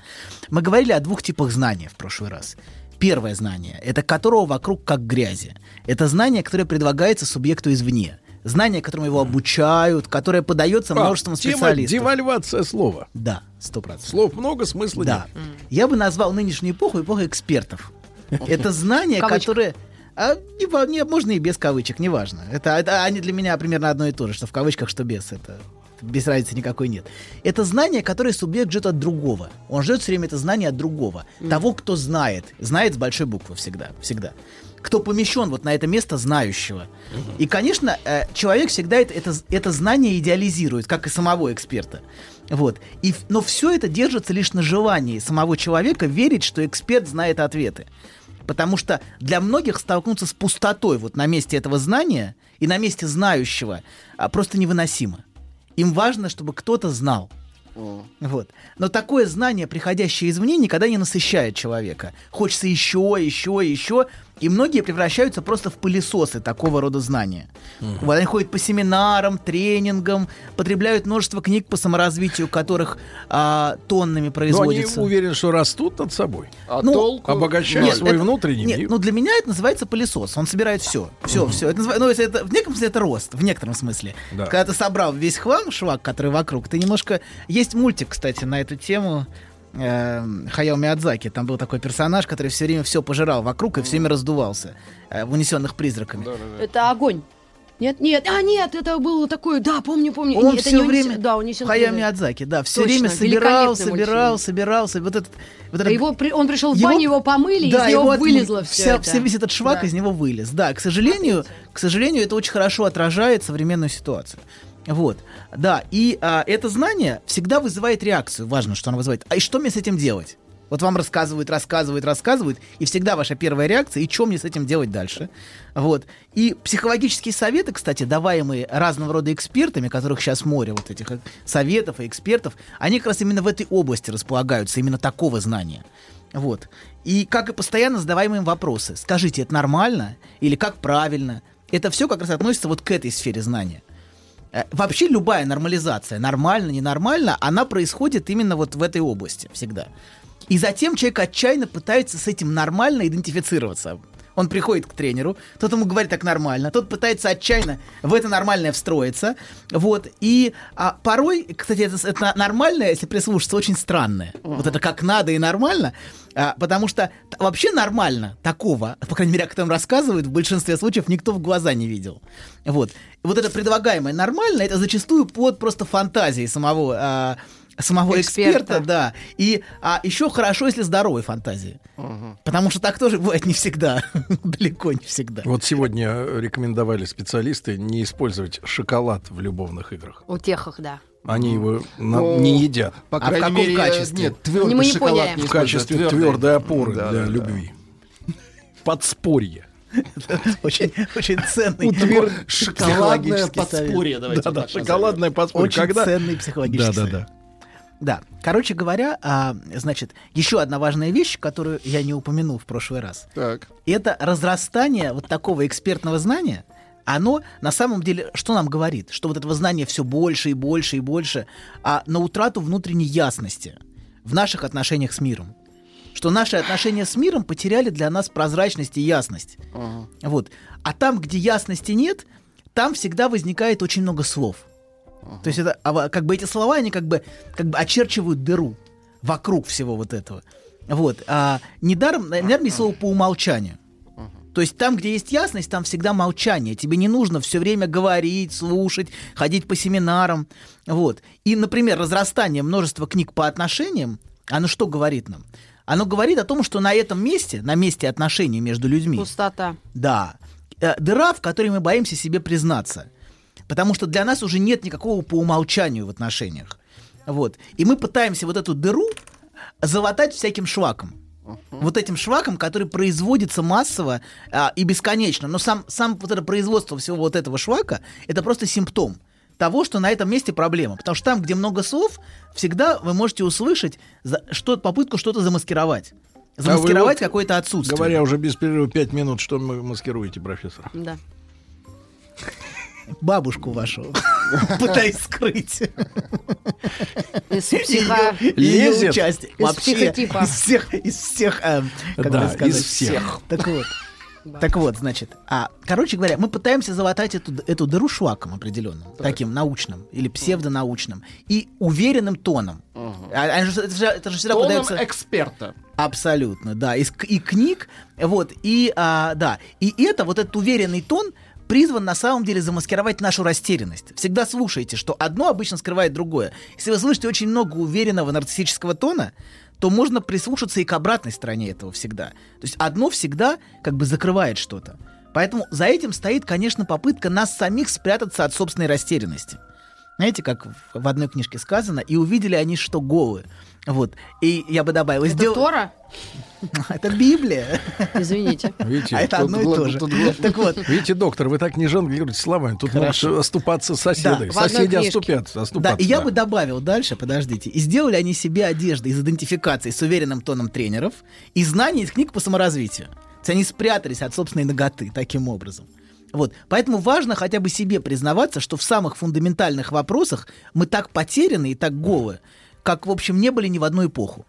Мы говорили о двух типах знания в прошлый раз. Первое знание, это которого вокруг как грязи. Это знание, которое предлагается субъекту извне. Знание, которому его обучают, которое подается множеством А, тема специалистов. девальвация слова. Да, сто процентов. Слов много, смысла Да. нет. Я бы назвал нынешнюю эпоху эпохой экспертов. Это знания, которые... а, не, не, можно и без кавычек, неважно. Это, это они для меня примерно одно и то же, что в кавычках, что без. Это без разницы никакой нет. Это знание, которое субъект ждет от другого. Он ждет все время это знание от другого. Того, кто знает. Знает с большой буквы всегда. Всегда. Кто помещен вот на это место знающего. И, конечно, э, человек всегда это, это, это знание идеализирует, как и самого эксперта. Вот. И, но все это держится лишь на желании самого человека верить, что эксперт знает ответы. Потому что для многих столкнуться с пустотой вот на месте этого знания и на месте знающего а, просто невыносимо. Им важно, чтобы кто-то знал. Вот. Но такое знание, приходящее извне, никогда не насыщает человека. Хочется еще, еще, еще. И многие превращаются просто в пылесосы такого рода знания. Вот они ходят по семинарам, тренингам, потребляют множество книг по саморазвитию, которых а, тоннами Но они производится. уверены, что растут над собой. А Ну, толку? Обогащают Нет, свой это- внутренний Нет, мир. ну для меня это называется пылесос. Он собирает все. Все, все. Это, называ- ну, если это, в некотором смысле это рост, в некотором смысле. Да. Когда ты собрал весь хлам, швак, который вокруг, ты немножко... Есть мультик, кстати, на эту тему. Эм, Хаяо Миядзаки. Там был такой персонаж, который все время все пожирал вокруг и все время раздувался, э, в унесенных призраками. Это огонь. Нет, нет, а нет, это было такое, да, помню, помню. Он это все не унесен- время, да, унесен Хаяо. Миядзаки, да, все Точно, время собирал, собирал, собирал, собирал. Вот этот, вот этот- Его при- он пришел в Его- баню, его помыли, да, из него от- вылезло все вся- это. вся- весь этот швак Да. из него вылез. Да, к сожалению, к сожалению, это очень хорошо отражает современную ситуацию. Вот, да, и а, это знание всегда вызывает реакцию. Важно, что оно вызывает. А и что мне с этим делать? Вот вам рассказывают, рассказывают, рассказывают, и всегда ваша первая реакция, и что мне с этим делать дальше? Вот. И психологические советы, кстати, даваемые разного рода экспертами, которых сейчас море вот этих э, советов и экспертов, они как раз именно в этой области располагаются, именно такого знания. Вот. И как и постоянно задаваемые им вопросы. Скажите, это нормально? Или как правильно? Это все как раз относится вот к этой сфере знания. Э, Вообще любая нормализация, нормально, ненормально, она происходит именно вот в этой области всегда. И затем человек отчаянно пытается с этим нормально идентифицироваться. Он приходит к тренеру, тот ему говорит так нормально, тот пытается отчаянно в это нормальное встроиться. Вот. И а, порой, кстати, это, это нормальное, если прислушаться, очень странное. Вот это как надо и нормально. А, потому что вообще нормально такого, по крайней мере, о котором рассказывают, в большинстве случаев никто в глаза не видел. Вот. Вот это предлагаемое нормально, это зачастую под просто фантазией самого а, самого эксперта, Эксперта. да. И а, еще хорошо, если здоровой фантазии. Потому что так тоже бывает не всегда. Далеко не всегда. Вот сегодня рекомендовали специалисты не использовать шоколад в любовных играх. У техах, да. Они его на- Ну, не едят. По А в каком мере, качестве? Нет, твердый Не шоколад не В качестве твердый. твердой опоры Да, для да, да. любви. Подспорье. Очень, очень ценный Утвер- Шоколадное подспорье, давайте Да-да, так назовем. шоколадное подспорье. Очень Когда... ценный психологический совет. Да-да-да. Да, короче говоря, а, значит, еще одна важная вещь, которую я не упомянул в прошлый раз. Так. Это разрастание вот такого экспертного знания, оно на самом деле что нам говорит? Что вот этого знания все больше и больше и больше, а на утрату внутренней ясности в наших отношениях с миром. Что наши отношения с миром потеряли для нас прозрачность и ясность. Вот. А там, где ясности нет, там всегда возникает очень много слов. То есть это а, как бы эти слова, они как бы, как бы очерчивают дыру вокруг всего вот этого. Вот. А недаром, наверное, есть слово по умолчанию. То есть там, где есть ясность, там всегда молчание. Тебе не нужно все время говорить, слушать, ходить по семинарам. Вот. И, например, разрастание множества книг по отношениям, оно что говорит нам? Оно говорит о том, что на этом месте, на месте отношений между людьми, Пустота. да. Э, Дыра, в которой мы боимся себе признаться. Потому что для нас уже нет никакого по умолчанию в отношениях. Вот. И мы пытаемся вот эту дыру залатать всяким Вот этим шваком, который производится массово а, и бесконечно. Но сам, сам вот это производство всего вот этого швака, это просто симптом того, что на этом месте проблема. Потому что там, где много слов, всегда вы можете услышать за, что, попытку что-то замаскировать. Замаскировать А вы вот, какое-то отсутствие. Говоря уже без перерыва 5 минут, что вы маскируете, профессор? Да. Бабушку вашу пытаюсь скрыть. Из психо... Её Лезет. Из Вообще, психотипа. из всех, из всех, э, как Да, сказать, из всех. Так вот. Так вот, значит, а, короче говоря, мы пытаемся залатать эту, эту дыру шваком определенным, таким научным или псевдонаучным и уверенным тоном. А, они же- это, же, это же всегда Тоном подается... эксперта. Абсолютно, да. Из, к- и книг, вот, и, а, да. И это, вот этот уверенный тон, призван на самом деле замаскировать нашу растерянность. Всегда слушайте, что одно обычно скрывает другое. Если вы слышите очень много уверенного нарциссического тона, то можно прислушаться и к обратной стороне этого всегда. То есть одно всегда как бы закрывает что-то. Поэтому за этим стоит, конечно, попытка нас самих спрятаться от собственной растерянности. Знаете, как в- одной книжке сказано, и увидели они, что голы. Вот. И я бы добавил... Это сдел- Тора? Это Библия. Извините. Видите, А это тут одно и то же. Так вот. Видите, доктор, вы так не жонглируете словами. Тут Хорошо. могут оступаться соседи. Да, в одной Соседи книжке. оступятся. Да, и я да. бы добавил дальше, подождите. И сделали они себе одежды из идентификации с уверенным тоном тренеров и знаний из книг по саморазвитию. То есть они спрятались от собственной ноготы таким образом. Вот. Поэтому важно хотя бы себе признаваться, что в самых фундаментальных вопросах мы так потеряны и так голы, как, в общем, не были ни в одну эпоху.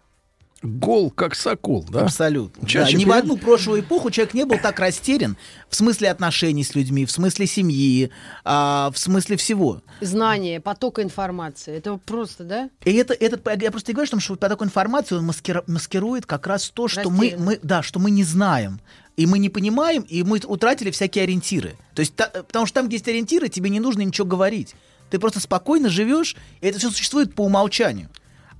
Гол, как сокол, да? Абсолютно. Чаще Да, ни в одну прошлую эпоху человек не был так растерян в смысле отношений с людьми, в смысле семьи, а, в смысле всего. Знание, поток информации. Это просто, да? И это, это, я просто и говорю, что под такой информацией он маскирует как раз то, что мы, мы, да, что мы не знаем. И мы не понимаем, и мы утратили всякие ориентиры. То есть, та- потому что там, где есть ориентиры, тебе не нужно ничего говорить. Ты просто спокойно живешь, и это все существует по умолчанию.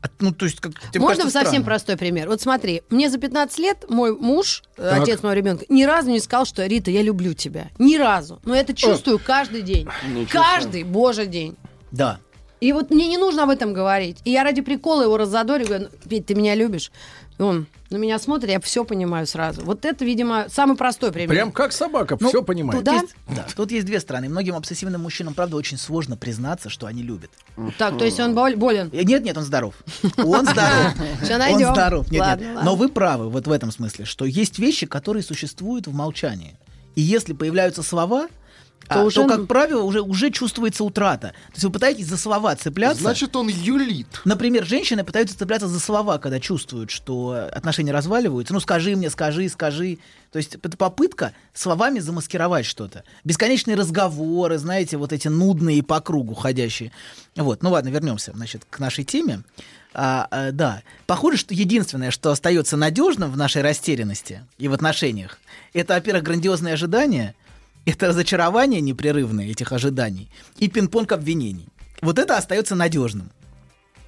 А, Ну, то есть, как, тебе Можно кажется совсем простой пример? Вот смотри, мне за 15 лет мой муж, э, Так. отец моего ребенка, ни разу не сказал, что Рита, я люблю тебя. Ни разу. Но я это чувствую каждый день. Ничего Каждый божий день. Да. И вот мне не нужно об этом говорить. И я ради прикола его раззадорю, говорю, «Ну, Петь, ты меня любишь? И он на меня смотрит, я все понимаю сразу. Вот это, видимо, самый простой пример. Прям как собака, Ну, все понимает. Тут, Да? есть, да, тут есть две стороны. Многим обсессивным мужчинам, правда, очень сложно признаться, что они любят. Так, то есть он бол- болен? Э, Нет, нет, он здоров. Он здоров. Он здоров. Нет, Ладно, нет. ладно. Но вы правы вот в этом смысле, что есть вещи, которые существуют в молчании. И если появляются слова, То то, уже- то как правило, уже, уже чувствуется утрата. То есть вы пытаетесь за слова цепляться. Значит, он юлит. Например, женщины пытаются цепляться за слова, когда чувствуют, что отношения разваливаются. Ну, скажи мне, скажи, скажи. То есть это попытка словами замаскировать что-то. Бесконечные разговоры, знаете, вот эти нудные по кругу ходящие. Вот, ну ладно, вернемся, значит, к нашей теме. А, а, да, похоже, что единственное, что остается надежным в нашей растерянности и в отношениях, это, во-первых, грандиозные ожидания, это разочарование непрерывное этих ожиданий и пинг-понг обвинений. Вот это остается надежным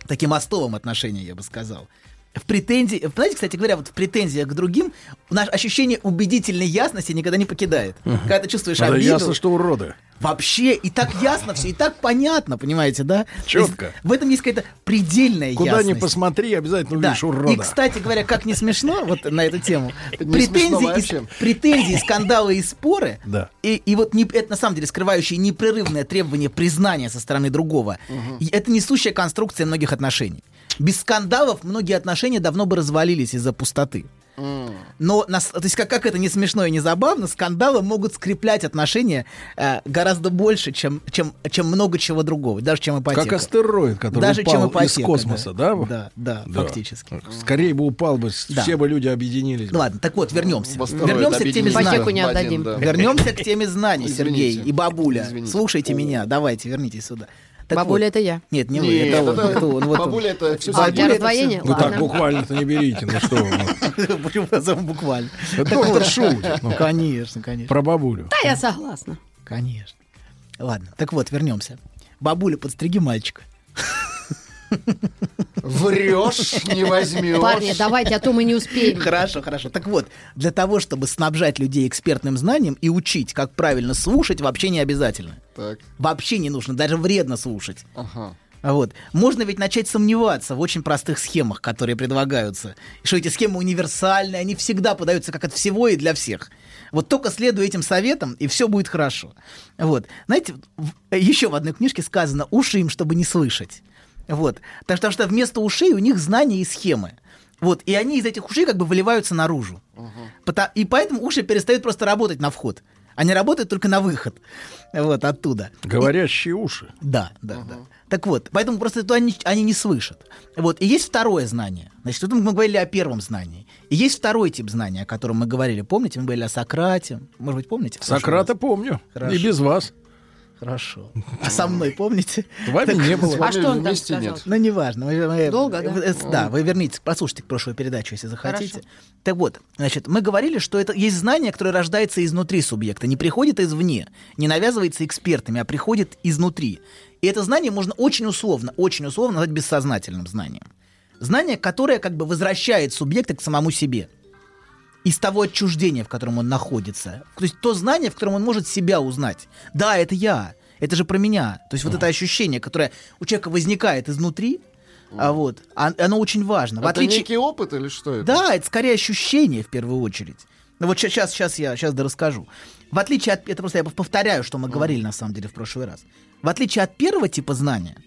таким остовом отношения, я бы сказал. В претензии, знаете, кстати говоря, вот в претензиях к другим наше ощущение убедительной ясности никогда не покидает. Когда ты чувствуешь Это обиду, ясно, что уроды. вообще и так ясно все, и так понятно, понимаете, да? Четко. есть В этом есть какая-то предельная Куда ни ясность. посмотри, обязательно Да. увидишь урода. И, кстати говоря, как не смешно вот на эту тему, претензии, вообще. и, претензии, скандалы и споры, Да. и, и вот не, это на самом деле скрывающие непрерывное требование признания со стороны другого, и это несущая конструкция многих отношений. Без скандалов многие отношения давно бы развалились из-за пустоты. Но, нас, то есть, как, как это не смешно и не забавно, скандалы могут скреплять отношения э, гораздо больше, чем, чем, чем много чего другого, даже чем ипотека. Как астероид, который Даже упал чем из ипотека, космоса, да? Да, да, Да. фактически. Скорее бы упал бы, Да. все бы люди объединились. Ну ладно, так вот, вернемся. Вернемся к теме знаний. Ипотеку не отдадим. Да. Вернемся к теме знаний. Сергей и бабуля. Извините. Слушайте меня, давайте, вернитесь сюда. Так Бабуля вот. это я. Нет, не вы, Нет, это он. это- он, вот он. бабуля это всё А, для раздвоения? Ну так буквально-то не берите, ну что вы. Почему назовем буквально? Это доктор шутит. ну, Конечно, конечно. Про бабулю. Да, я согласна. Конечно. Ладно, так вот, вернемся. Бабуля, подстриги мальчика. Врешь, не возьмешь. Парни, давайте, а то мы не успеем. Хорошо, хорошо. Так вот, для того, чтобы снабжать людей экспертным знанием и учить, как правильно слушать, вообще не обязательно. Так, Вообще не нужно, даже вредно слушать. ага. Вот. Можно ведь начать сомневаться в очень простых схемах, которые предлагаются. И Что эти схемы универсальные, они всегда подаются как от всего и для всех. Вот только следуй этим советам, и все будет хорошо. Вот. Знаете, в- еще в одной книжке сказано «уши им, чтобы не слышать». Вот. Так что, потому что вместо ушей у них знания и схемы. Вот. И они из этих ушей как бы выливаются наружу. Пота- И поэтому уши перестают просто работать на вход. Они работают только на выход. Вот оттуда. Говорящие уши. Да, да, да. Так вот, поэтому просто это они, они не слышат. Вот, и есть второе знание. Значит, тут мы говорили о первом знании. И есть второй тип знания, о котором мы говорили. Помните, мы говорили о Сократе. Может быть, помните? Сократа помню. Хорошо. И без вас. Хорошо. А со мной помните? С вами не было. А что он там сказал? Ну, неважно. Мы- мы- Долго, да? э, Да, вы вернитесь, прослушайте прошлую передачу, если захотите. Хорошо. Так вот, значит, мы говорили, что это есть знание, которое рождается изнутри субъекта, не приходит извне, не навязывается экспертами, а приходит изнутри. И это знание можно очень условно, очень условно назвать бессознательным знанием. Знание, которое как бы возвращает субъекта к самому себе. Из того отчуждения, в котором он находится. То есть то знание, в котором он может себя узнать. Да, это я. Это же про меня. То есть вот это ощущение, которое у человека возникает изнутри, а вот, а- оно очень важно. В Это отличие... некий опыт или что это? Да, это скорее ощущение в первую очередь. Ну вот сейчас, сейчас я сейчас да расскажу. В отличие от... Это просто я повторяю, что мы говорили на самом деле в прошлый раз. В отличие от первого типа знания,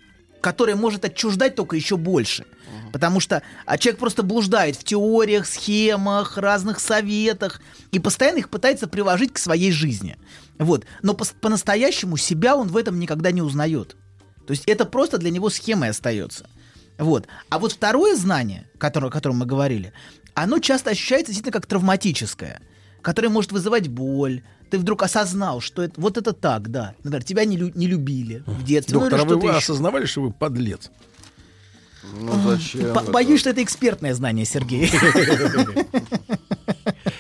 которое может отчуждать только еще больше. Потому что а, человек просто блуждает в теориях, схемах, разных советах и постоянно их пытается приложить к своей жизни. Вот. Но пос- по-настоящему себя он в этом никогда не узнает. То есть это просто для него схемой остается. Вот. А вот второе знание, которое, о котором мы говорили, оно часто ощущается действительно как травматическое, которое может вызывать боль. Ты вдруг осознал, что это, вот это так, да. Например, тебя не, лю- не любили в детстве. ну, Доктор, а вы, что-то вы еще. осознавали, что вы подлец? Ну зачем? Бо- это? Боюсь, что это экспертное знание, Сергей.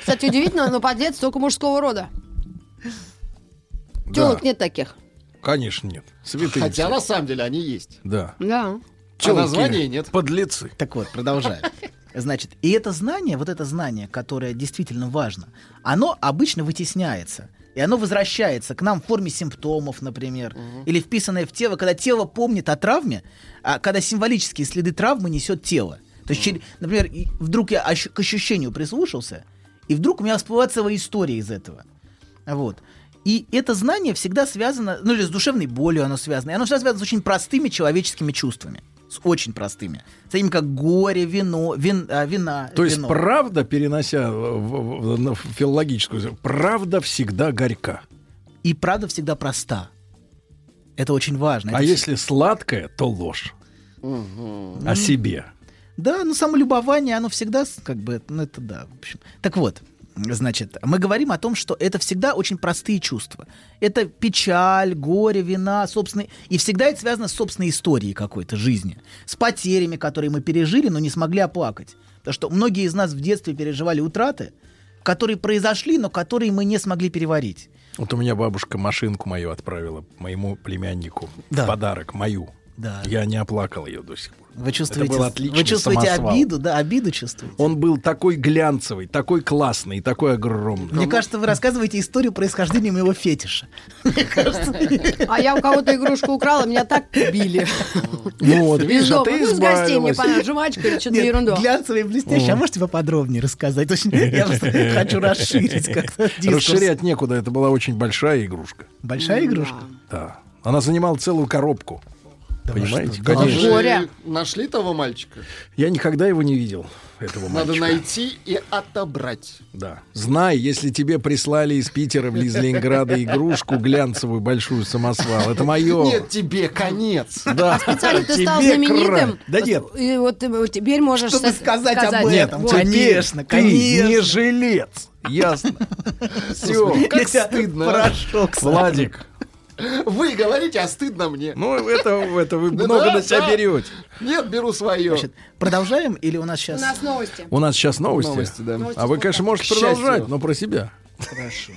Кстати, удивительно, но подлец только мужского рода. Да. Телок нет таких. Конечно, нет. Святые. Хотя на самом деле они есть. Да. Да. А названия нет. Подлецы. Так вот, продолжаю. Значит, и это знание, вот это знание, которое действительно важно, оно обычно вытесняется. И оно возвращается к нам в форме симптомов, например, или вписанное в тело, когда тело помнит о травме, а когда символические следы травмы несет тело. То есть, чер- например, вдруг я ощ- к ощущению прислушался, и вдруг у меня всплывает целая история из этого. Вот. И это знание всегда связано, ну или с душевной болью оно связано, и оно всегда связано с очень простыми человеческими чувствами. С очень простыми. С такими как горе, вино, вин, а, вина. То есть вино. правда, перенося в- в- в- на филологическую, правда всегда горька. И правда всегда проста. Это очень важно. А Это если сладкое, то ложь. О себе. Да, ну самолюбование, оно всегда как бы, ну это да, в общем. Так вот, значит, мы говорим о том, что это всегда очень простые чувства. Это печаль, горе, вина, собственные... И всегда это связано с собственной историей какой-то жизни. С потерями, которые мы пережили, но не смогли оплакать. Потому что многие из нас в детстве переживали утраты, которые произошли, но которые мы не смогли переварить. Вот у меня бабушка машинку мою отправила моему племяннику Да. в подарок, мою. Да. Я не оплакал ее до сих пор. Вы чувствуете, Это был отличный вы чувствуете самосвал. обиду, да, обиду чувствуете. Он был такой глянцевый, такой классный, такой огромный. Мне кажется, вы рассказываете историю происхождения моего фетиша. А я у кого-то игрушку украла, меня так били. Вот, Из видишь, а ты Ну, с гостей мне понравилось. Жвачка или что-то ерунду. глянцевый и блестящий. А можете поподробнее рассказать? Я просто хочу расширить как-то. Расширять некуда, это была очень большая игрушка. Большая игрушка? Да. Она занимала целую коробку. Понимаете? что? Конечно. Горе. Нашли того мальчика? Я никогда его не видел, этого Надо мальчика. найти и отобрать. Да. Знай, если тебе прислали из Питера или из Ленинграда игрушку глянцевую большую самосвал, это мое. Нет, тебе конец. Да. Специально ты стал знаменитым. Да нет. И вот теперь можешь Чтобы сказать об этом. вот. Конечно, Ты конечно. не жилец. Ясно. Все. Как стыдно, а. Порошок. Владик. Вы говорите, а стыдно мне. Ну, это, это вы Да, много да, на себя да. берете. Нет, беру свое. Значит, продолжаем или у нас У сейчас... нас новости. У нас сейчас новости. Новости, да. А вы, конечно, можете продолжать, счастью. но про себя. Хорошо.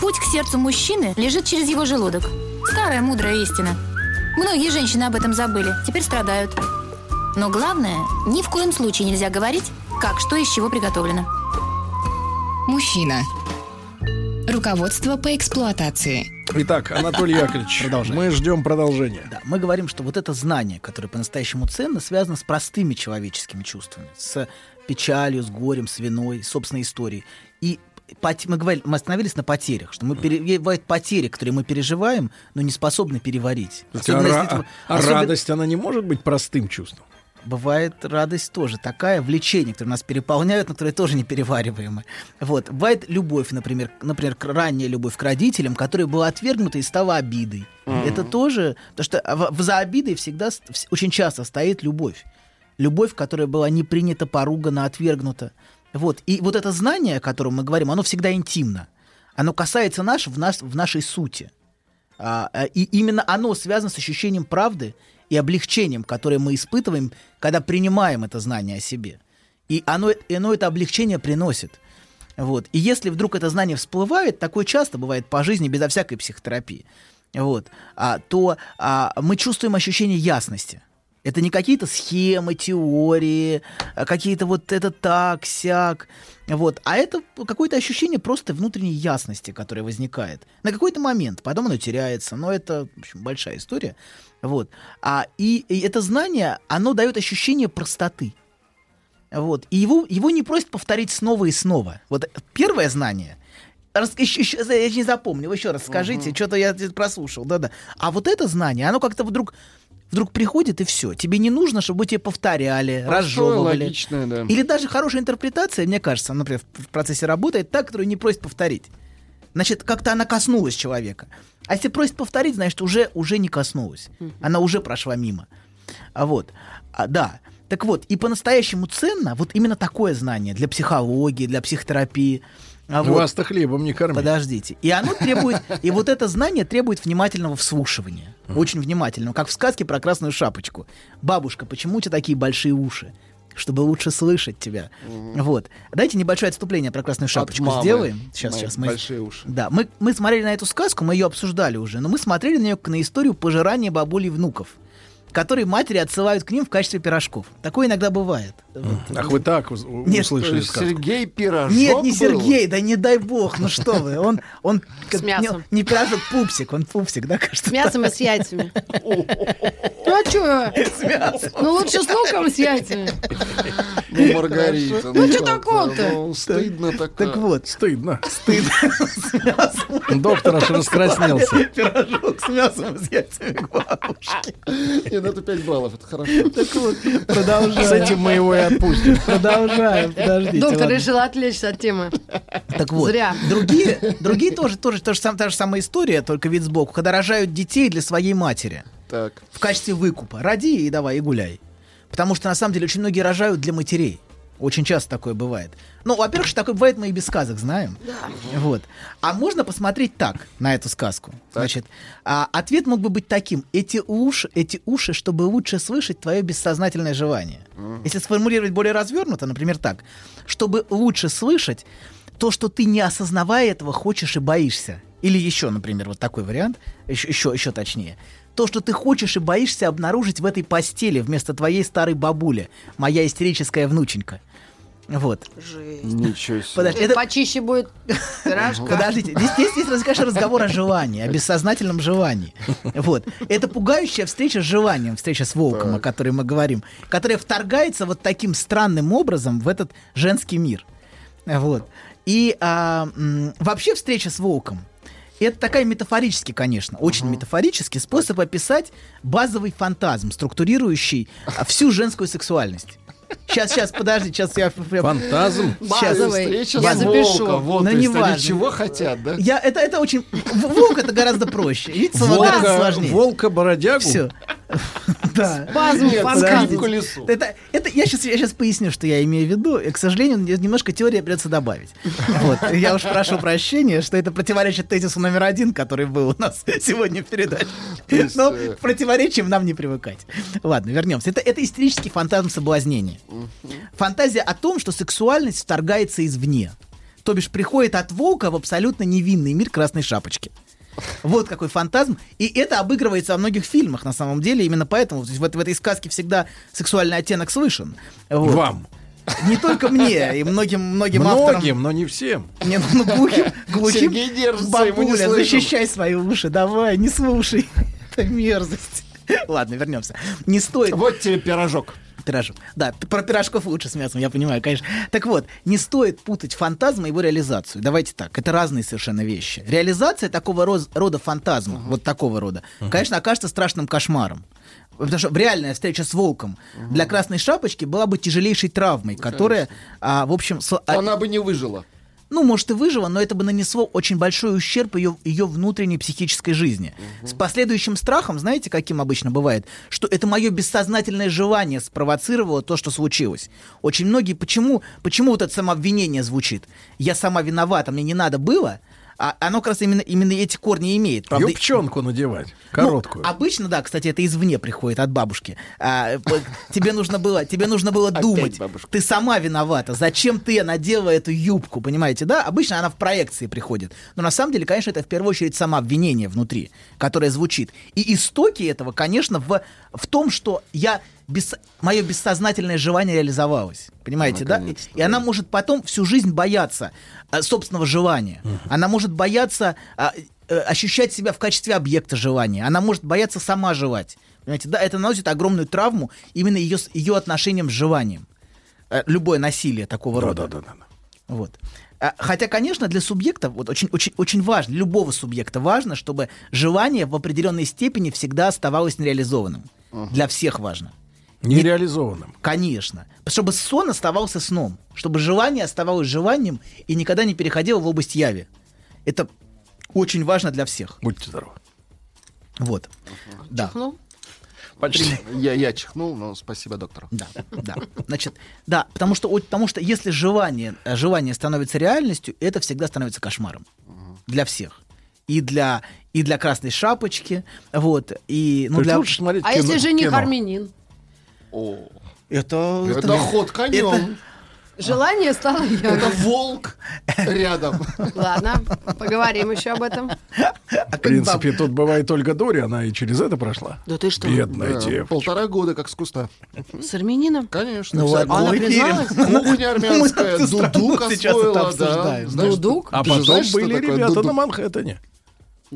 Путь к сердцу мужчины лежит через его желудок. Старая мудрая истина. Многие женщины об этом забыли, теперь страдают. Но главное, ни в коем случае нельзя говорить, как что из чего приготовлено. Мужчина. Руководство по эксплуатации. Итак, Анатолий Яковлевич, Продолжаем. мы ждем продолжения. Да, мы говорим, что вот это знание, которое по-настоящему ценно, связано с простыми человеческими чувствами, с печалью, с горем, с виной, с собственной историей. И мы, говорили, мы остановились на потерях, что мы пере- бывают потери, которые мы переживаем, но не способны переварить. А, Особенно, если ра- это- а особенно- радость, она не может быть простым чувством. Бывает радость тоже такая, влечение, которые нас переполняют, но которые тоже не перевариваемы. Вот. Бывает любовь, например, например, ранняя любовь к родителям, которая была отвергнута и стала обидой. Мгм. Это тоже, потому что в- за обидой всегда, очень часто стоит любовь. Любовь, которая была не принята, поругана, отвергнута. Вот. И вот это знание, о котором мы говорим, оно всегда интимно. Оно касается нас в, нас, в нашей сути. А, а, и именно оно связано с ощущением правды и облегчением, которое мы испытываем, когда принимаем это знание о себе. И оно, оно это облегчение приносит. Вот. И если вдруг это знание всплывает, такое часто бывает по жизни, безо всякой психотерапии, вот, а, то а, мы чувствуем ощущение ясности. Это не какие-то схемы, теории, а какие-то вот это так, сяк. Вот. А это какое-то ощущение просто внутренней ясности, которое возникает. На какой-то момент, потом оно теряется, но это, в общем, большая история. Вот. А, и, и это знание, оно дает ощущение простоты. Вот. И его, его не просят повторить снова и снова. Вот первое знание. Рас, еще, еще- я не запомнил, еще раз скажите, что-то я прослушал, да-да. А вот это знание, оно как-то вдруг, вдруг приходит и все. Тебе не нужно, чтобы тебе повторяли, Простое, разжевывали. логичное, да. Или даже хорошая интерпретация, мне кажется, например, в процессе работает та, которую не просит повторить. Значит, как-то она коснулась человека. А если просит повторить, значит, уже, уже не коснулась. Она уже прошла мимо. А вот, а, да. Так вот, и по-настоящему ценно вот именно такое знание для психологии, для психотерапии. А вот- Вас-то хлебом не корми. Подождите. И оно требует, и вот это знание требует внимательного вслушивания. Очень внимательного. Как в сказке про красную шапочку. Бабушка, почему у тебя такие большие уши? Чтобы лучше слышать тебя. Вот. Дайте небольшое отступление про красную шапочку сделаем. Сейчас, мои сейчас. Мы... большие уши. Да, мы, мы смотрели на эту сказку, мы ее обсуждали уже, но мы смотрели на нее как на историю пожирания бабулей внуков, которые матери отсылают к ним в качестве пирожков. Такое иногда бывает. Ах, вы так Нет, услышали сказку. Сергей Пирожок Нет, не был? Сергей, да не дай бог, ну что вы, он, он как- мясом. Не, не пирожок, пупсик, он пупсик, да, кажется? С мясом и с яйцами. Ну а что? Ну лучше с луком и с яйцами. Ну, Маргарита. Ну что такого-то? Ну, стыдно так. Так вот, Стыдно. стыдно. Доктор аж раскраснелся. Пирожок с мясом и с яйцами к бабушке. Это 5 баллов, это хорошо. Так вот, продолжаем. С этим мы его и отпустим. Продолжаем, подождите. Доктор ладно. решил отвлечься от темы. Так вот, Зря. другие, другие тоже, тоже, тоже сам, та же самая история, только вид сбоку, когда рожают детей для своей матери Так. в качестве выкупа. Роди и давай, и гуляй. Потому что, на самом деле, очень многие рожают для матерей. Очень часто такое бывает. Ну, во-первых, что такое бывает, мы и без сказок знаем. Вот. А можно посмотреть так на эту сказку. Значит, а, ответ мог бы быть таким. Эти уши, эти уши, чтобы лучше слышать твое бессознательное желание. Если сформулировать более развернуто, например, так. Чтобы лучше слышать то, что ты, не осознавая этого, хочешь и боишься. Или еще, например, вот такой вариант, еще, еще, еще точнее. То, что ты хочешь и боишься обнаружить в этой постели вместо твоей старой бабули, моя истерическая внученька. Вот. Ничего себе. Подожди, Это почище будет пирожка. Подождите, здесь, здесь, здесь, конечно, разговор о желании, о бессознательном желании. Вот. Это пугающая встреча с желанием, встреча с волком, о которой мы говорим, которая вторгается вот таким странным образом в этот женский мир. Вот. И а, м, вообще встреча с волком это такая метафорический, конечно, очень метафорический способ описать базовый фантазм, структурирующий а, всю женскую сексуальность. Сейчас, сейчас, подожди, сейчас я... Фантазм? Сейчас. Встреча Я с запишу. волком. Вот, Но то есть не они важно. чего хотят, да? Я, это, это очень... Волк это гораздо проще. Видите, слово гораздо Волка, сложнее. волка-бородягу? Все. Да. Спазм. Это, это, я, сейчас, я сейчас поясню, что я имею в виду. И, к сожалению, мне немножко теории придется добавить. Вот. Я уж прошу прощения, что это противоречит тезису номер один, который был у нас сегодня в передаче. есть, Но э, к противоречиям нам не привыкать. Ладно, вернемся. Это, это истерический фантазм соблазнения. Фантазия о том, что сексуальность вторгается извне. То бишь приходит от волка в абсолютно невинный мир красной шапочки. Вот какой фантазм. И это обыгрывается во многих фильмах, на самом деле. Именно поэтому в, этой- в этой сказке всегда сексуальный оттенок слышен. Вот. Вам. Не только мне, и многим, многим авторам. Многим, но не всем. Не, ну, глухим, глухим. Сергей держится, ему не Бабуля, защищай свои уши, давай, не слушай. Это мерзость. Ладно, вернемся. Не стоит... Вот тебе пирожок. Пирожок. Да, про пирожков лучше с мясом, я понимаю, конечно. Так вот, не стоит путать фантазм и его реализацию. Давайте так, это разные совершенно вещи. Реализация такого роз- рода фантазма, вот такого рода, конечно, окажется страшным кошмаром. Потому что реальная встреча с волком для красной шапочки была бы тяжелейшей травмой, которая, а, в общем, с- а- Она бы не выжила. Ну, может, и выжила, но это бы нанесло очень большой ущерб ее, ее внутренней психической жизни. С последующим страхом, знаете, каким обычно бывает? Что это мое бессознательное желание спровоцировало то, что случилось. Очень многие... Почему, почему вот это самообвинение звучит? Я сама виновата, мне не надо было, а оно как раз именно, именно эти корни имеет. Правда, Юбчонку надевать, ну, короткую. обычно, да, кстати, это извне приходит от бабушки. А, тебе нужно было, тебе нужно было думать. Ты сама виновата. Зачем ты надела эту юбку, понимаете, да? Обычно она в проекции приходит. Но на самом деле, конечно, это в первую очередь самообвинение внутри, которое звучит. И истоки этого, конечно, в, в том, что я бес, мое бессознательное желание реализовалось. Понимаете, да? И, и она может потом всю жизнь бояться собственного желания. Она может бояться а, э, ощущать себя в качестве объекта желания. Она может бояться сама желать. Понимаете, да, это наносит огромную травму именно ее, ее отношением с желанием. Э, Любое насилие такого рода. Да, да, да. Вот. А, Хотя, конечно, для субъекта вот очень, очень, очень важно, любого субъекта важно, чтобы желание в определенной степени всегда оставалось нереализованным. Для всех важно. Нереализованным. Конечно. Чтобы сон оставался сном. Чтобы желание оставалось желанием и никогда не переходило в область яви. Это очень важно для всех. Будьте здоровы. Вот. Да. Почти. Я, я чихнул, но спасибо доктору. Да, да. Значит, да, потому что, потому что если желание, желание становится реальностью, это всегда становится кошмаром. Для всех. И для, и для красной шапочки, вот, и... Ну, То для... лучше смотреть А если жених армянин? О, Это... это ход конем. Желание стало Это явью. волк рядом. Ладно, поговорим еще об этом. В принципе, тут бывает Ольга Дори, она и через это прошла. Да ты что? Бедная Да, девочка. полтора года как с куста. С армянином? Конечно. Ну вся ладно, Она призналась? Кухня армянская, дудук это освоила, да. Дудук? А потом были ребята дудук? на Манхэттене.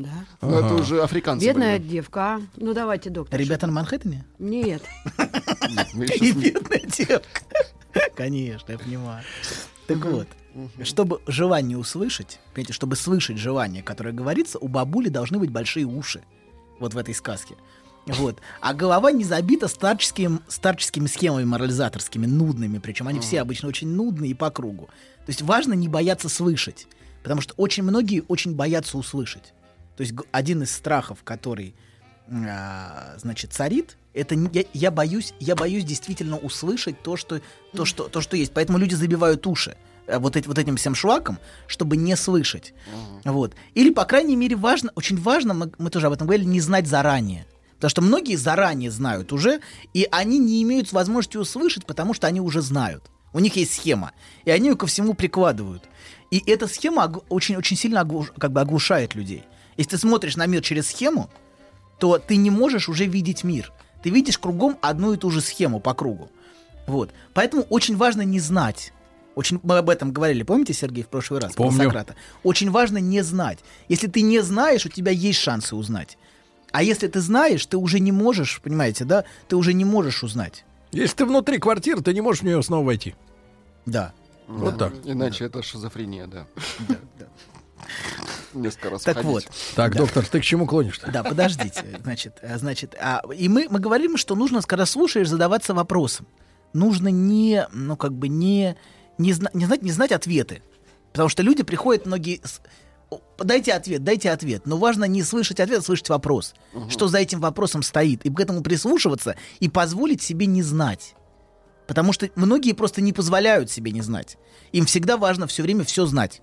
Да. Ну, это уже африканцы Бедная были. девка. Ну давайте, доктор. Ребята на Манхэттене? Нет. И бедная девка. Конечно, я понимаю. Так вот, чтобы желание услышать, понимаете, чтобы слышать желание, которое говорится, у бабули должны быть большие уши. Вот в этой сказке. Вот. А голова не забита старческими, старческими схемами морализаторскими, нудными. Причем они все обычно очень нудные и по кругу. То есть важно не бояться слышать. Потому что очень многие очень боятся услышать. То есть один из страхов, который а, значит, царит, это не- я, я боюсь, я боюсь действительно услышать то, что, то, что, то, что есть. Поэтому люди забивают уши э, вот, эти, вот этим всем шлаком, чтобы не слышать. Вот. Или, по крайней мере, важно, очень важно, мы, мы тоже об этом говорили, не знать заранее. Потому что многие заранее знают уже, и они не имеют возможности услышать, потому что они уже знают. У них есть схема, и они ее ко всему прикладывают. И эта схема очень-очень сильно оглуш- как бы оглушает людей. Если ты смотришь на мир через схему, то ты не можешь уже видеть мир. Ты видишь кругом одну и ту же схему по кругу. Вот. Поэтому очень важно не знать. Очень, мы об этом говорили, помните, Сергей, в прошлый раз? про Помню. Сократа? Очень важно не знать. Если ты не знаешь, у тебя есть шансы узнать. А если ты знаешь, ты уже не можешь, понимаете, да? Ты уже не можешь узнать. Если ты внутри квартиры, ты не можешь в нее снова войти. Да. Вот Да. так. Иначе это шизофрения, да. Несколько раз Так ходить. вот. Так, Да. доктор, ты к чему клонишь-то? Да, подождите. Значит, а, значит, а, и мы, мы говорим, что нужно, когда слушаешь, задаваться вопросом. Нужно не, ну, как бы не, не, зна- не знать, не знать ответы. Потому что люди приходят многие... с- «О, Дайте ответ, дайте ответ. Но важно не слышать ответ, а слышать вопрос. Что за этим вопросом стоит. И к этому прислушиваться и позволить себе не знать. Потому что многие просто не позволяют себе не знать. Им всегда важно все время все знать.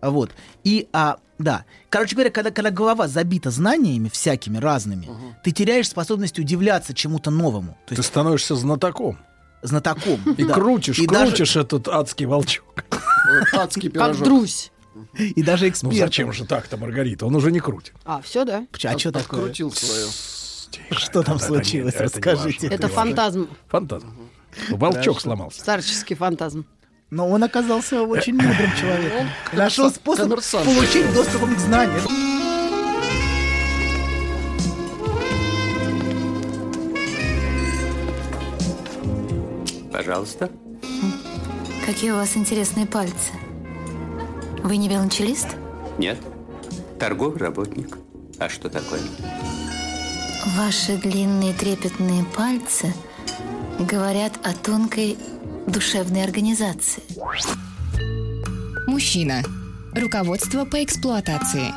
А Вот. И, а, да. Короче говоря, когда, когда голова забита знаниями всякими, разными, ты теряешь способность удивляться чему-то новому. То Ты есть становишься знатоком. знатоком. И да. крутишь, И даже- крутишь этот адский волчок. Адский Как пирожок. друзь. И даже Ну эксперт. зачем же так-то, Маргарита? Он уже не крутит. А, все, да? А что такое? Открутил свое. Что там случилось? Расскажите. Это фантазм. Фантазм. Волчок сломался. Старческий фантазм. Но он оказался очень мудрым человеком. Нашел способ получить доступ к знаниям. Пожалуйста. Какие у вас интересные пальцы. Вы не велончелист? Нет. Торговый работник. А что такое? Ваши длинные трепетные пальцы говорят о тонкой душевной организации. Мужчина. Руководство по эксплуатации.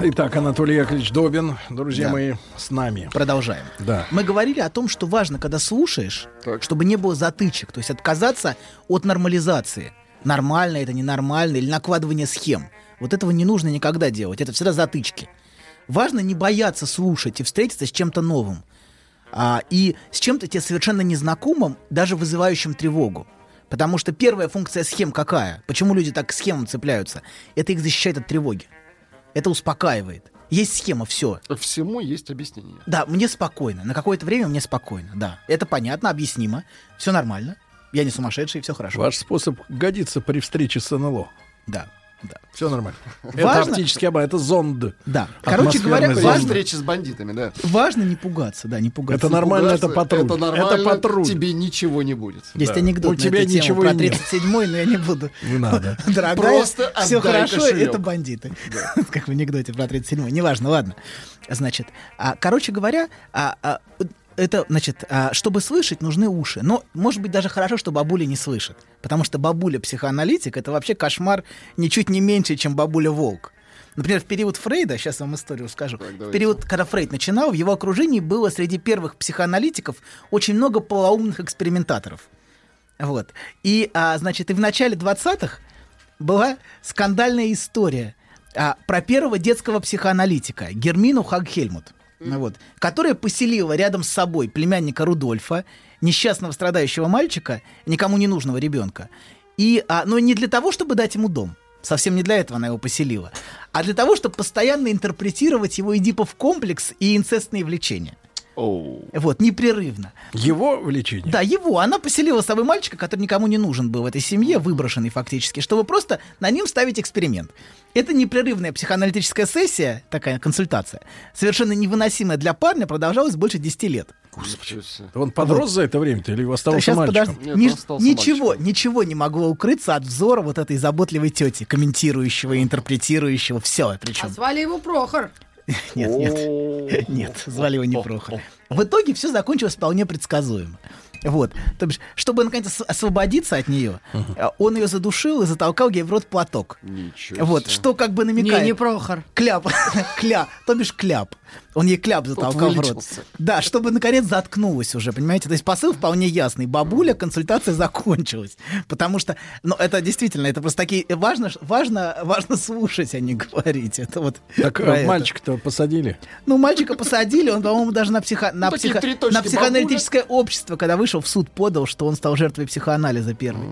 Итак, Анатолий Яковлевич Добин, друзья Да. мои, с нами. Продолжаем. Да. Мы говорили о том, что важно, когда слушаешь, чтобы не было затычек, то есть отказаться от нормализации. Нормально это, ненормально, или накладывание схем. Вот этого не нужно никогда делать, это всегда затычки. Важно не бояться слушать и встретиться с чем-то новым. А, и с чем-то тебе совершенно незнакомым, даже вызывающим тревогу. Потому что первая функция схем какая? Почему люди так к схемам цепляются? Это их защищает от тревоги. Это успокаивает. Есть схема, все. Всему есть объяснение. Да, мне спокойно. На какое-то время мне спокойно. Да. Это понятно, объяснимо. Все нормально. Я не сумасшедший, все хорошо. Ваш способ годится при встрече с НЛО. Да. Да. Все нормально. Это Важно- оптический обман, это зонд. Да. Короче говоря, зонд. встрече с бандитами, да. Важно не пугаться, да, не пугаться. Это нормально, это Пугаться, патруль. Это нормально, Это патруль. тебе ничего не будет. Есть Да. анекдот У на тебя эту тему ничего про и нет. 37-й, но я не буду. Не надо. Дорогая, Просто все хорошо, кошелек. это бандиты. Как в анекдоте про 37-й. Неважно, ладно. Значит, а, короче говоря, а, а, это, значит, а, чтобы слышать, нужны уши. Но, может быть, даже хорошо, что бабуля не слышит. Потому что бабуля-психоаналитик — это вообще кошмар ничуть не меньше, чем бабуля-волк. Например, в период Фрейда, сейчас вам историю скажу, в период, когда Фрейд начинал, в его окружении было среди первых психоаналитиков очень много полоумных экспериментаторов. Вот. И, а, значит, и в начале 20-х была скандальная история а, про первого детского психоаналитика Гермину Хагхельмут, ну вот, которая поселила рядом с собой племянника Рудольфа, несчастного страдающего мальчика, никому не нужного ребенка. И, а, но не для того, чтобы дать ему дом. Совсем не для этого она его поселила. А для того, чтобы постоянно интерпретировать его Эдипов комплекс и инцестные влечения. Вот, непрерывно. Его влечение? Да, его. Она поселила с собой мальчика, который никому не нужен был в этой семье, выброшенный фактически, чтобы просто на ним ставить эксперимент. Это непрерывная психоаналитическая сессия, такая консультация, совершенно невыносимая для парня, продолжалась больше 10 лет. Он подрос за это время-то или остался Сейчас, мальчиком? подожди. Ни- ничего, ничего не могло укрыться от взора вот этой заботливой тети, комментирующего и интерпретирующего все. А Причем. звали его Прохор. Нет, нет. Нет, звали его не Прохор. В итоге все закончилось вполне предсказуемо. Вот. То бишь, чтобы наконец ос- освободиться от нее, он ее задушил и затолкал ей в рот платок. Вот, что как бы намекает. Не, не Прохор. Кляп. Кля. То бишь кляп. Он ей кляп затолкал в рот. Да, чтобы наконец заткнулась уже, понимаете? То есть посыл вполне ясный. Бабуля, консультация закончилась. Потому что, ну, это действительно, это просто такие... Важно, важно, важно слушать, а не говорить. Это вот Так мальчика-то посадили. Ну, мальчика посадили, он, по-моему, даже на, психо... на, такие психо- на психоаналитическое общество, когда вышел в суд, подал, что он стал жертвой психоанализа первый.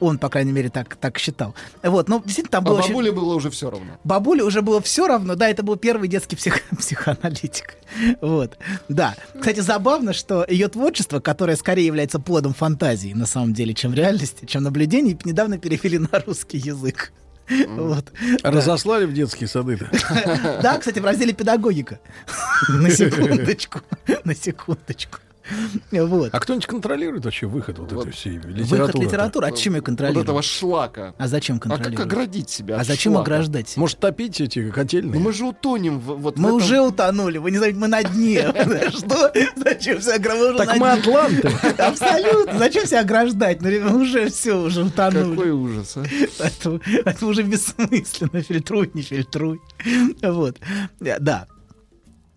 Он, по крайней мере, так, так считал. Вот, ну, действительно, там А было... очень- бабуле было уже все равно. Бабуле уже было все равно, да, это был первый детский псих- психоаналитик. Вот, да. Кстати, забавно, что ее творчество, которое скорее является плодом фантазии, на самом деле, чем реальности, чем наблюдений, недавно перевели на русский язык. Вот. Разослали в детские сады-то. Да, кстати, в разделе педагогика. На секундочку. На секундочку. Вот. А кто-нибудь контролирует вообще выход вот этой всей литературы? Выход литературы, а чем ее Вот контролировать? этого шлака. А зачем А как контролировать? оградить себя? А зачем шлака? ограждать себя? Может, топить эти котельные? Ну мы же утонем в, вот в Мы этом- уже утонули, вы не знаете, мы на дне. Что? Зачем себя ограждать? Так мы атланты. Абсолютно. Зачем себя ограждать? Ну, уже все, уже утонули. Какой ужас, а? Это уже бессмысленно. Фильтруй, не фильтруй. Вот. Да.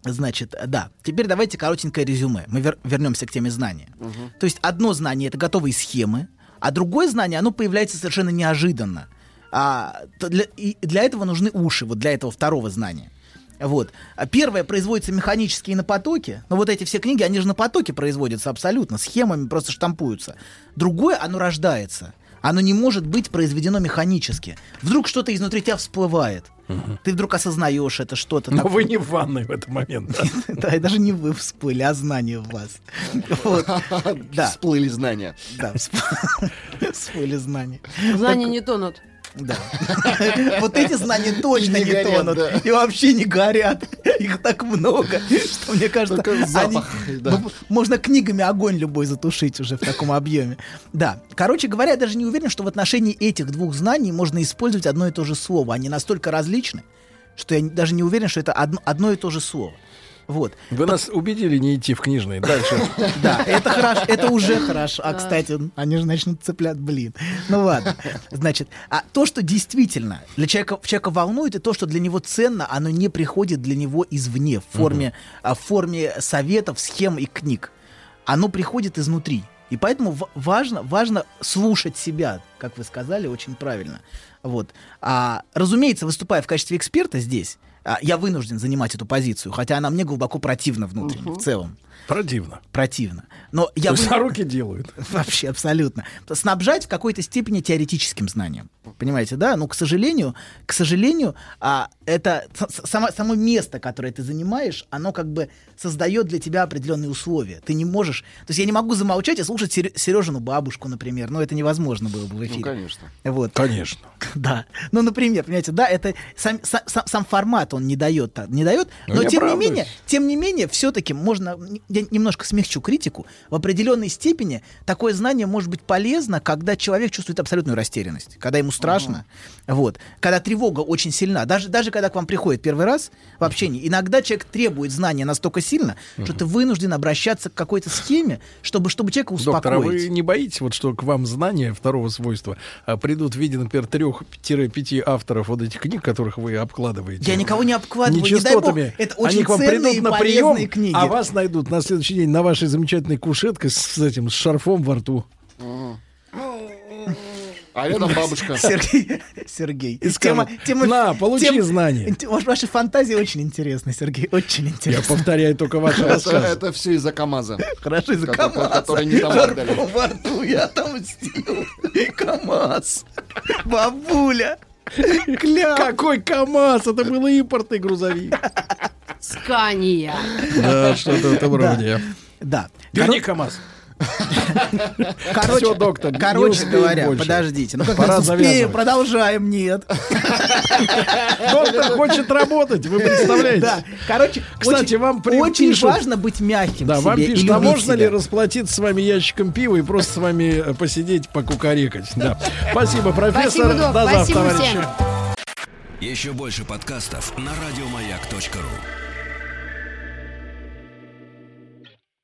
Значит, да. Теперь давайте коротенькое резюме. Мы вер- вернемся к теме знания. То есть одно знание — это готовые схемы, а другое знание, оно появляется совершенно неожиданно. А, для, и для этого нужны уши, вот для этого второго знания. Вот. А Первое производится механически и на потоке. Но вот эти все книги, они же на потоке производятся абсолютно, схемами просто штампуются. Другое, оно рождается. Оно не может быть произведено механически. Вдруг что-то изнутри тебя всплывает. Ты вдруг осознаешь это что-то. Но такое. вы не в ванной в этот момент. да? И даже не вы всплыли, а знания в вас. Всплыли знания. Да, всп- всплыли знания. Знания не тонут. Да. Вот эти знания точно Не тонут. И вообще не горят. Их так много, что мне кажется, можно книгами огонь любой затушить уже в таком объеме. Да. Короче говоря, я даже не уверен, что в отношении этих двух знаний можно использовать одно и то же слово. Они настолько различны, что я даже не уверен, что это одно, одно и то же слово. Вот. Вы нас убедили не идти в книжный. Дальше. Да, это хорошо, это уже хорошо. А, кстати, они же начнут цеплять, блин. Ну ладно. Значит, а то, что действительно для человека, человека волнует, и то, что для него ценно, оно не приходит для него извне, в форме, а, в форме советов, схем и книг. Оно приходит изнутри. И поэтому важно, важно слушать себя, как вы сказали, очень правильно. Вот. А, разумеется, выступая в качестве эксперта здесь, я вынужден занимать эту позицию, хотя она мне глубоко противна внутренне, в целом. Противно. Противно. Но я То есть, вы- а руки делают. Вообще, абсолютно. Снабжать в какой-то степени теоретическим знанием. Понимаете, да? Но, к сожалению, к сожалению, а, это само, само место, которое ты занимаешь, оно как бы создает для тебя определенные условия. Ты не можешь... То есть я не могу замолчать и слушать Сер- Сережину бабушку, например. Ну, это невозможно было бы в эфире. Ну, конечно. Вот. Конечно. Да. Ну, например, понимаете, да, это сам, сам, сам- формат он не дает, та- не дает, Ну, но я тем не менее, тем не менее, все-таки можно, я немножко смягчу критику, в определенной степени такое знание может быть полезно, когда человек чувствует абсолютную растерянность, когда ему страшно, вот, когда тревога очень сильна, даже, даже когда к вам приходит первый раз в общении, иногда человек требует знания настолько сильно, что ты вынужден обращаться к какой-то схеме, чтобы, чтобы человека успокоить. Доктор, а вы не боитесь, вот что к вам знания второго свойства а, придут в виде, например, трех-пяти авторов вот этих книг, которых вы обкладываете? Я никого не обкладываю, не дай бог. Это очень Они к вам придут на прием, книги. а вас найдут на следующий день на вашей замечательной кушетке с, с этим с шарфом во рту. А рядом бабушка. Сергей, Сергей. И скажет, «На, получи знания». инте- ваш- Ваши фантазии очень интересны, Сергей, очень Я интересны. повторяю только ваши Это, рассказы. это все из-за КамАЗа. Хорошо, из-за КамАЗа. который не там отдали. Во- рту я отомстил. КамАЗ. Бабуля. Кляп. Какой КАМАЗ? Это был импортный грузовик. Скания. Да, что-то в этом роде. Да. Верни КАМАЗ. Короче, Всё, доктор, короче говоря, больше. подождите. Ну как Пора раз успеем, продолжаем, нет. Доктор хочет работать, вы представляете? Да, короче, Кстати, очень, вам при- очень пишут- важно быть мягким Да, вам пишут, а можно ли себя. расплатиться с вами ящиком пива и просто с вами э, посидеть, покукарекать? Да. Спасибо, профессор. Спасибо, док, До завтра, спасибо товарищи. всем. Еще больше подкастов на радиомаяк.ру.